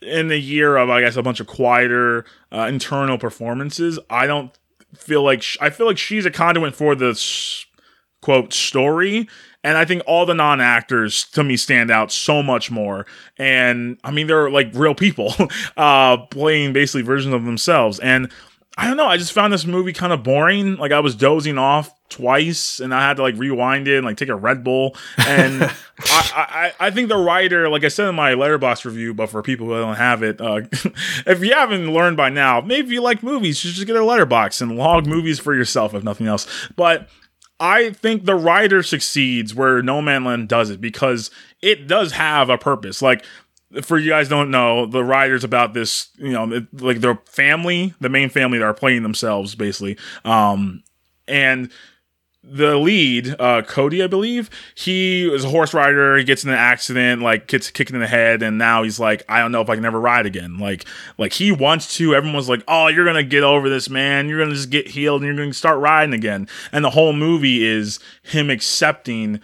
in the year of, I guess, a bunch of quieter uh, internal performances, I don't feel like sh- I feel like she's a conduit for the quote story and i think all the non-actors to me stand out so much more. And i mean they're like real people uh playing basically versions of themselves. And i don't know i just found this movie kind of boring. Like i was dozing off twice and i had to like rewind it and like take a red bull. And I, I i think the Rider like i said in my Letterboxd review but for people who don't have it uh if you haven't learned by now maybe you like movies you should just get a Letterboxd and log movies for yourself if nothing else. But I think the Rider succeeds where Nomadland does it because it does have a purpose. Like for you guys don't know, the Rider's about this, you know, it, like their family, the main family that are playing themselves basically. Um and the lead, uh, Cody, I believe, he was a horse rider. He gets in an accident, like gets kicked in the head, and now he's like, I don't know if I can ever ride again. Like, like he wants to. Everyone's like, Oh, you're gonna get over this, man. You're gonna just get healed, and you're gonna start riding again. And the whole movie is him accepting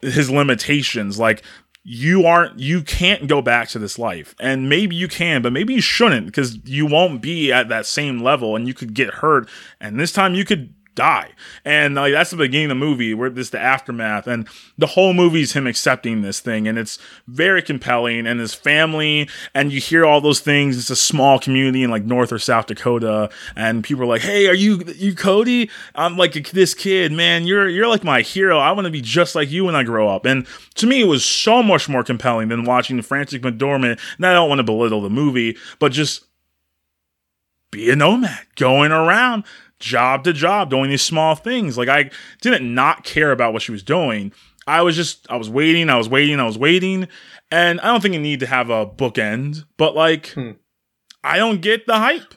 his limitations. Like, you aren't, you can't go back to this life, and maybe you can, but maybe you shouldn't because you won't be at that same level, and you could get hurt. And this time, you could die. And like that's the beginning of the movie where this the aftermath and the whole movie's him accepting this thing and it's very compelling and his family and you hear all those things. It's a small community in like North or South Dakota and people are like, "Hey, are you you Cody? I'm like this kid, man. You're you're like my hero. I want to be just like you when I grow up." And to me it was so much more compelling than watching Frances McDormand. And I don't want to belittle the movie, but just be a nomad going around job to job doing these small things. Like I didn't not care about what she was doing. I was just I was waiting, I was waiting, I was waiting, and I don't think you need to have a bookend, but like Hmm. I don't get the hype.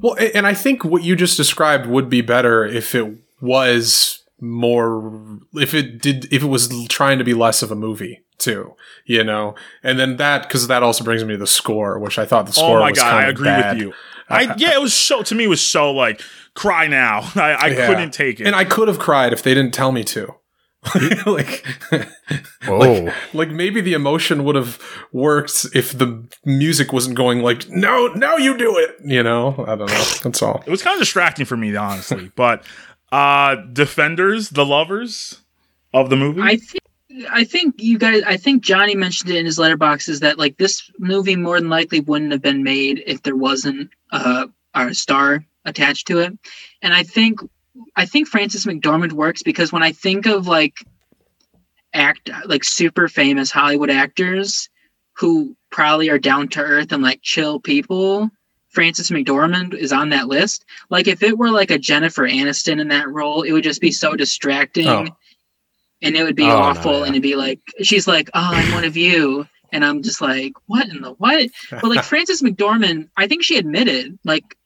Well, and I think what you just described would be better if it was more if it did if it was trying to be less of a movie too, you know. And then that because that also brings me to the score, which I thought the score oh my was god, I agree bad. with you. I yeah, it was so to me it was so like cry now. I, I Yeah. couldn't take it. And I could have cried if they didn't tell me to. like, Oh. like, like maybe the emotion would have worked if the music wasn't going like, no, no, you do it. You know, I don't know. That's all. it was kind of distracting for me, honestly. but uh Defenders, the lovers of the movie. I think I think you guys I think Johnny mentioned it in his Letterboxd is that like this movie more than likely wouldn't have been made if there wasn't uh our star attached to it. And I think I think Frances McDormand works because when I think of like act like super famous Hollywood actors who probably are down to earth and like chill people, Frances McDormand is on that list. Like if it were like a Jennifer Aniston in that role, it would just be so distracting Oh. and it would be Oh, no, awful and it'd be like she's like oh i'm one of you and i'm just like what in the what but like frances mcdormand i think she admitted like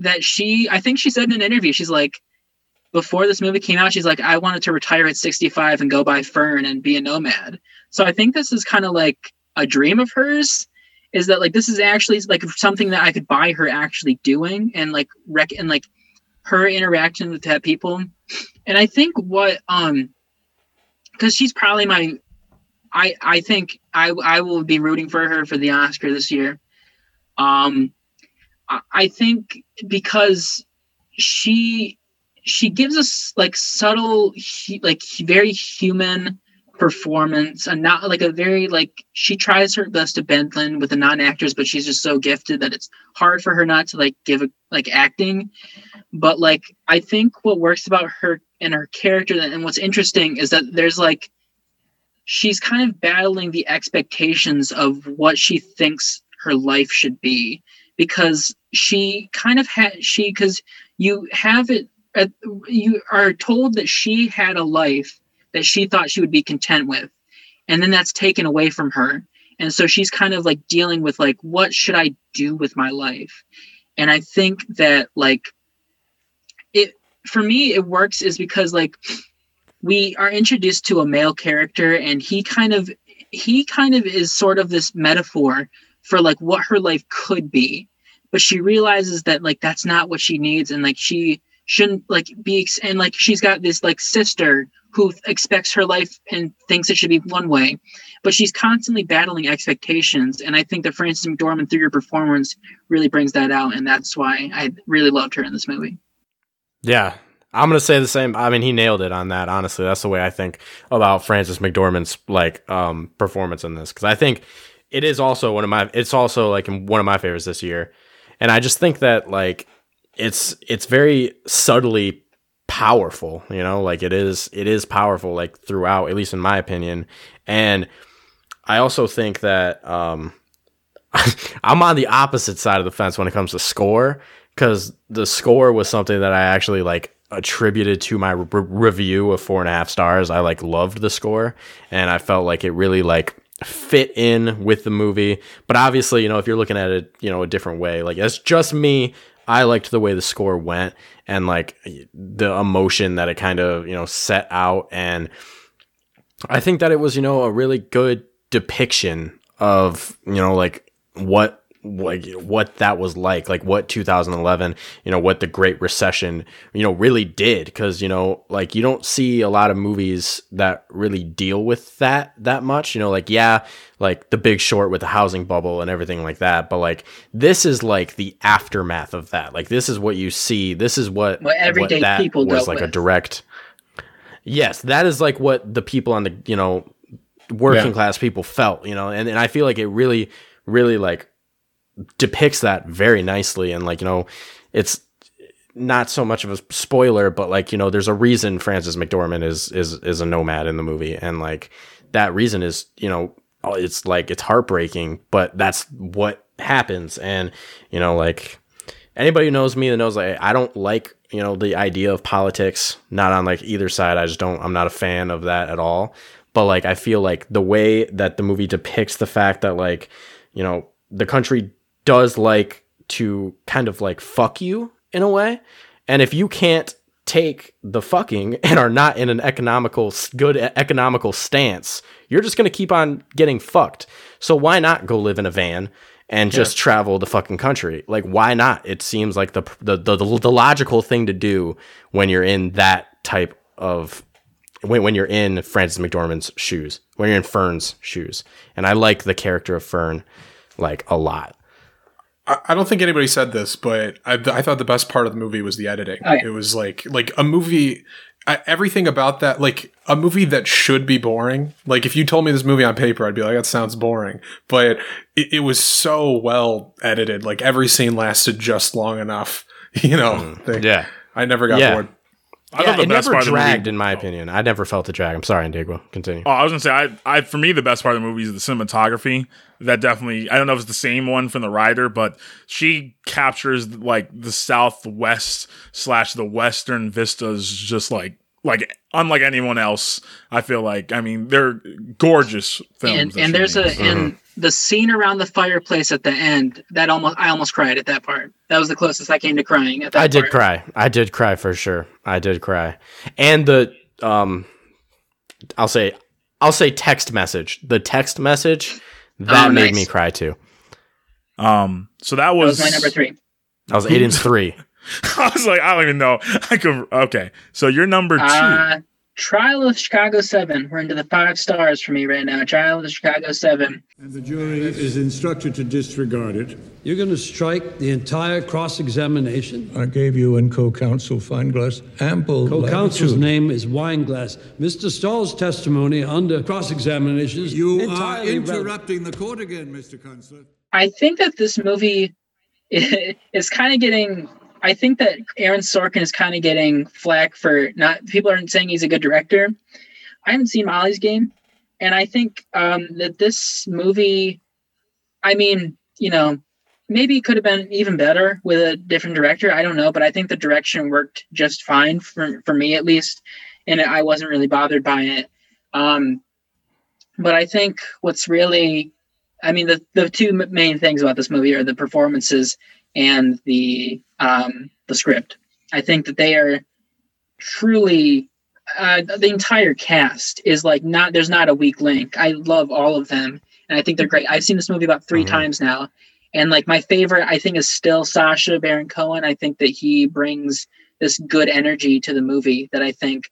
that she i think she said in an interview she's like before this movie came out she's like i wanted to retire at 65 and go buy fern and be a nomad. So i think this is kind of like a dream of hers is that like this is actually like something that i could buy her actually doing and like rec and like her interaction with that people. And i think what um because she's probably my i i think i i will be rooting for her for the oscar this year. Um i, think because she she gives us like subtle like very human performance and not like a very like she tries her best to bend in with the non-actors but she's just so gifted that it's hard for her not to like give a, like acting. But like i think what works about her and her character and what's interesting is that there's like she's kind of battling the expectations of what she thinks her life should be because she kind of had she because you have it at, you are told that she had a life that she thought she would be content with and then that's taken away from her. And so she's kind of like dealing with like what should i do with my life? And i think that like it for me it works is because like we are introduced to a male character and he kind of he kind of is sort of this metaphor for like what her life could be but she realizes that like that's not what she needs and like she shouldn't like be and like she's got this like sister who expects her life and thinks it should be one way but she's constantly battling expectations and i think that frances mcdormand through her performance really brings that out and that's why i really loved her in this movie Yeah. I'm gonna say the same. I mean, he nailed it on that. Honestly, that's the way I think about Frances McDormand's like um, performance in this because I think it is also one of my. It's also like one of my favorites this year, and I just think that like it's it's very subtly powerful. You know, like it is it is powerful like throughout, at least in my opinion, and I also think that um, I'm on the opposite side of the fence when it comes to score because the score was something that I actually like attributed to my re- review of four and a half stars. I like loved the score and I felt like it really like fit in with the movie. But obviously, you know, if you're looking at it, you know, a different way, like it's just me. I liked the way the score went and like the emotion that it kind of, you know, set out. And I think that it was, you know, a really good depiction of, you know, like what like what that was like like what 2011 you know what the great recession you know really did because you know like you don't see a lot of movies that really deal with that that much you know like yeah like the big short with the housing bubble and everything like that but like this is like the aftermath of that like this is what you see this is what what everyday what that people was like with. a direct yes that is like what the people on the you know working Yeah. class people felt you know and, and i feel like it really really like depicts that very nicely and like you know it's not so much of a spoiler but like you know there's a reason Frances McDormand is is is a nomad in the movie. And like that reason is you know oh, it's like it's heartbreaking but that's what happens. And you know like anybody who knows me that knows like I don't like you know the idea of politics not on like either side. I just don't I'm not a fan of that at all. But like I feel like the way that the movie depicts the fact that like you know the country does like to kind of like fuck you in a way and if you can't take the fucking and are not in an economical good economical stance you're just going to keep on getting fucked so why not go live in a van and just travel the fucking country. Like, why not? It seems like the, the the the logical thing to do when you're in that type of when when you're in Frances McDormand's shoes, when you're in Fern's shoes, and I like the character of Fern like a lot. I I don't think anybody said this, but I, I thought the best part of the movie was the editing. Oh, yeah. It was like like a movie. I, everything about that, like a movie that should be boring. Like if you told me this movie on paper, I'd be like, that sounds boring. But it, it was so well edited. Like every scene lasted just long enough. You know, They- Mm. Yeah. I never got Yeah. bored. I yeah, thought the it best never part of the movie- dragged, in my opinion. I never felt the drag. I'm sorry, Antigua. Continue. Oh, I was gonna say, I, I, for me, the best part of the movie is the cinematography. That definitely, I don't know if it's the same one from the writer, but she captures like the southwest slash the western vistas, just like like unlike anyone else. I feel like, I mean, they're gorgeous films. and and she there's a makes. and mm-hmm. The scene around the fireplace at the end that almost I almost cried at that part. That was the closest I came to crying at that. I did part. cry. I did cry for sure. I did cry. And the um I'll say I'll say text message. The text message that Oh, made me cry too. Um, so that That was, was my number three. I was Aiden's three. I was like, I don't even know. I could. Okay, so you're number two. Uh, Trial of Chicago Seven. We're into the five stars for me right now. Trial of the Chicago Seven. And the jury is instructed to disregard it. You're going to strike the entire cross examination? I gave you and co counsel Feinglass ample. Co counsel's name is Weinglass. Mr. Stahl's testimony under cross examination is You are entirely relevant. interrupting the court again, Mr. Counselor. I think that this movie is kind of getting. I think that Aaron Sorkin is kind of getting flack for not. People aren't saying he's a good director. I haven't seen Molly's Game, and I think um, that this movie. I mean, you know, maybe it could have been even better with a different director. I don't know, but I think the direction worked just fine for for me at least, and I wasn't really bothered by it. Um, but I think what's really I mean, the, the two main things about this movie are the performances and the um, the script. I think that they are truly uh, the entire cast is like not there's not a weak link. I love all of them, and I think they're great. I've seen this movie about 3 times now, and like my favorite, I think, is still Sacha Baron Cohen. I think that he brings this good energy to the movie that I think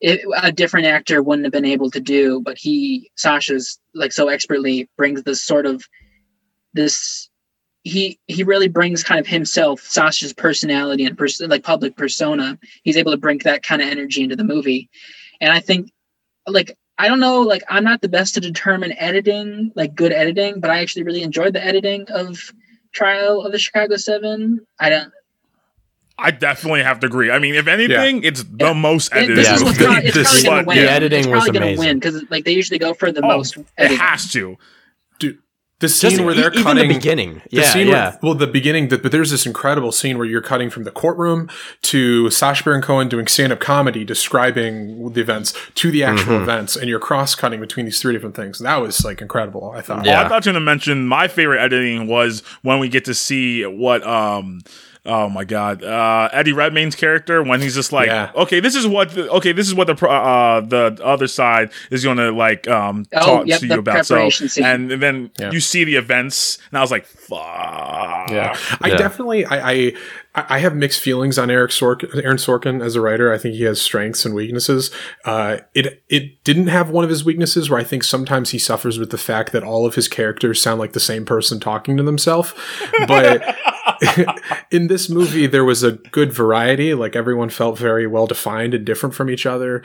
it, a different actor wouldn't have been able to do but he sacha's like so expertly brings this sort of this he he really brings kind of himself, Sacha's personality and pers- like public persona. He's able to bring that kind of energy into the movie, and I think like I don't know, like I'm not the best to determine editing, like good editing, but I actually really enjoyed the editing of Trial of the Chicago Seven. I don't. I definitely have to agree. I mean, if anything, it's the most It, edited. this is what's movie. probably, it's probably gonna But, win. yeah. it's probably gonna win because like they usually go for the Oh, most. It has to. The scene Just where e- they're even cutting the beginning. the Yeah, scene yeah. Where, well, the beginning, the, but there's this incredible scene where you're cutting from the courtroom to Sacha Baron Cohen doing stand-up comedy, describing the events to the actual Mhm. events, and you're cross-cutting between these three different things. That was like incredible. I thought. Oh, I thought you were gonna mention my favorite editing was when we get to see what um oh my god uh Eddie Redmayne's character when he's just like Yeah. okay this is what the, okay this is what the uh the other side is gonna like um Oh, talk yep, to you about so scene. and, and then Yeah. you see the events and I was like fuck Yeah, I definitely, I, I, I have mixed feelings on Eric Sorkin, Aaron Sorkin as a writer. I think he has strengths and weaknesses. Uh, it, it didn't have one of his weaknesses where I think sometimes he suffers with the fact that all of his characters sound like the same person talking to themselves. But in this movie, there was a good variety. Like everyone felt very well defined and different from each other.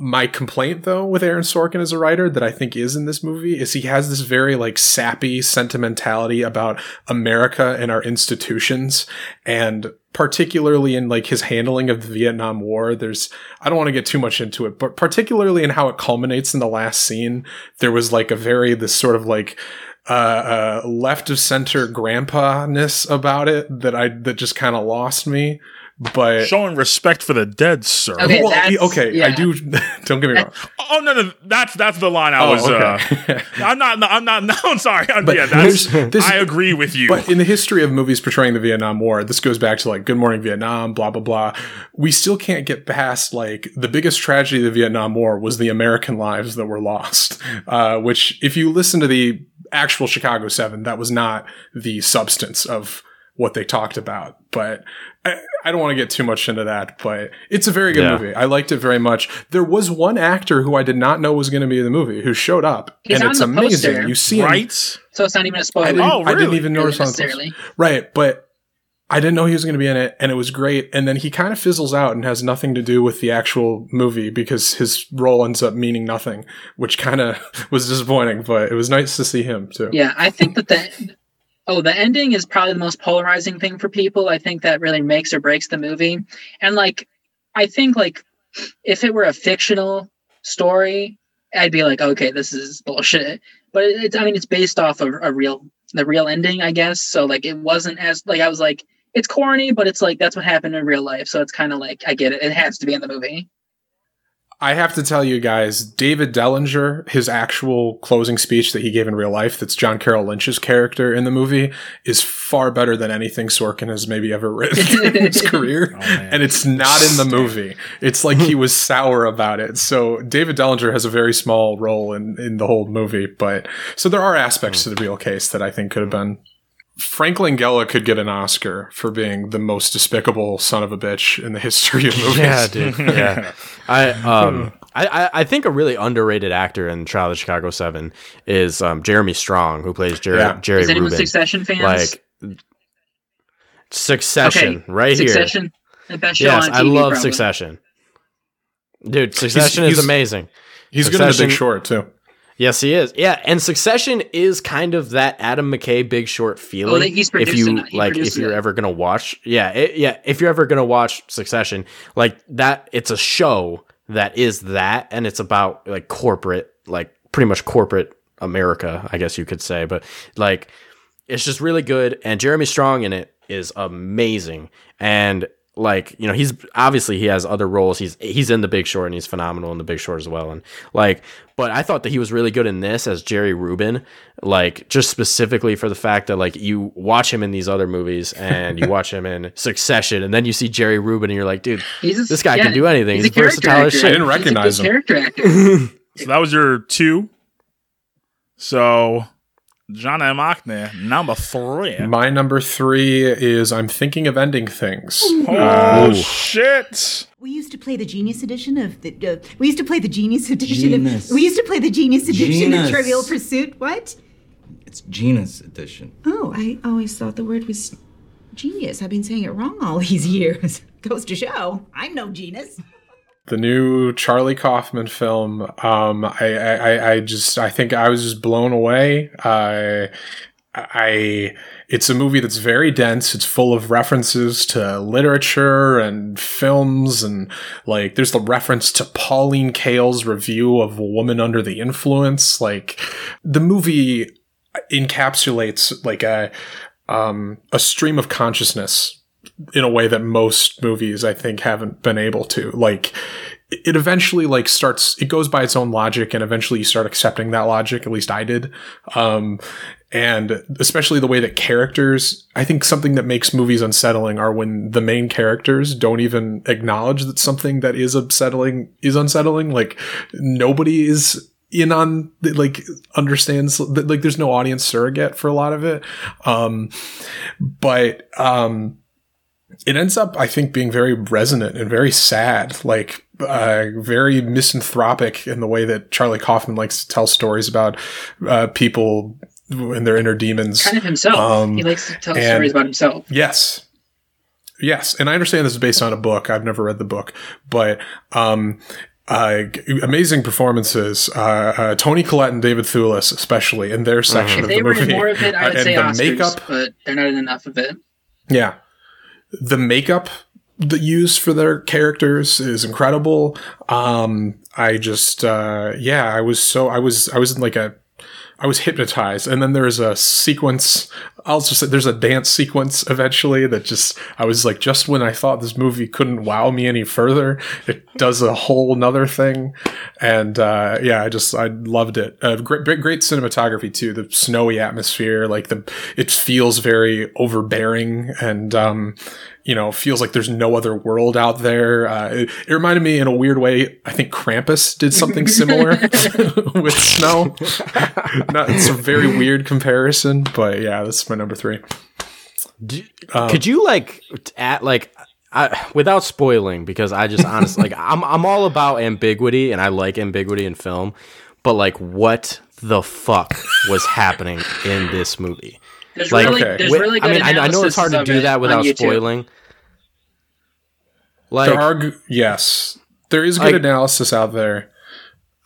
My complaint though with Aaron Sorkin as a writer that I think is in this movie is he has this very like sappy sentimentality about America and our institutions and particularly in like his handling of the Vietnam War there's I don't want to get too much into it but particularly in how it culminates in the last scene there was like a very this sort of like uh, uh left of center grandpa-ness about it that I that just kind of lost me but showing respect for the dead sir Okay, well, that's- okay, I do. Don't get me wrong. oh no no that's that's the line I Oh, was okay. uh I'm not I'm not no I'm sorry I'm, But yeah that's this- I agree with you But in the history of movies portraying the Vietnam War, this goes back to like Good Morning Vietnam, blah blah blah. We still can't get past like the biggest tragedy of the Vietnam War was the American lives that were lost. Uh, which, if you listen to the actual Chicago Seven, that was not the substance of what they talked about. But I, I don't want to get too much into that. But it's a very good Yeah. movie. I liked it very much. There was one actor who I did not know was going to be in the movie who showed up, He's and on it's the amazing. poster. You see him right So it's not even a spoiler. I didn't, Oh, I didn't really? even notice on the poster. Right, but I didn't know he was going to be in it, and it was great. And then he kind of fizzles out and has nothing to do with the actual movie because his role ends up meaning nothing, which kind of was disappointing. But it was nice to see him too. Yeah, I think that the oh the ending is probably the most polarizing thing for people. I think that really makes or breaks the movie. And like I think like if it were a fictional story, I'd be like, okay, this is bullshit. But it's I mean it's based off of a real the real ending, I guess. So like it wasn't as like I was like it's corny, but it's like that's what happened in real life. So it's kind of like I get it. It has to be in the movie. I have to tell you guys, David Dellinger, his actual closing speech that he gave in real life, that's John Carroll Lynch's character in the movie, is far better than anything Sorkin has maybe ever written in his career. Oh, and it's not in the movie. It's like he was sour about it. So David Dellinger has a very small role in, in the whole movie. But so there are aspects hmm. to the real case that I think could have been. Frank Langella could get an Oscar for being the most despicable son of a bitch in the history of movies. Yeah, dude. Yeah. I um I, I- I think a really underrated actor in Trial of the Chicago Seven is um, Jeremy Strong, who plays Jerry Yeah. Jerry Is anyone Rubin. Succession fans? Like Succession, right Succession, here. the best show Yes, on TV. I love probably. Succession. Dude, Succession he's- is amazing. He's good in the big short too. Yes, he is. Yeah, and Succession is kind of that Adam McKay Big Short oh, feeling. Oh, he's if you. He like, if you're it. ever gonna watch, yeah, it, yeah, if you're ever gonna watch Succession, like that, it's a show that is that, and it's about like corporate, like pretty much corporate America, I guess you could say, but like it's just really good, and Jeremy Strong in it is amazing, and like you know he's obviously he has other roles he's he's in the big short and he's phenomenal in the big short as well and like but i thought that he was really good in this as jerry rubin like just specifically for the fact that like you watch him in these other movies and you watch him in succession and then you see jerry rubin and you're like dude He's a- this guy yeah, can do anything he's he's, a versatile as shit I didn't recognize He's a him. character actor. So that was your two. So, John M. Achner, number three. My number three is I'm thinking of ending things. Oh, Uh, shit. We used to play the Genius Edition of the. Uh, we used to play the Genius Edition Genus. of. We used to play the Genius Edition Genus. of Trivial Pursuit. What? It's Genius edition. Oh, I always thought the word was genius. I've been saying it wrong all these years. Goes to show, I'm no genius. The new Charlie Kaufman film. Um, I, I, I just, I think I was just blown away. I, I, it's a movie that's very dense. It's full of references to literature and films, and like there's the reference to Pauline Kael's review of Woman Under the Influence. Like the movie encapsulates like a, um, a stream of consciousness in a way that most movies I think haven't been able to. Like it eventually like starts it goes by its own logic and eventually you start accepting that logic at least i did. Um and especially the way that characters i think something that makes movies unsettling are when the main characters don't even acknowledge that something that is unsettling is unsettling. Like nobody is in on like understands like there's no audience surrogate for a lot of it. Um but um it ends up, I think, being very resonant and very sad, like uh, very misanthropic in the way that Charlie Kaufman likes to tell stories about uh, people and their inner demons. Kind of himself. Um, he likes to tell and- stories about himself. Yes. Yes, and I understand this is based on a book. I've never read the book, but um, uh, amazing performances. Uh, uh, Toni Collette and David Thewlis, especially in their section If of they the were movie, in more of it, I would say the Oscars, makeup. but they're not in enough of it. Yeah. The makeup that used for their characters is incredible. Um, I just, uh, yeah, I was so, I was, I was in like a, I was hypnotized. And then there's a sequence, I'll just say there's a dance sequence eventually that just, I was like, just when I thought this movie couldn't wow me any further, it does a whole nother thing. And, uh, yeah, I just, I loved it. Uh, great, great cinematography too. The snowy atmosphere, like the, it feels very overbearing and, um, you know, feels like there's no other world out there. Uh, it, it reminded me in a weird way. I think Krampus did something similar with snow. Not, it's a very weird comparison, but yeah, that's my number three. Um, Could you like at like I, without spoiling because I just honestly like I'm I'm all about ambiguity and I like ambiguity in film, but like what the fuck was happening in this movie? There's like, really- there's wi- really I mean, good I, I know it's hard to do that without spoiling. Like, there are, yes, there is good Like- analysis out there.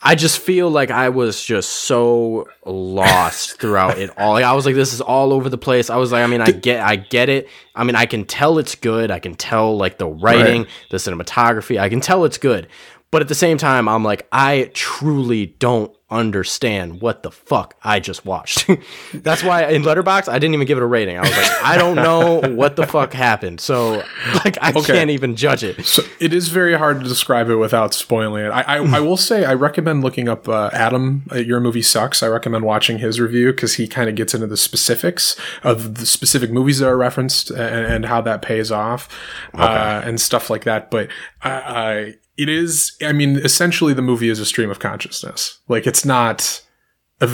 I just feel like I was just so lost throughout it all. Like, I was like, this is all over the place. I was like, I mean, I get, I get it. I mean, I can tell it's good. I can tell like the writing, Right. the cinematography. I can tell it's good. But at the same time, I'm like, I truly don't understand what the fuck I just watched. That's why in Letterboxd I didn't even give it a rating. I was like, I don't know what the fuck happened. So like, I Okay. can't even judge it. So it is very hard to describe it without spoiling it. I, I, I will say I recommend looking up uh, Adam. Uh, Your movie sucks. I recommend watching his review because he kind of gets into the specifics of the specific movies that are referenced and, and how that pays off uh, and stuff like that. But I, I, it is. I mean, essentially, the movie is a stream of consciousness. Like it's not, a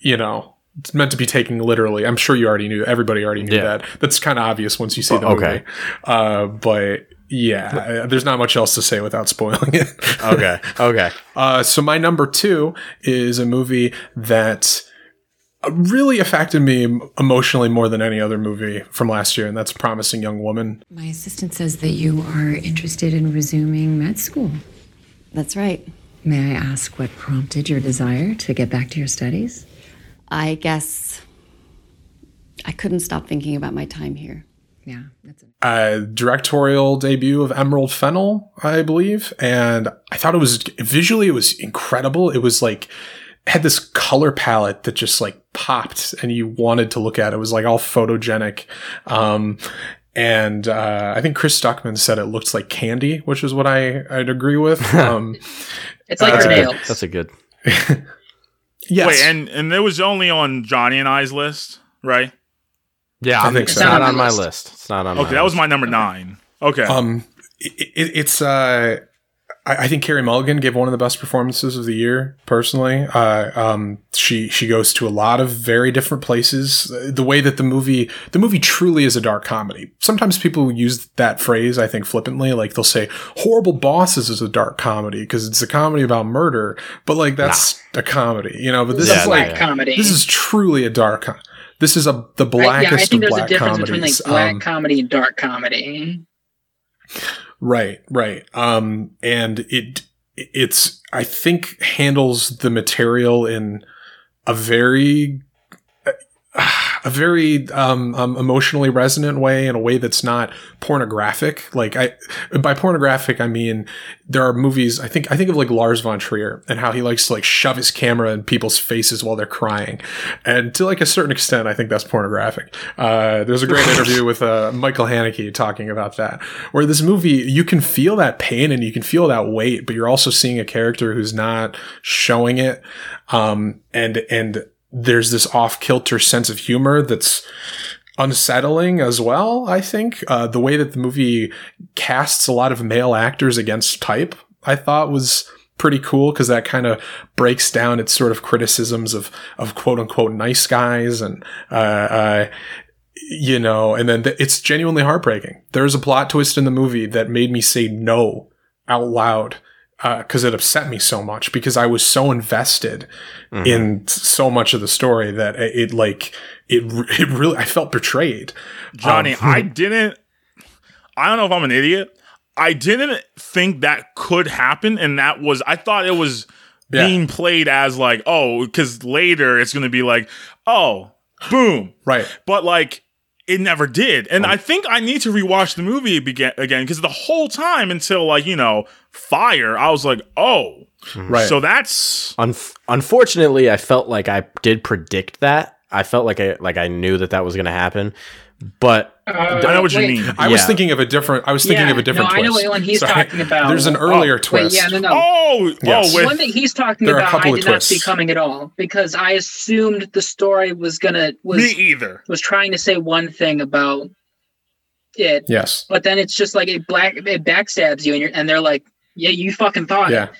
you know. It's meant to be taken literally. I'm sure you already knew. Everybody already knew Yeah. that. That's kind of obvious once you see the Oh, movie. okay. Uh, but yeah, there's not much else to say without spoiling it. Okay. Okay. Uh, so my number two is a movie that really affected me emotionally more than any other movie from last year, and that's Promising Young Woman. My assistant says that you are interested in resuming med school. That's right. May I ask what prompted your desire to get back to your studies? I guess I couldn't stop thinking about my time here. Yeah, that's a directorial debut of Emerald Fennell, I believe, and I thought it was visually it was incredible. It was like had this color palette that just like popped, and you wanted to look at it. It was like all photogenic. Um, and uh, I think Chris Stuckmann said it looked like candy, which is what I I'd agree with. Um, It's like uh, her nails. That's a good. Yes. Wait, and and it was only on Johnny and I's list, right? Yeah, I I'm- think it's so. not on my list. It's not on. Okay, my that was my number nine. Okay. Um, it, it, it's uh, I, I think Carey Mulligan gave one of the best performances of the year. Personally, uh, um, she she goes to a lot of very different places. The way that the movie the movie truly is a dark comedy. Sometimes people use that phrase, I think, flippantly. Like they'll say, "Horrible Bosses" is a dark comedy because it's a comedy about murder. But like that's a comedy, you know. But this It's is like black comedy. This is truly a dark. Com- this is a the I, blackest yeah, I think of there's a black difference comedies. between like black Um, comedy and dark comedy. Right, right. Um, and it it's I think handles the material in a very a very um, um, emotionally resonant way in a way that's not pornographic. Like I, by pornographic, I mean there are movies. I think I think of like Lars von Trier and how he likes to like shove his camera in people's faces while they're crying, and to like a certain extent, I think that's pornographic. Uh, there's a great interview with uh, Michael Haneke talking about that, where this movie you can feel that pain and you can feel that weight, but you're also seeing a character who's not showing it, um, and and there's this off kilter sense of humor that's unsettling as well. I think uh, the way that the movie casts a lot of male actors against type, I thought was pretty cool because that kind of breaks down its sort of criticisms of of quote unquote nice guys and uh, uh, you know, and then th- it's genuinely heartbreaking. There's a plot twist in the movie that made me say no out loud because it upset me so much because I was so invested Mhm. in so much of the story that it, it like it it really I felt betrayed. Johnny, Um, I didn't. I don't know if I'm an idiot. I didn't think that could happen, and that was. I thought it was Yeah. being played as like, oh, because later it's going to be like, oh, boom, right. But like, it never did, and oh. I think I need to rewatch the movie bega- again because the whole time until like you know fire, I was like, oh, hmm. Right. So that's Unf- unfortunately, I felt like I did predict that. I felt like I like I knew that that was going to happen, but Uh, I know what you wait. mean. I was thinking of a different. I was thinking Yeah, of a different. no, I know twist. what one he's Sorry. talking about. There's an oh, earlier Oh, twist. Wait, yeah, no, no. Oh, oh Yes. The one that he's talking There about, I of did not see coming at all because I assumed the story was gonna was me either. was trying to say one thing about it, Yes. but then it's just like it black it backstabs you, and you're and they're like, yeah, you fucking thought Yeah. it.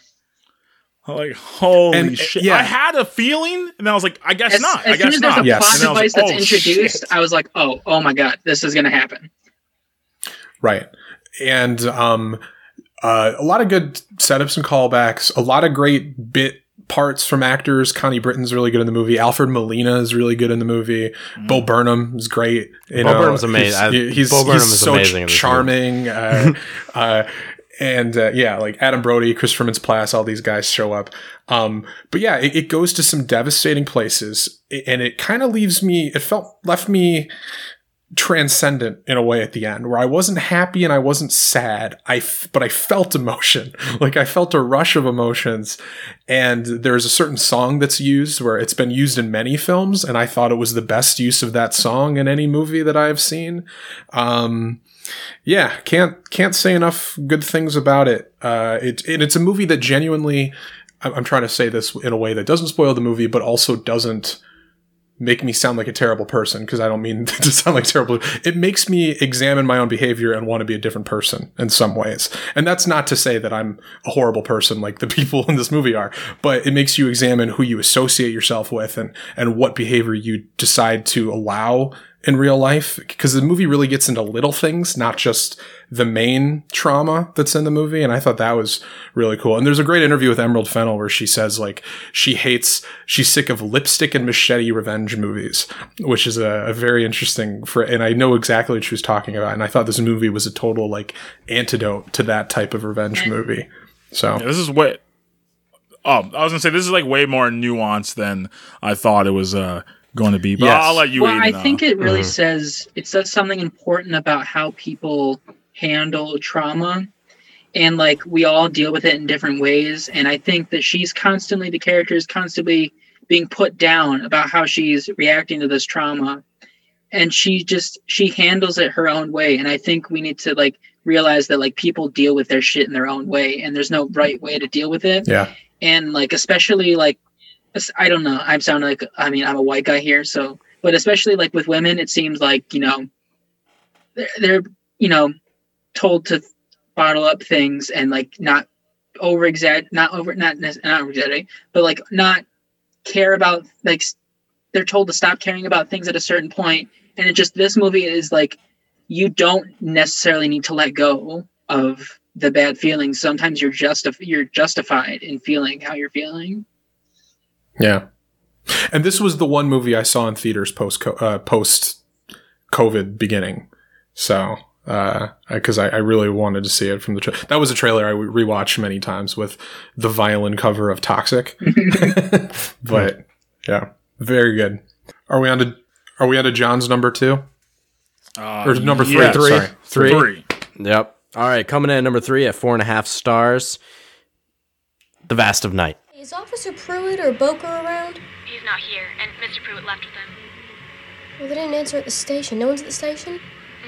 I'm like holy And, uh, shit. yeah. I had a feeling, and I was like, I guess As, not. as I soon guess as there's not. a Yes. plot And device like, that's oh, introduced, shit. I was like, oh, oh my god, this is gonna happen. Right. And um, uh, a lot of good setups and callbacks. A lot of great bit parts from actors. Connie Britton's really good in the movie. Alfred Molina is really good in the movie. Bo Burnham is great. You Bo know, Burnham's amazing. He's, he's, Bo Burnham he's is so amazing in charming. uh, uh, and uh, yeah, like Adam Brody, Christopher Mintz-Plasse, all these guys show up. Um, but yeah, it, it goes to some devastating places, and it kind of leaves me. It felt left me transcendent in a way at the end where I wasn't happy and I wasn't sad. I, f- but I felt emotion. Like I felt a rush of emotions. And there's a certain song that's used where it's been used in many films. And I thought it was the best use of that song in any movie that I've seen. Um, yeah, can't, can't say enough good things about it. Uh, it, and it's a movie that genuinely, I'm I'm trying to say this in a way that doesn't spoil the movie, but also doesn't make me sound like a terrible person because I don't mean to sound like terrible. It makes me examine my own behavior and want to be a different person in some ways. And that's not to say that I'm a horrible person like the people in this movie are, but it makes you examine who you associate yourself with and, and what behavior you decide to allow in real life because the movie really gets into little things, not just the main trauma that's in the movie. And I thought that was really cool. And there's a great interview with Emerald Fennell where she says like she hates, she's sick of lipstick and machete revenge movies, which is a, a very interesting for, and I know exactly what she was talking about. And I thought this movie was a total like antidote to that type of revenge movie. So Yeah, this is what. Oh, I was gonna say this is like way more nuanced than I thought it was uh, going to be. But Yes. I'll let you. well, Aiden, I think it really mhm. says it says something important about how people handle trauma, and like we all deal with it in different ways. And I think that she's constantly the character is constantly being put down about how she's reacting to this trauma, and she just she handles it her own way. And I think we need to like realize that like people deal with their shit in their own way, and there's no right way to deal with it yeah. and like especially like es- I don't know. I'm sounding like I mean I'm a white guy here, so but especially like with women, it seems like you know they're, they're you know told to bottle up things and like not over exaggerate, not over, not not over exaggerate, but like not care about like they're told to stop caring about things at a certain point, and it just this movie is like you don't necessarily need to let go of the bad feelings. Sometimes you're justif- you're justified in feeling how you're feeling. Yeah. And this was the one movie I saw in theaters post uh, post COVID beginning. So, because I, I really wanted to see it from the tra- that was a trailer I rewatched many times with the violin cover of Toxic. but yeah, very good. Are we on to Are we on to John's number two Uh, or number three? yeah, Three. Sorry, Three. Three. Yep. All right, coming in at number three at four and a half stars. The Vast of Night. Is Officer Pruitt or Boker around? He's not here, and Mr. Pruitt left with him. Well, they didn't answer at the station. No one's at the station?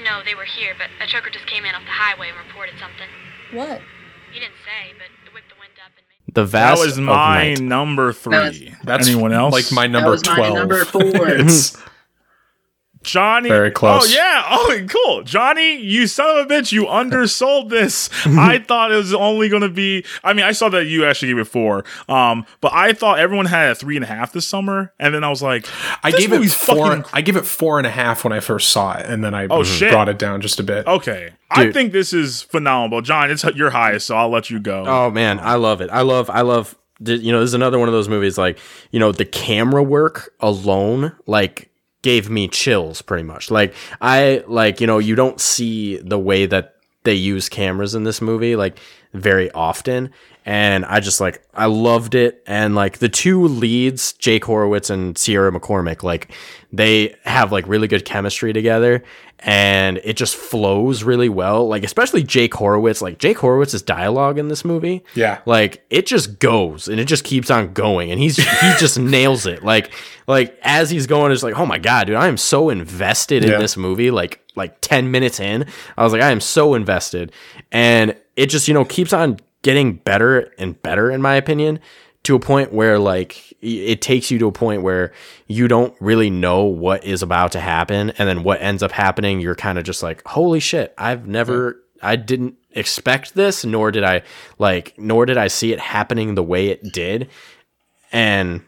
No, they were here, but a trucker just came in off the highway and reported something. What? He didn't say, but it whipped the wind up and The That Vast was of my Night. number three. That's Anyone else? Like my That number was my twelve. number four. It's- Johnny. Very close. Oh yeah. Oh cool. Johnny, you son of a bitch, you undersold this. I thought it was only gonna be I mean, I saw that you actually gave it four. Um, but I thought everyone had a three and a half this summer, and then I was like, I gave it four. fucking I gave it four and a half when I first saw it, and then I Oh, shit. brought it down just a bit. Okay. I think this is phenomenal. John, it's your highest, so I'll let you go. Oh man, I love it. I love. I love. You know, this is another one of those movies. Like, you know, the camera work alone, like, gave me chills. Pretty much. Like, I like. You know, you don't see the way that they use cameras in this movie like very often, and I just like I loved it. And like the two leads, Jake Horowitz and Sierra McCormick, like they have like really good chemistry together and it just flows really well. Like especially Jake Horowitz, like Jake Horowitz's dialogue in this movie. Yeah. Like it just goes and it just keeps on going and he's he just nails it. Like like as he's going it's like, "Oh my god, dude, I am so invested in Yeah. this movie." Like like 10 minutes in, I was like, "I am so invested." And it just, you know, keeps on getting better and better in my opinion to a point where like it takes you to a point where you don't really know what is about to happen and then what ends up happening you're kind of just like holy shit i've never i didn't expect this nor did i like nor did i see it happening the way it did and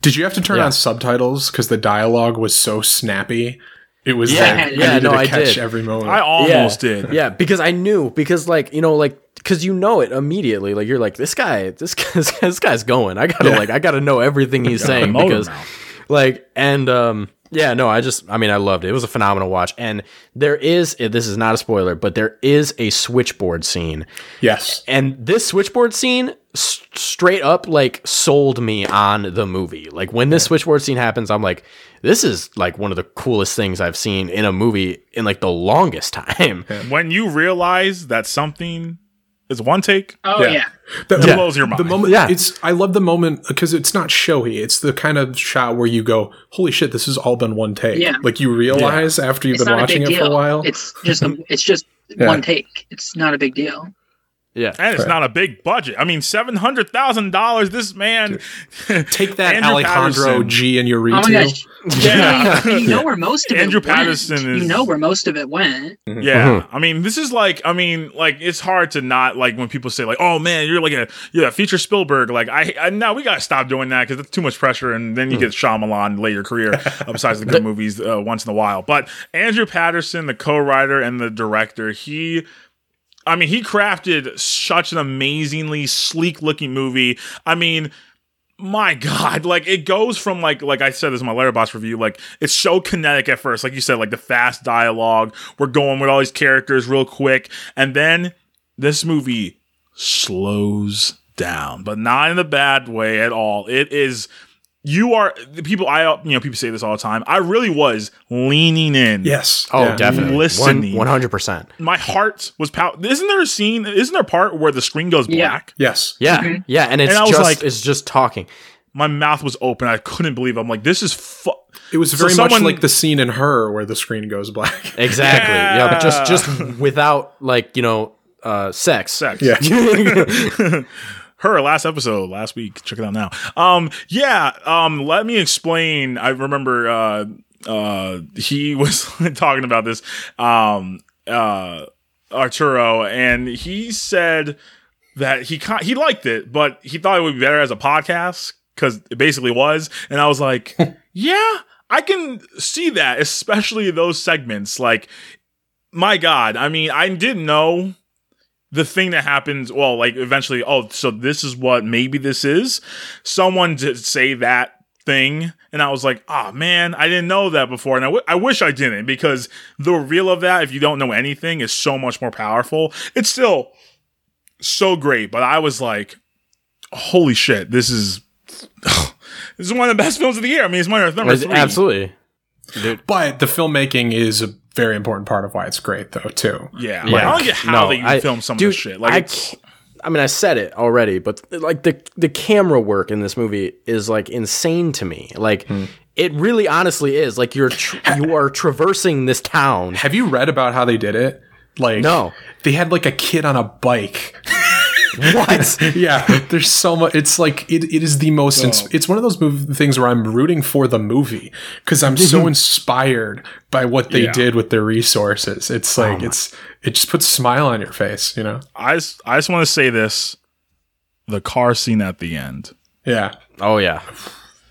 Did you have to turn Yeah. on subtitles because the dialogue was so snappy? It was Yeah, like, yeah, I needed no, to I catch did. every moment. I almost yeah, did. Yeah, because I knew because like you know like because you know it immediately. Like you're like this guy, this guy, this, this guy's going. I gotta Yeah. like I gotta know everything he's Got a saying because mouth. like and um yeah no I just I mean I loved it. It was a phenomenal watch and there is eh, this is not a spoiler but there is a switchboard scene yes, and this switchboard scene s- straight up like sold me on the movie. Like when this switchboard scene happens, I'm like, this is like one of the coolest things I've seen in a movie in like the longest time. When you realize that something is one take, Oh yeah. That it blows your mind. The moment, Yeah. it's I love the moment because it's not showy. It's the kind of shot where you go, "Holy shit, this has all been one take." Yeah. Like you realize after you've It's been watching big it for a while. It's just a, it's just Yeah. one take. It's not a big deal. Yeah. and it's not a big budget. I mean, seven hundred thousand dollars. This man Take that, Andrew Alejandro Patterson. G and Oh my Yuritu. gosh. Yeah. You know where most of Andrew it went. Patterson is- You know where most of it went. Mm-hmm. Yeah, I mean, this is like, I mean, like it's hard to not like when people say like, "Oh man, you're like a you're a future Spielberg." Like, I, I now we gotta stop doing that because it's too much pressure, and then you Hmm. get Shyamalan late your career. besides the good movies, uh, once in a while. But Andrew Patterson, the co-writer and the director, he. I mean, he crafted such an amazingly sleek looking movie. I mean, my god like it goes from like like i said this in my letterboxd review like it's so kinetic at first like you said like the fast dialogue we're going with all these characters real quick and then this movie slows down but not in a bad way at all it is you are the people i you know people say this all the time i really was leaning in Yes. Oh, Yeah. definitely. Listening. One hundred percent. my heart was pow- isn't there a scene isn't there a part where the screen goes Yeah. black Yes. Yeah. Yeah. And it's And I was just like- it's just talking. my mouth was open i couldn't believe it. i'm like this is fu- It was So very someone- much like the scene in her where the screen goes black. Exactly. Yeah. but just just without like, you know, uh sex. sex Yeah. her last episode last week check it out now um yeah um let me explain i remember uh uh he was talking about this um uh arturo and he said that he he liked it, but he thought it would be better as a podcast because it basically was. And I was like, yeah, I can see that, especially those segments. Like, my God, I mean, I didn't know the thing that happens. Well, like eventually, oh, so this is what maybe this is. Someone to say that thing, and I was like, oh man, I didn't know that before, and I, w- I wish I didn't because the reveal of that, if you don't know anything, is so much more powerful. It's still so great, but I was like, holy shit, this is this is one of the best films of the year. I mean, it's my number three. Absolutely. But the filmmaking is a very important part of why it's great, though, too. Yeah, Yeah. like, I don't get how No, they I- film some dude, of this shit. Like, I it's, I mean, I said it already, but like the the camera work in this movie is like insane to me. Like hmm. it really, honestly is. Like you're tr- you are traversing this town. Have you read about how they did it? Like, No. they had like a kid on a bike. What? yeah, there's so much. It's like it, it is the most. ins- Oh. it's one of those mov- things where I'm rooting for the movie because I'm so inspired by what they Yeah. did with their resources. It's like it's it just puts a smile on your face, you know. I just, I just want to say this: the car scene at the end. Yeah, Oh yeah.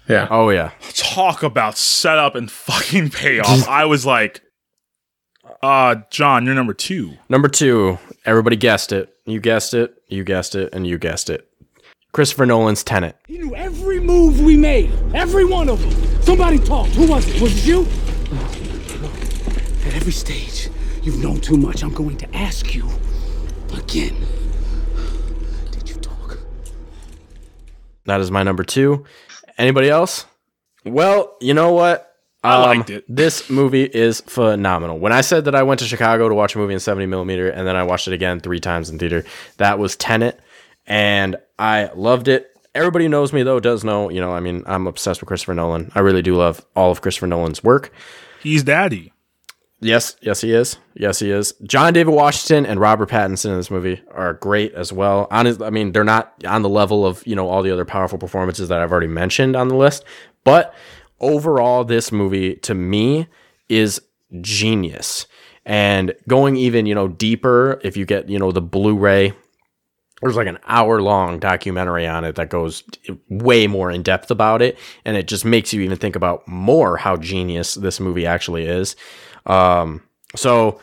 yeah. Oh yeah. Talk about setup and fucking payoff. I was like, uh, John, you're number two. Number two, everybody guessed it. You guessed it. You guessed it, and you guessed it. Christopher Nolan's Tenet. He knew every move we made, every one of them. Somebody talked. Who was it? Was it you? At every stage, you've known too much. I'm going to ask you again. Did you talk? That is my number two. Anybody else? Well, you know what? Um, I liked it. This movie is phenomenal. When I said that I went to Chicago to watch a movie in 70 millimeter and then I watched it again three times in theater, that was Tenet. And I loved it. Everybody who knows me, though, does know, you know, I mean, I'm obsessed with Christopher Nolan. I really do love all of Christopher Nolan's work. He's daddy. Yes, yes, he is. Yes, he is. John David Washington and Robert Pattinson in this movie are great as well. Honest, I mean, they're not on the level of you know all the other powerful performances that I've already mentioned on the list, but overall, this movie to me is genius. And going even you know deeper, if you get you know the Blu-ray there's like an hour long documentary on it that goes way more in depth about it and it just makes you even think about more how genius this movie actually is um, so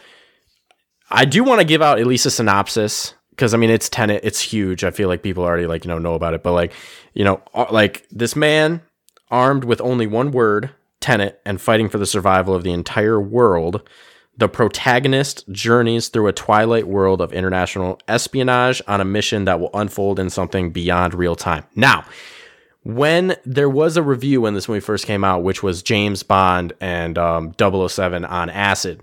i do want to give out at least a synopsis because i mean it's tenet it's huge i feel like people already like you know know about it but like you know uh, like this man armed with only one word tenet and fighting for the survival of the entire world the protagonist journeys through a twilight world of international espionage on a mission that will unfold in something beyond real time. Now, when there was a review when this movie first came out, which was James Bond and um, 007 on acid,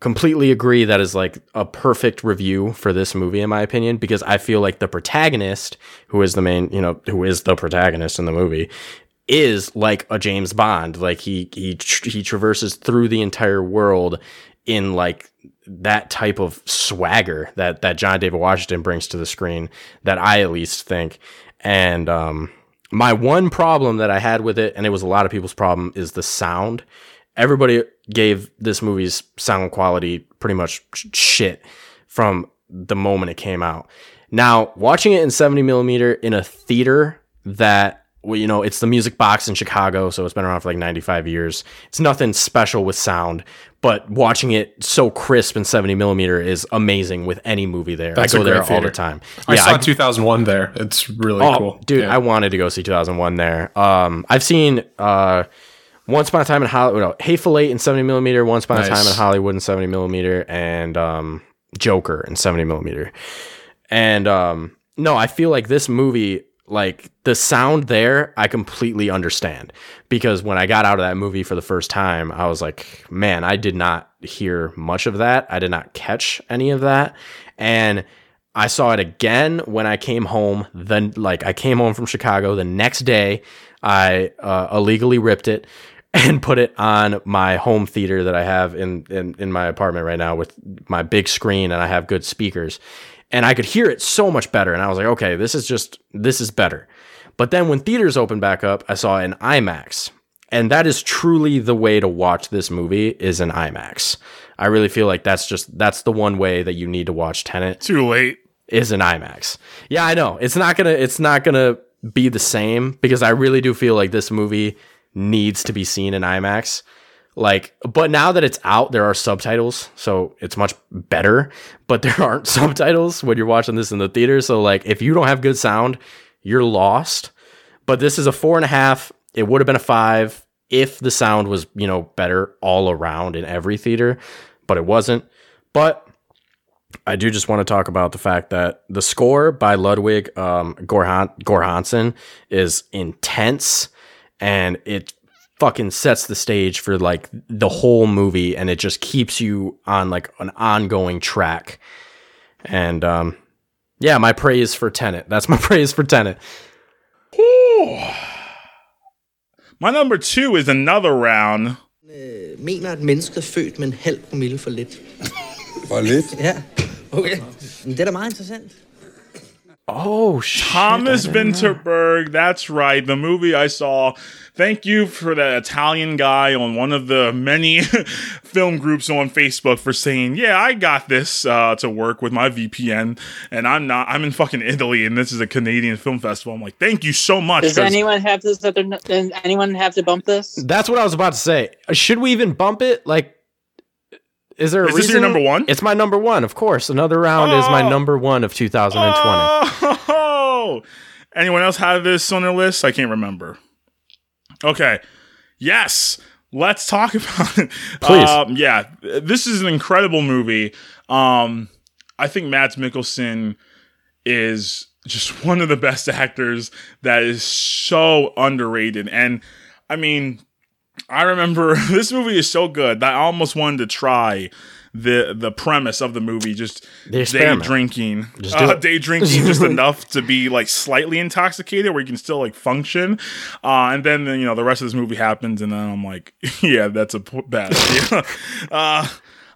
completely agree that is like a perfect review for this movie in my opinion because I feel like the protagonist who is the main, you know, who is the protagonist in the movie is like a James Bond. Like he he tr- he traverses through the entire world in like that type of swagger that that John David Washington brings to the screen that I at least think. And um my one problem that I had with it and it was a lot of people's problem is the sound. Everybody gave this movie's sound quality pretty much shit from the moment it came out. Now, watching it in 70 millimeter in a theater that, well, you know, it's the music box in Chicago, so it's been around for like 95 years. It's nothing special with sound, but watching it so crisp in 70 millimeter is amazing with any movie there. That's I go there all the time. I Yeah, saw I- 2001 there. It's really oh, cool, dude. Yeah. I wanted to go see 2001 there. Um, I've seen uh, Once Upon a Time in Hollywood, no, Hateful Eight in 70 millimeter, Once Upon a Time in Hollywood in 70 millimeter, and um, Joker in 70 millimeter. And um, no, I feel like this movie, like the sound there, I completely understand because when I got out of that movie for the first time, I was like, man, I did not hear much of that. I did not catch any of that, and I saw it again when I came home. Then, like, I came home from Chicago the next day. I uh, illegally ripped it and put it on my home theater that I have in, in in my apartment right now with my big screen, and I have good speakers, and I could hear it so much better. And I was like, okay, this is just this is better. But then when theaters opened back up, I saw in IMAX. And that is truly the way to watch this movie is in IMAX. I really feel like that's just that's the one way that you need to watch Tenet. Too late. is an IMAX. Yeah, I know. It's not gonna it's not gonna be the same because I really do feel like this movie needs to be seen in IMAX. Like, but now that it's out, there are subtitles, so it's much better. But there aren't subtitles when you're watching this in the theater. So, like, if you don't have good sound, you're lost. But this is a four and a half. It would have been a five if the sound was, you know, better all around in every theater, but it wasn't. But I do just want to talk about the fact that the score by Ludwig um, Gorhan- Göransson is intense and it fucking sets the stage for like the whole movie and it just keeps you on like an ongoing track. And um, yeah, my praise for Tenet. That's my praise for Tenet. My number two is another round. Øh, mener, at mennesket er født med en halv promille for lidt. For lidt? Ja, okay. Men det er da meget interessant. Oh, shit. Thomas Vinterberg. That's right. The movie I saw. Thank you for that Italian guy on one of the many film groups on Facebook for saying, "Yeah, I got this uh, to work with my VPN, and I'm not. I'm in fucking Italy, and this is a Canadian film festival." I'm like, "Thank you so much." Does anyone have this? That they're does anyone have to bump this? That's what I was about to say. Should we even bump it? Like, is there a Is this reason? your number one? It's my number one, of course. Another round is my Oh. number one of 2020. Oh, anyone else have this on their list? I can't remember. Okay, yes, let's talk about it. Please. Um, yeah, this is an incredible movie. Um, I think Mads Mikkelsen is just one of the best actors that is so underrated. And I mean, I remember this movie is so good that I almost wanted to try the the premise of the movie, just day drinking, Just uh, day drinking just enough to be like slightly intoxicated, where you can still like function. Uh, and then you know the rest of this movie happens, and then I'm like, yeah, that's a p- bad idea. uh,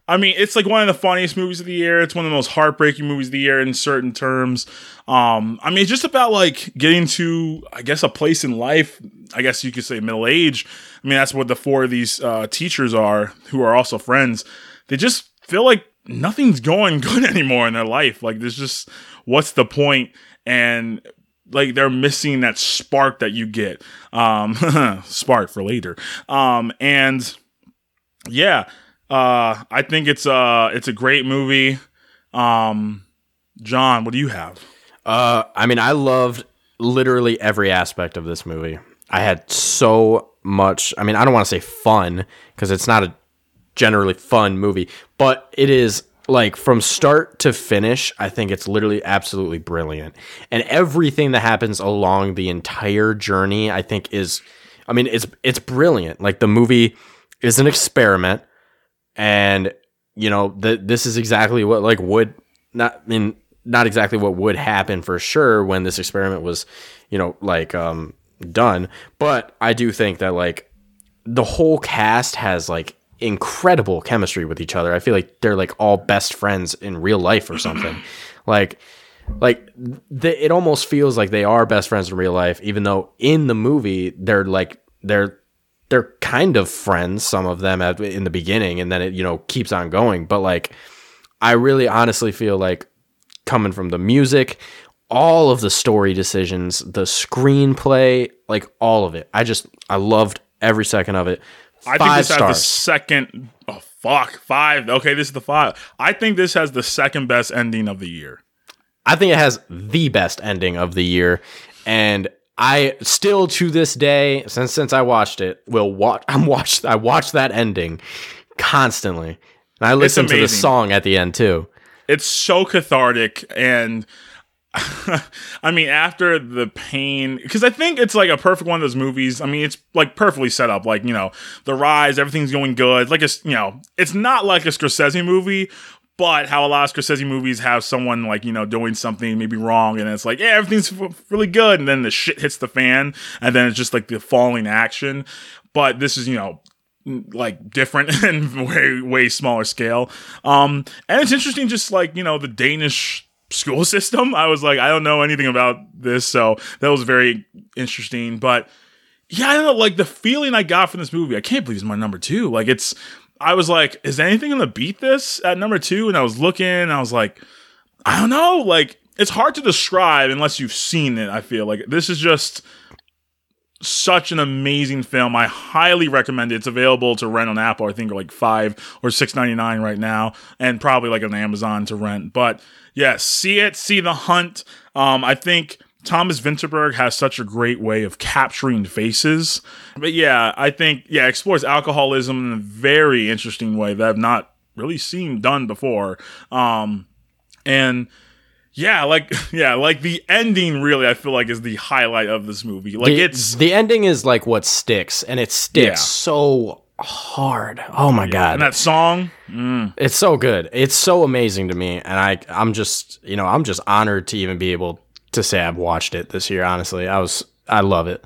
I mean, it's like one of the funniest movies of the year. It's one of the most heartbreaking movies of the year in certain terms. Um, I mean, it's just about like getting to, I guess, a place in life. I guess you could say middle age. I mean, that's what the four of these uh, teachers are, who are also friends. They just feel like nothing's going good anymore in their life. Like, there's just what's the point? And like they're missing that spark that you get. Um, spark for later. Um, and yeah, uh, I think it's uh it's a great movie. Um, John, what do you have? Uh, I mean, I loved literally every aspect of this movie. I had so much. I mean, I don't want to say fun because it's not a generally fun movie, but it is like from start to finish. I think it's literally absolutely brilliant, and everything that happens along the entire journey, I think is. I mean, it's it's brilliant. Like the movie is an experiment, and you know that this is exactly what like would not I mean not exactly what would happen for sure when this experiment was you know like um done but i do think that like the whole cast has like incredible chemistry with each other. I feel like they're like all best friends in real life or something. Like like th- it almost feels like they are best friends in real life even though in the movie they're like they're they're kind of friends some of them at, in the beginning and then it you know keeps on going. But like i really honestly feel like coming from the music all of the story decisions the screenplay like all of it. I just i loved every second of it I think this has the second. Oh fuck, five. Okay, this is the five. I think this has the second best ending of the year. I think it has the best ending of the year, and I still to this day, since since I watched it, will watch. I'm watched. I watch that ending constantly, and I listen to the song at the end too. It's so cathartic and. I mean, after the pain, because I think it's like a perfect one of those movies. I mean, it's like perfectly set up. Like you know, the rise, everything's going good. Like it's you know, it's not like a Scorsese movie, but how a lot of Scorsese movies have someone like you know doing something maybe wrong, and it's like yeah, everything's really good, and then the shit hits the fan, and then it's just like the falling action. But this is you know like different and way way smaller scale. Um, and it's interesting, just like you know the Danish school system. I was like, I don't know anything about this, so that was very interesting. But yeah, I don't know, like the feeling I got from this movie. I can't believe it's my number two. Like it's, I was like, is anything gonna beat this at number two? And I was looking, I was like, I don't know, like. it's hard to describe unless you've seen it. I feel like this is just such an amazing film. I highly recommend it. It's available to rent on Apple. I think like five or six ninety nine right now, and probably like on Amazon to rent. But yeah, see it, see the hunt. Um, I think Thomas Vinterberg has such a great way of capturing faces. But yeah, I think yeah, explores alcoholism in a very interesting way that I've not really seen done before. Um, and yeah, like yeah, like the ending really I feel like is the highlight of this movie. Like the, it's the ending is like what sticks, and it sticks Yeah. so hard. Oh my god! and that song. Mm. It's so good. It's so amazing to me, and I I'm just you know I'm just honored to even be able to say I've watched it this year. Honestly, I was I love it.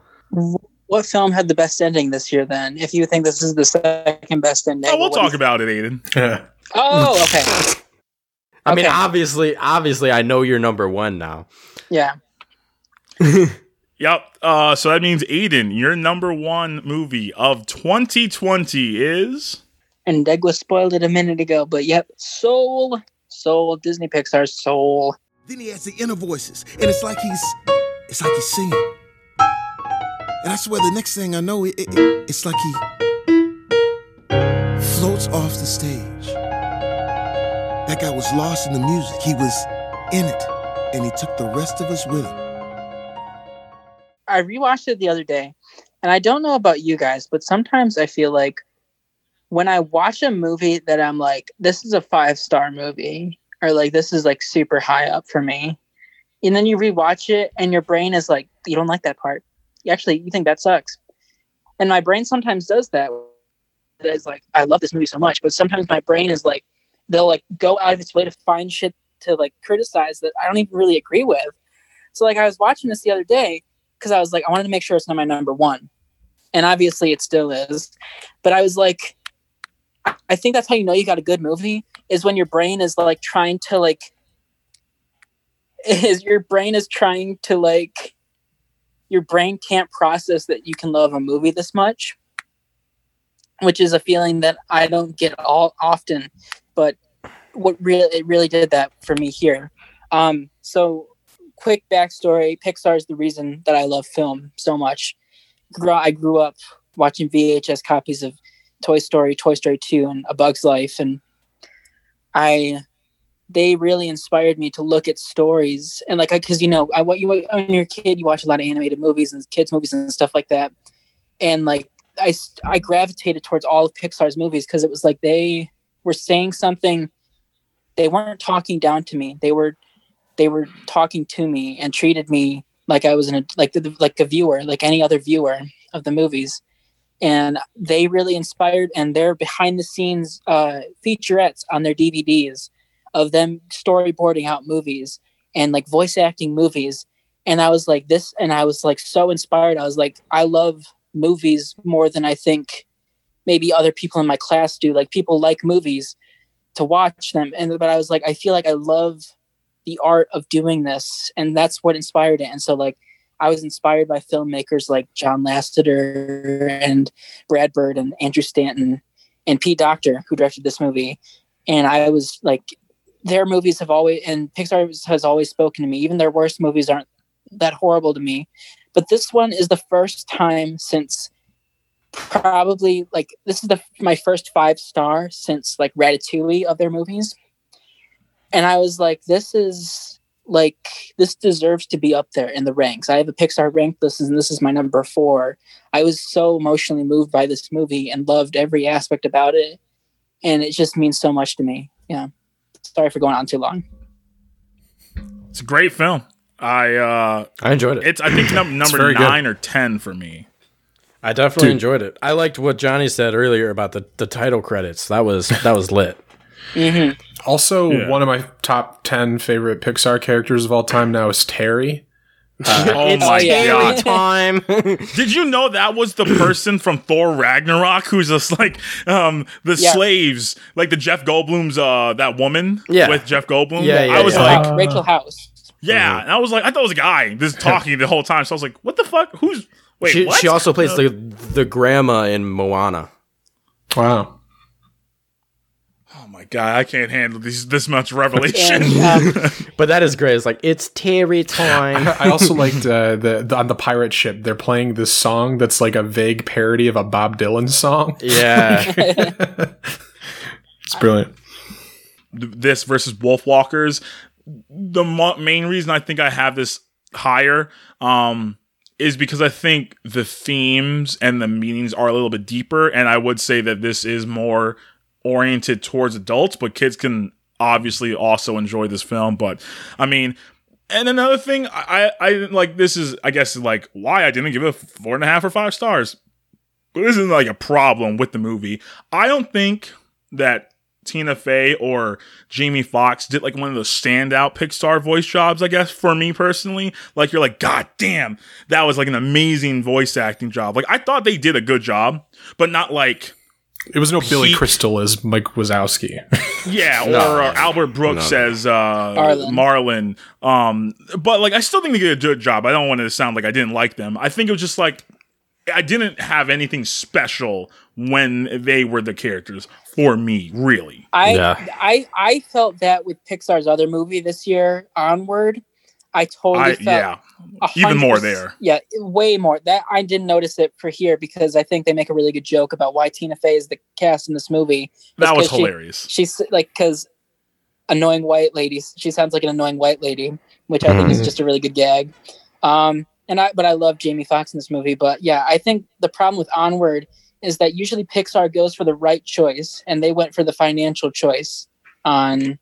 What film had the best ending this year? Then, if you think this is the second best ending, Oh, we'll talk about it, Aiden. Oh, okay. I mean, obviously, obviously, I know you're number one now. Yeah. Yep. Uh, so that means Aiden, your number one movie of 2020 is. And Deg was spoiled it a minute ago, but yep, Soul, Soul, Disney Pixar Soul. Then he has the inner voices, and it's like he's, it's like he's singing. And I swear, the next thing I know, it, it, it- it's like he floats off the stage. That guy was lost in the music. He was in it, and he took the rest of us with him. I rewatched it the other day, and I don't know about you guys, but sometimes I feel like when I watch a movie that I'm like, this is a five star movie, or like this is like super high up for me, and then you rewatch it, and your brain is like, you don't like that part. You actually, you think that sucks. And my brain sometimes does that. It's like, I love this movie so much, but sometimes my brain is like, they'll like go out of its way to find shit to like criticize that I don't even really agree with. So like I was watching this the other day because I was like, I wanted to make sure it's not my number one. And obviously it still is. But I was like, I- think that's how you know you got a good movie is when your brain is like trying to like is your brain is trying to like your brain can't process that you can love a movie this much which is a feeling that I don't get all often but what really it really did that for me here. Um so quick backstory pixar is the reason that i love film so much. I grew up watching vhs copies of toy story toy story 2 and a bug's life and i they really inspired me to look at stories. And like because you know i what you when you're a kid you watch a lot of animated movies and kids movies and stuff like that. And like I I gravitated towards all of pixar's movies because it was like they were saying something they weren't talking down to me they were they were talking to me and treated me like I was in a like the, like a viewer, like any other viewer of the movies. And they really inspired, and they're behind the scenes uh, featurettes on their DVDs of them storyboarding out movies and like voice acting movies. And I was like this, and I was like so inspired. I was like, I love movies more than I think maybe other people in my class do. Like people like movies to watch them, and but I was like, I feel like I love the art of doing this and that's what inspired it. And so like i was inspired by filmmakers like john lasseter and brad bird and andrew stanton and pete docter who directed this movie. And i was like their movies have always and pixar has always spoken to me even their worst movies aren't that horrible to me. But this one is the first time since probably like this is the my first five star since like ratatouille of their movies and I was like, this is like this deserves to be up there in the ranks. I have a Pixar rank list, and this is my number four. I was so emotionally moved by this movie and loved every aspect about it, and it just means so much to me. Yeah, sorry for going on too long. It's a great film. I uh I enjoyed it. It's I think num- number very good. nine or ten for me. I definitely Dude. enjoyed it. I liked what Johnny said earlier about the, the title credits. That was that was lit. Mm-hmm. Also, Yeah. one of my top 10 favorite Pixar characters of all time now is Terry. oh my Terry god! time. Did you know that was the person from Thor Ragnarok who's just like um the Yeah. slaves, like the Jeff Goldblum's uh that woman Yeah. with Jeff Goldblum? Yeah, yeah, I was yeah. like, Uh, Rachel House. yeah, and I was like, I thought it was a guy just talking the whole time. So I was like, what the fuck? Who's wait? she, what? she also plays Uh, the the grandma in Moana. Wow. Oh my god, I can't handle these this much revelation. And, um, But that is great. It's like it's Terry time. I also liked uh, the, the on the pirate ship. They're playing this song that's like a vague parody of a Bob Dylan song. Yeah. It's brilliant. this versus Wolfwalkers. The mo- main reason I think I have this higher um, is because I think the themes and the meanings are a little bit deeper, and I would say that this is more oriented towards adults, but kids can obviously also enjoy this film. But I mean. And another thing, I, I like this is I guess like why I didn't give it four and a half or five stars. But this isn't like a problem with the movie. I don't think that Tina Fey or Jamie Foxx did like one of those standout Pixar voice jobs, I guess, for me personally. Like you're like, God damn, that was like an amazing voice acting job. Like I thought they did a good job, but not like It was no Billy Crystal as Mike Wazowski. yeah, or No. uh, Albert Brooks No. as uh, Marlin. Marlin. Um, but like, I still think they did a good job. I don't want it to sound like I didn't like them. I think it was just like I didn't have anything special when they were the characters for me. Really, I I I felt that with Pixar's other movie this year, Onward. I totally I felt yeah, even more there. Yeah, way more. That I didn't notice it for here because I think they make a really good joke about why Tina Fey is the cast in this movie. That It's was 'cause she- hilarious. she's like because annoying white lady. She sounds like an annoying white lady, which I think is Mhm. just a really good gag. Um, and I but I love Jamie Foxx in this movie. But yeah, I think the problem with Onward is that usually Pixar goes for the right choice, and they went for the financial choice on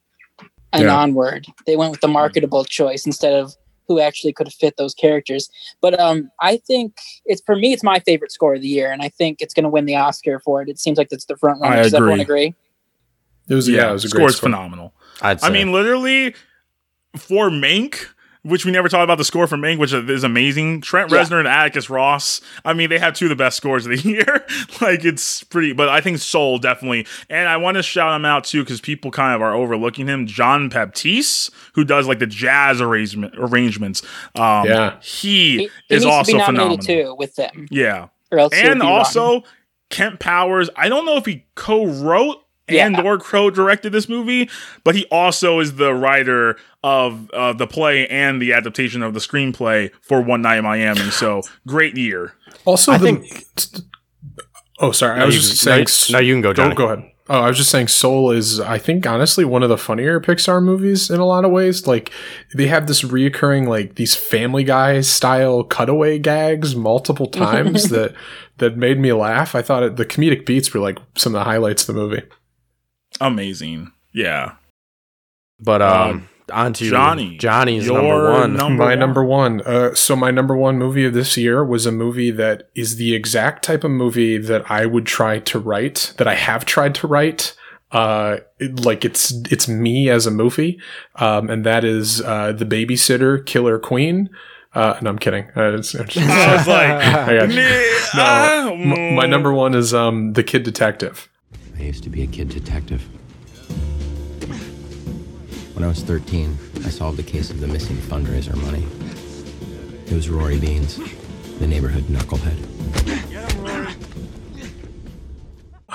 an Yeah. Onward. They went with the marketable choice instead of who actually could have fit those characters. But um, I think it's for me, it's my favorite score of the year, and I think it's going to win the Oscar for it. It seems like it's the front runner. I Does everyone agree. agree? It was yeah, it was a great score's score. phenomenal. I'd I mean, literally for Mank, which we never talked about the score from Mank, which is amazing. Trent Yeah. Reznor and Atticus Ross. I mean, they have two of the best scores of the year. like it's pretty, but I think Soul definitely. And I want to shout him out too because people kind of are overlooking him. Jon Batiste, who does like the jazz arrangement arrangements. Um, Yeah. he, He, he is needs also be nominated phenomenal. too with them. Yeah. Or else and be also Kemp Powers. I don't know if he co-wrote and or co-directed this movie, but he also is the writer of uh, the play and the adaptation of the screenplay for One Night in Miami. So great year. Also, I the, think- Oh, sorry. No, I was you- just saying. you- no, you can go, Johnny. Go, go ahead. Oh, I was just saying, Soul is, I think, honestly, one of the funnier Pixar movies in a lot of ways. Like, they have this reoccurring, like, these Family Guy style cutaway gags multiple times that that made me laugh. I thought it, the comedic beats were like some of the highlights of the movie. Amazing. Yeah. But um, on to Johnny. Johnny's Your number one. number my one. number one. Uh, so my number one movie of this year was a movie that is the exact type of movie that I would try to write, that I have tried to write. Uh, it- like it's it's me as a movie, um, and that is uh, the Babysitter Killer Queen. Uh, no, I'm kidding. Uh, it's, it's- I was like, I got No, m- my number one is um, the Kid Detective. I used to be a kid detective. When I was 13, I solved the case of the missing fundraiser money. It was Rory Beans, the neighborhood knucklehead.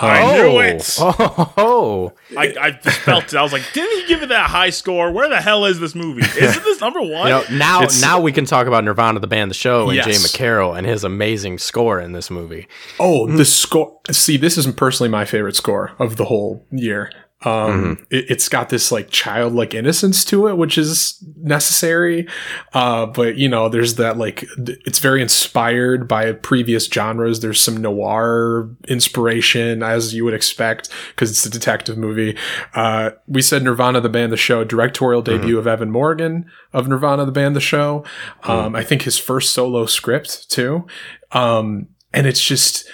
I knew oh, it. Oh, I, I just felt it. I was like, didn't he give it that high score? Where the hell is this movie? Is it this number one? You know, now It's- now we can talk about Nirvana, the band, the show, and Jay Yes. McCarroll and his amazing score in this movie. Oh, the score. See, this is personally my favorite score of the whole year. Um, it, it's got this like childlike innocence to it, which is necessary. Uh, but you know, there's that like, th- it's very inspired by previous genres. There's some noir inspiration, as you would expect, because it's a detective movie. Uh, we said Nirvana, the band, the show, directorial debut of Evan Morgan of Nirvana, the band, the show. Um, I think his first solo script too. Um, and it's just,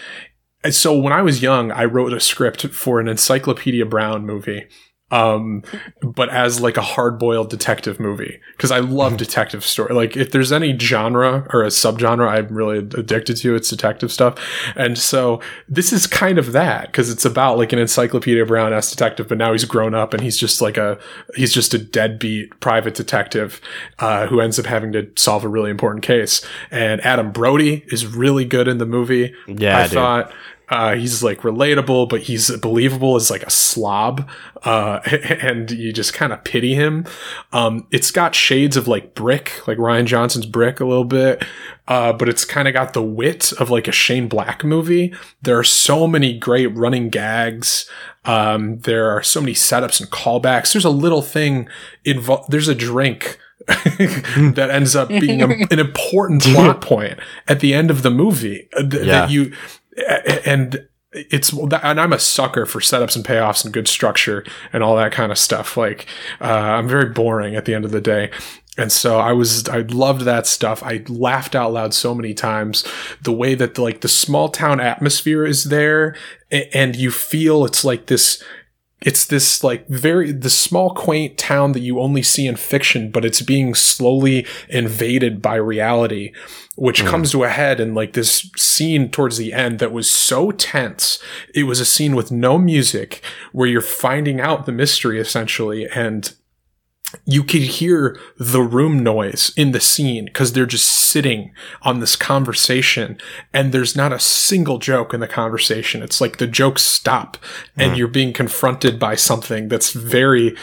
so when I was young, I wrote a script for an Encyclopedia Brown movie. Um, but as like a hard-boiled detective movie because I love detective story. Like if there's any genre or a subgenre I'm really addicted to, it's detective stuff. And so this is kind of that because it's about like an Encyclopedia Brown as detective, but now he's grown up and he's just like a he's just a deadbeat private detective uh, who ends up having to solve a really important case. And Adam Brody is really good in the movie. Yeah, I dude. thought Uh, he's like relatable, but he's believable as like a slob, uh, and you just kind of pity him. Um, it's got shades of like Brick, like Rian Johnson's Brick a little bit, uh, but it's kind of got the wit of like a Shane Black movie. There are so many great running gags. Um, there are so many setups and callbacks. There's a little thing involved. There's a drink that ends up being a, an important plot point at the end of the movie uh, th- Yeah. that you and it's and I'm a sucker for setups and payoffs and good structure and all that kind of stuff. Like uh, I'm very boring at the end of the day. And so I was, I loved that stuff. I laughed out loud so many times. The way that like the small town atmosphere is there, and you feel it's like this it's this like very the small quaint town that you only see in fiction but it's being slowly invaded by reality which hmm. comes to a head in like this scene towards the end that was so tense. It was a scene with no music where you're finding out the mystery essentially and you could hear the room noise in the scene because they're just sitting on this conversation and there's not a single joke in the conversation. It's like the jokes stop and Mhm. you're being confronted by something that's very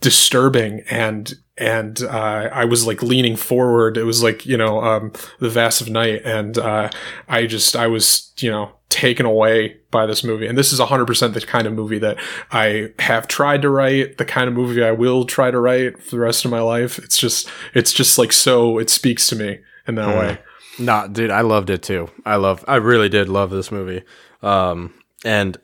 disturbing and and uh, I was like leaning forward. It was like you know um, the vast of night, and uh, I just I was you know taken away by this movie. And this is hundred percent the kind of movie that I have tried to write, the kind of movie I will try to write for the rest of my life. It's just it's just like so it speaks to me in that Mm. way. Nah, dude, I loved it too. I love, I really did love this movie. Um, and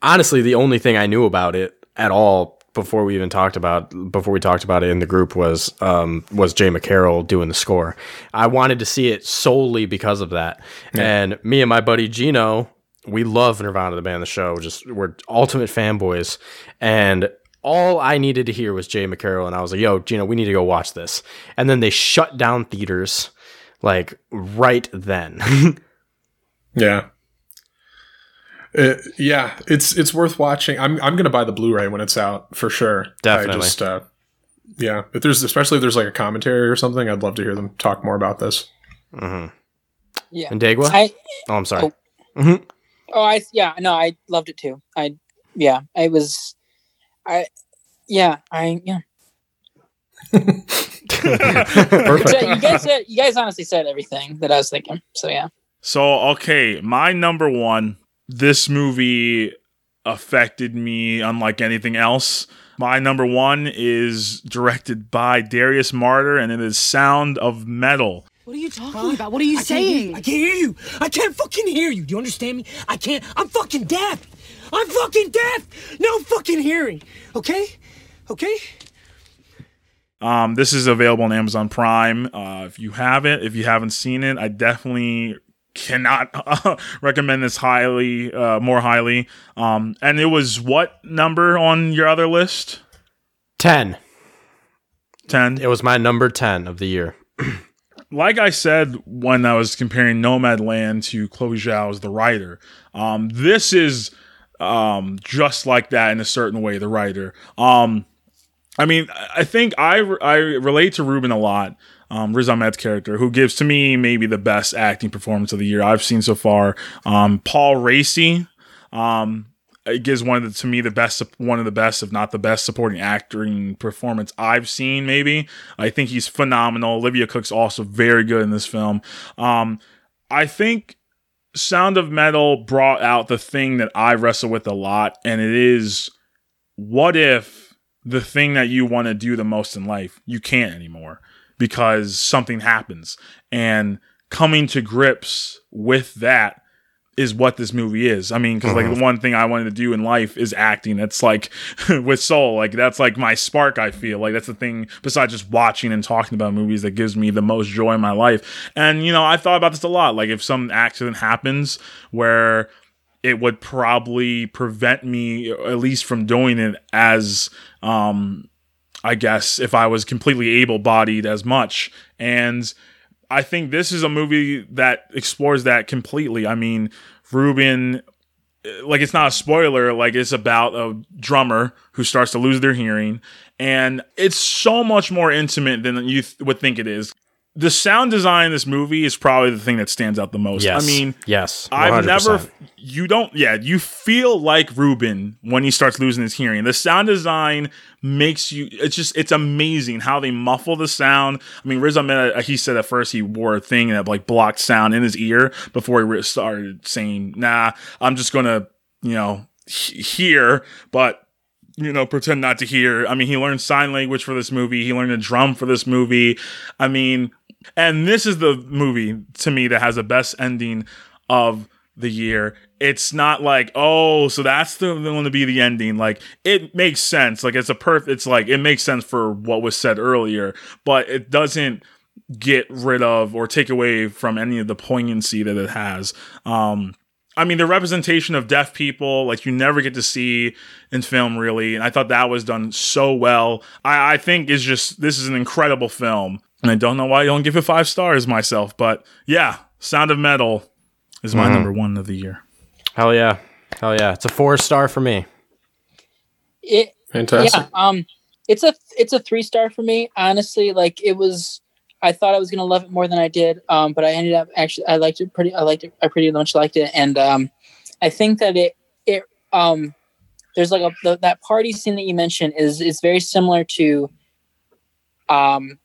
honestly, the only thing I knew about it at all before we even talked about before we talked about it in the group was um was Jay McCarroll doing the score. I wanted to see it solely because of that. And me and my buddy Gino, we love Nirvana the band the show. Just we're ultimate fanboys. And all I needed to hear was Jay McCarroll, and I was like, "Yo, Gino, we need to go watch this." And then they shut down theaters like right then. Yeah. Uh, yeah, it's it's worth watching. I'm I'm gonna buy the Blu-ray when it's out for sure. Definitely. I just, uh, yeah, if there's especially if there's like a commentary or something, I'd love to hear them talk more about this. mm-hmm. Yeah. And Dagua? I, oh, I'm sorry. Oh. Mhm. oh, I yeah, no, I loved it too. I yeah, I was, I yeah, I yeah. Perfect. you guys said you guys honestly said everything that I was thinking. So yeah. So, okay, my number one, this movie affected me unlike anything else. My number one is directed by Darius Marder, and it is Sound of Metal. What are you talking about? What are you saying? I can't hear you. I can't fucking hear you. Do you understand me? I can't. I'm fucking deaf. I'm fucking deaf. No fucking hearing. Okay? Okay? Um, this is available on Amazon Prime. Uh, if you have it, if you haven't seen it, I definitely cannot uh, recommend this highly, uh, more highly. Um, and it was what number on your other list? 10. 10. It was my number 10 of the year. like I said when I was comparing Nomadland to Chloe Zhao as the writer, um, this is um, just like that in a certain way. The writer, um, I mean, I think I I relate to Ruben a lot. Um, Riz Ahmed's character, who gives to me maybe the best acting performance of the year I've seen so far. Um, Paul Raci, um, gives one of the, to me the best one of the best if not the best supporting acting performance I've seen maybe. I think he's phenomenal. Olivia Cooke's also very good in this film. Um I think Sound of Metal brought out the thing that I wrestle with a lot and it is what if the thing that you want to do the most in life you can't anymore because something happens and coming to grips with that is what this movie is. I mean, because like the one thing I wanted to do in life is acting. That's like with Soul, like that's like my spark. I feel like that's the thing besides just watching and talking about movies that gives me the most joy in my life. And you know, I thought about this a lot. Like if some accident happens where it would probably prevent me at least from doing it as um I guess if I was completely able-bodied as much. And I think this is a movie that explores that completely. I mean, Ruben eh, like it's not a spoiler like it's about a drummer who starts to lose their hearing. And it's so much more intimate than you th- would think it is the sound design in this movie is probably the thing that stands out the most. Yes. I mean, yes, I've never, you don't, yeah, you feel like Ruben when he starts losing his hearing. The sound design makes you, it's just, it's amazing how they muffle the sound. I mean, Riz Ahmed, uh, he said at first he wore a thing that like blocked sound in his ear before he started saying, nah, I'm just gonna, you know, he- hear, but you know, pretend not to hear. I mean, he learned sign language for this movie. He learned a drum for this movie. I mean, and this is the movie to me that has the best ending of the year. It's not like, oh, so that's the, the to be the ending. Like it makes sense. Like it's a perfect it's like it makes sense for what was said earlier, but it doesn't get rid of or take away from any of the poignancy that it has. Um I mean, the representation of deaf people, like you never get to see in film, really. And I thought that was done so well. I, I think is just this is an incredible film, and I don't know why I don't give it five stars myself, but yeah, Sound of Metal is my Mhm. number one of the year. Hell yeah, hell yeah! It's a four star for me. It Fantastic. Yeah, um, it's a it's a three star for me. Honestly, like it was. I thought I was gonna love it more than I did, um, but I ended up actually I liked it pretty. I liked it. I pretty much liked it, and um, I think that it it um, there's like a the, that party scene that you mentioned is is very similar to um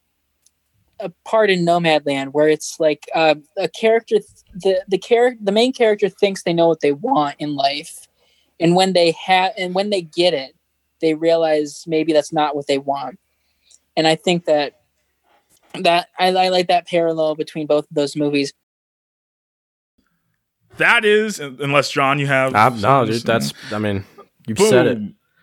a part in Nomadland where it's like uh, a character the the character the main character thinks they know what they want in life, and when they have and when they get it, they realize maybe that's not what they want. And I think that that I, I like that parallel between both of those movies. That is, unless John, you have Uh, no, dude, that's. I mean, you've said it.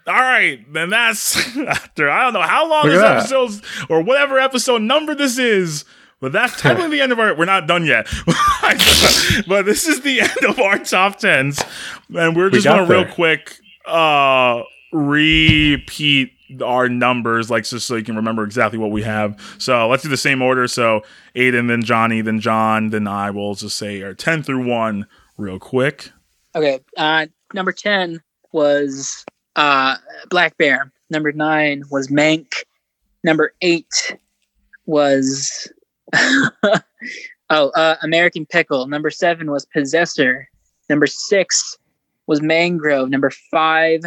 Boom. All right, then that's after I don't know how long Look this at episode's or whatever episode number this is, but that's technically the end of our. We're not done yet, but this is the end of our top tens, and we're just got gonna real quick uh repeat our numbers, like just so you can remember exactly what we have. So let's do the same order. So Aiden, then Johnny, then John, then I will just say our ten through one real quick. Okay, uh, number ten was uh, Black Bear. Number nine was Mank. Number eight was oh uh, American Pickle. Number seven was Possessor. Number six was Mangrove. Number five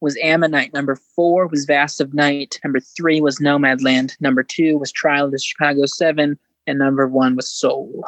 was Ammonite. Number four was Vast of Night. Number three was Nomadland. Number two was Trial of the Chicago Seven. And number one was Soul.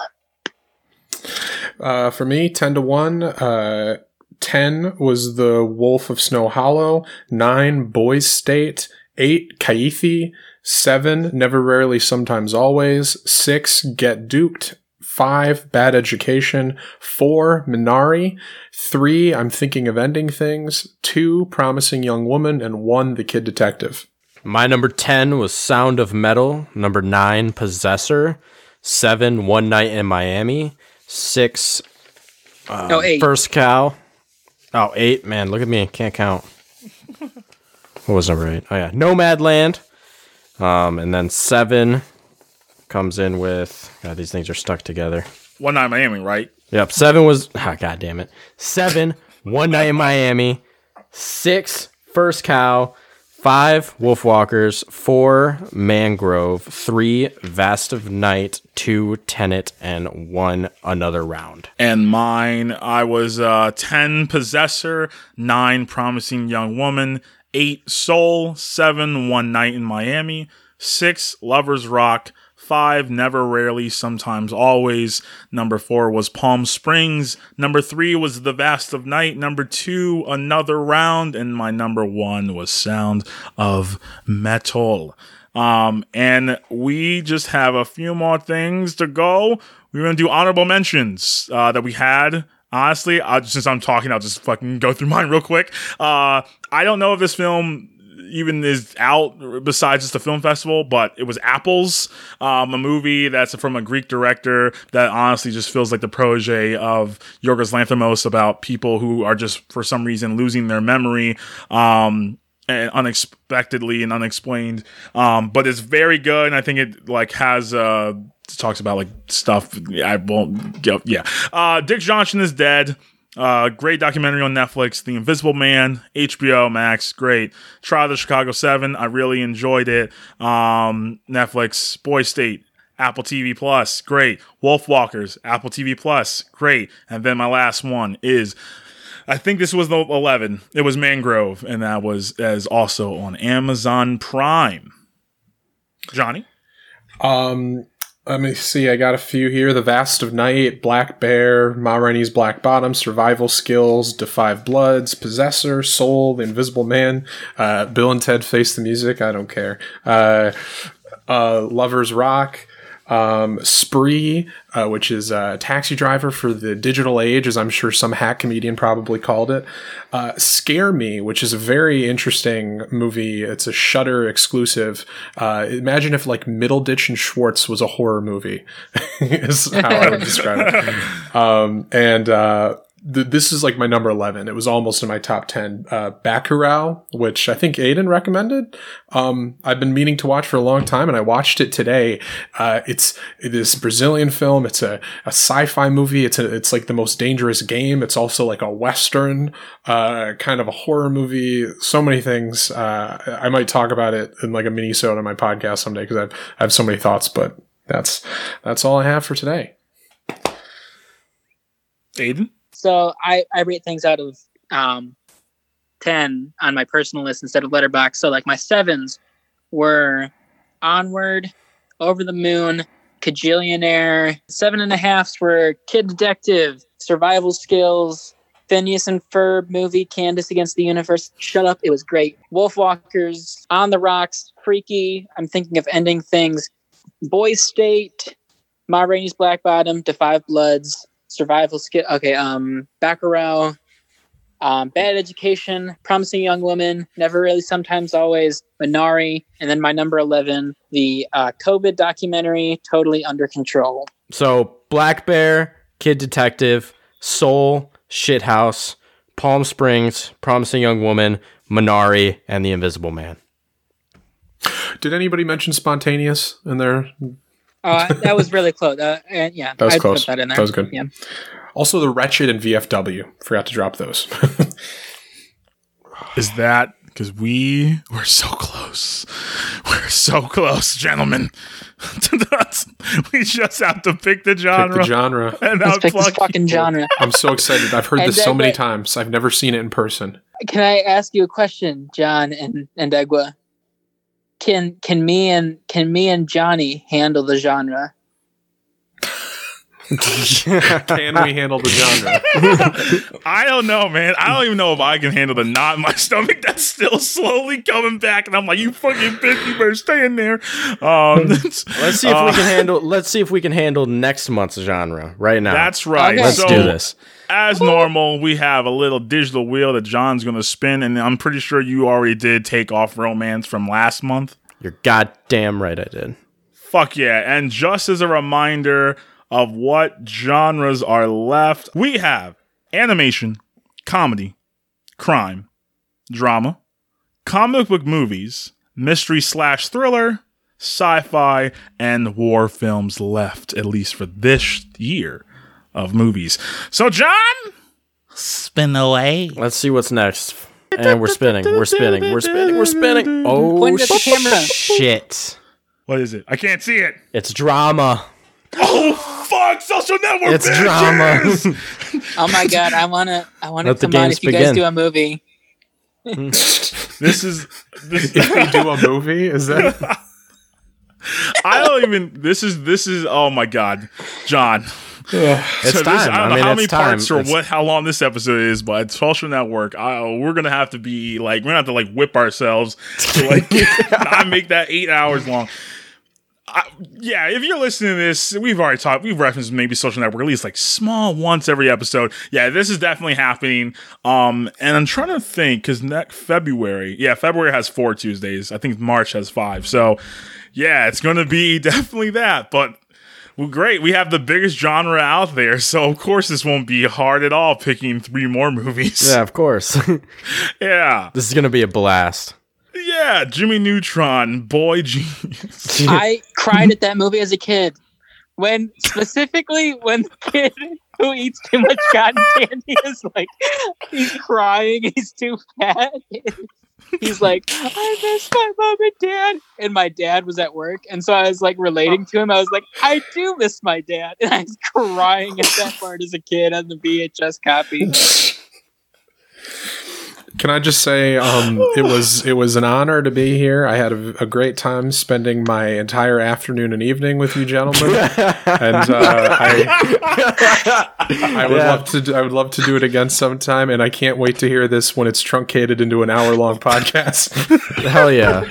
Uh, for me, 10 to 1. Uh, 10 was The Wolf of Snow Hollow. 9, Boys State. 8, Kaithi. 7, Never Rarely Sometimes Always. 6, Get Duked. 5, Bad Education. 4, Minari. 3, I'm Thinking of Ending Things. 2, Promising Young Woman. And 1, The Kid Detective. My number 10 was Sound of Metal. Number 9, Possessor. 7, One Night in Miami. 6, uh, No, eight. First Cow. Oh, 8. Man, look at me. Can't count. What was number 8? Oh, yeah. Nomadland. Um, and then 7 comes in with. God, these things are stuck together. One night in Miami, right? Yep. Seven was. Ah, God damn it. Seven, One Night in Miami. Six, First Cow. Five, Wolfwalkers, Four, Mangrove. Three, Vast of Night. Two, Tenet. And one, Another Round. And mine, I was uh, 10 Possessor, 9 Promising Young Woman, 8 Soul, 7 One Night in Miami, 6 Lovers Rock, 5 Never Rarely, Sometimes Always, number 4 was Palm Springs, number 3 was The Vast of Night, number 2 Another Round, and my number 1 was Sound of Metal. Um, and we just have a few more things to go. We're gonna do honorable mentions uh, that we had. Honestly, I, since I'm talking, I'll just fucking go through mine real quick. Uh, I don't know if this film even is out besides just the film festival, but it was Apples, um, a movie that's from a Greek director that honestly just feels like the protege of Yorgos Lanthimos about people who are just for some reason losing their memory. Um, and unexpectedly and unexplained. Um, but it's very good, and I think it like has uh talks about like stuff. I won't. Yeah, uh, Dick Johnson is dead. Uh, great documentary on Netflix, The Invisible Man, HBO Max, great. Trial of the Chicago Seven, I really enjoyed it. Um, Netflix, Boy State, Apple TV Plus, great. Wolfwalkers, Apple TV Plus, great. And then my last one is I think this was the 11. It was Mangrove, and that was as also on Amazon Prime. Johnny? Um, let me see. I got a few here: The Vast of Night, Black Bear, Ma Rainey's Black Bottom, Survival Skills, Da 5 Bloods, Possessor, Soul, The Invisible Man, uh, Bill and Ted Face the Music. I don't care. Uh, uh, Lovers Rock. Um, Spree, uh, which is a taxi driver for the digital age, as I'm sure some hack comedian probably called it. Uh, Scare Me, which is a very interesting movie. It's a Shudder exclusive. Uh, imagine if like Middleditch and Schwartz was a horror movie, is how I would describe it. Um, and this is like my number 11. It was almost in my top 10. Uh, Bacurau, which I think Aiden recommended. Um, I've been meaning to watch for a long time and I watched it today. Uh, it's this Brazilian film. It's a, a sci-fi movie. It's a, it's like the most dangerous game. It's also like a Western, uh, kind of a horror movie. So many things. Uh, I might talk about it in like a mini on my podcast someday because I've, I have so many thoughts, but that's, that's all I have for today. Aiden? So I, I rate things out of um, 10 on my personal list instead of letterboxd. So like my sevens were Onward, Over the Moon, Kajillionaire. Seven and a halfs were Kid Detective, Survival Skills, Phineas and Ferb movie, Candace Against the Universe. Shut up, it was great. Wolfwalkers, On the Rocks, Freaky. I'm thinking of ending things. Boys State, Ma Rainey's Black Bottom, Da 5 Bloods, Survival Skill. Okay, um, Bacurau, um, Bad Education, Promising Young Woman, Never Really, Sometimes Always, Minari, and then my number 11, the uh, COVID documentary, Totally Under Control. So Black Bear, Kid Detective, Soul, Shithouse, Palm Springs, Promising Young Woman, Minari, and The Invisible Man. Did anybody mention Spontaneous in there? Uh, that was really close. Uh, and yeah, That was I'd close. Put that in there. That was good. Yeah. Also, The Wretched and VFW. Forgot to drop those. Is that because we were so close? We're so close, gentlemen. we just have to pick the genre. Pick the genre. And Let's pick this outplug fucking genre. I'm so excited. I've heard And this so many times. I've never seen it in person. Can I ask you a question, John and and Egwa? Can can me and can me and Johnny handle the genre? Can we handle the genre? I don't know, man. I don't even know if I can handle the knot in my stomach that's still slowly coming back, and I'm like, "You fucking bitch, you better stay in there." Um, Let's see if we can handle. Let's see if we can handle next month's genre right now. That's right. Let's So, do this. As normal, we have a little digital wheel that John's going to spin, and I'm pretty sure you already did take off romance from last month. You're goddamn right. I did. Fuck yeah. And just as a reminder of what genres are left, we have animation, comedy, crime, drama, comic book movies, mystery slash thriller, sci fi, and war films left, at least for this year of movies. So, John, spin away. Let's see what's next. And we're spinning. We're spinning. We're spinning. We're spinning. Oh Point at the shit! What is it? I can't see it. It's drama. Oh, fuck, social network. It's bitches! drama. Oh my god, I wanna I wanna Let the come on if you guys do a movie. This is this. if we do a movie, is that? I don't even. This is this is. Oh my god, John. It's So time. This, I don't I know mean, how many time. parts or It's- what, how long this episode is, but social network. I, we're gonna have to be like, we're gonna have to like whip ourselves to like not make that eight hours long. I, yeah, if you're listening to this, we've already talked. We've referenced maybe social network at least like small once every episode. Yeah, this is definitely happening. Um, and I'm trying to think because next February, yeah, February has four Tuesdays. I think March has five. So yeah, it's gonna be definitely that. But well, great. We have the biggest genre out there, so of course this won't be hard at all picking three more movies. Yeah, of course. Yeah. this is gonna be a blast. Yeah, Jimmy Neutron, boy genius. I cried at that movie as a kid. When specifically when the kid who eats too much cotton candy is like he's crying, he's too fat. he's like, I miss my mom and dad. And my dad was at work. And so I was like relating to him. I was like, I do miss my dad. And I was crying at that part as a kid on the VHS copy. Can I just say, um, it was it was an honor to be here. I had a, a great time spending my entire afternoon and evening with you gentlemen, and uh, I, I would Yeah. love to do- I would love to do it again sometime. And I can't wait to hear this when it's truncated into an hour long podcast. Hell yeah,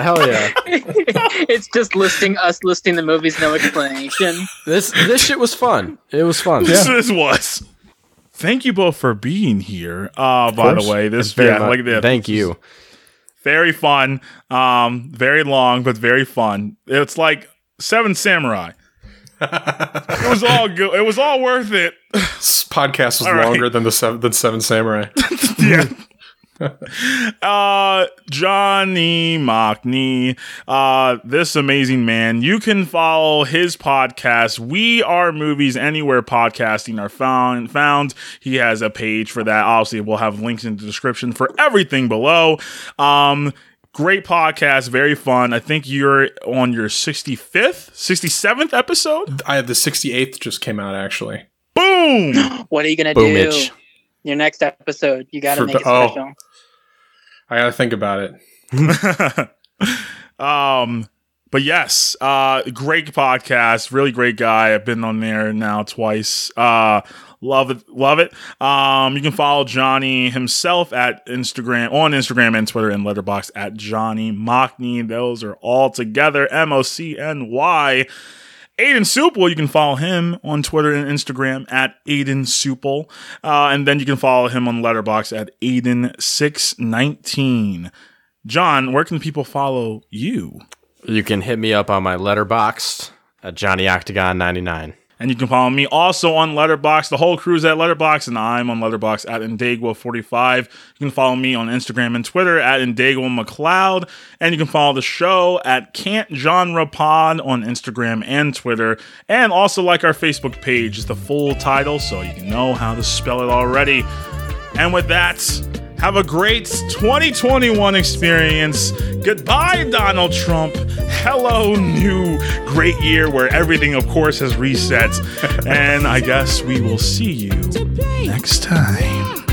hell yeah. it's just listing us listing the movies, no explanation. This this shit was fun. It was fun. This, this was. Thank you both for being here. Uh, by the way, this Very yeah, much. look this. Thank you. Very fun. Um, very long, but very fun. It's like Seven Samurai. it was all good. It was all worth it. this podcast was All right. longer than the seven, than Seven Samurai. yeah. uh Johnny Mocny, uh this amazing man. You can follow his podcast. We are movies anywhere podcasting are found found. He has a page for that. Obviously, we'll have links in the description for everything below. Um Great podcast, very fun. I think you're on your 65th, 67th episode. I have the 68th just came out actually. Boom! What are you gonna Boom, do? Mitch. Your next episode, you gotta For make the- it oh. special. I got to think about it. um but yes uh great podcast really great guy i've been on there now twice uh love it love it um you can follow johnny himself at instagram on instagram and twitter and letterboxd at johnny mocny those are all together m-o-c-n-y Aiden Supel, you can follow him on Twitter and Instagram at Aiden Supel. Uh, and then you can follow him on Letterboxd at Aiden619. John, where can people follow you? You can hit me up on my Letterboxd at Johnny Octagon 99. And you can follow me also on Letterboxd. The whole crew's at Letterboxd, and I'm on Letterboxd at Indagua45. You can follow me on Instagram and Twitter at Indagua McLeod. And you can follow the show at Can't Genre Pod on Instagram and Twitter. And also like our Facebook page, is the full title, so you can know how to spell it already. And with that, have a great 2021 experience. Goodbye, Donald Trump. Hello, new great year where everything, of course, has reset. and I guess we will see you next time.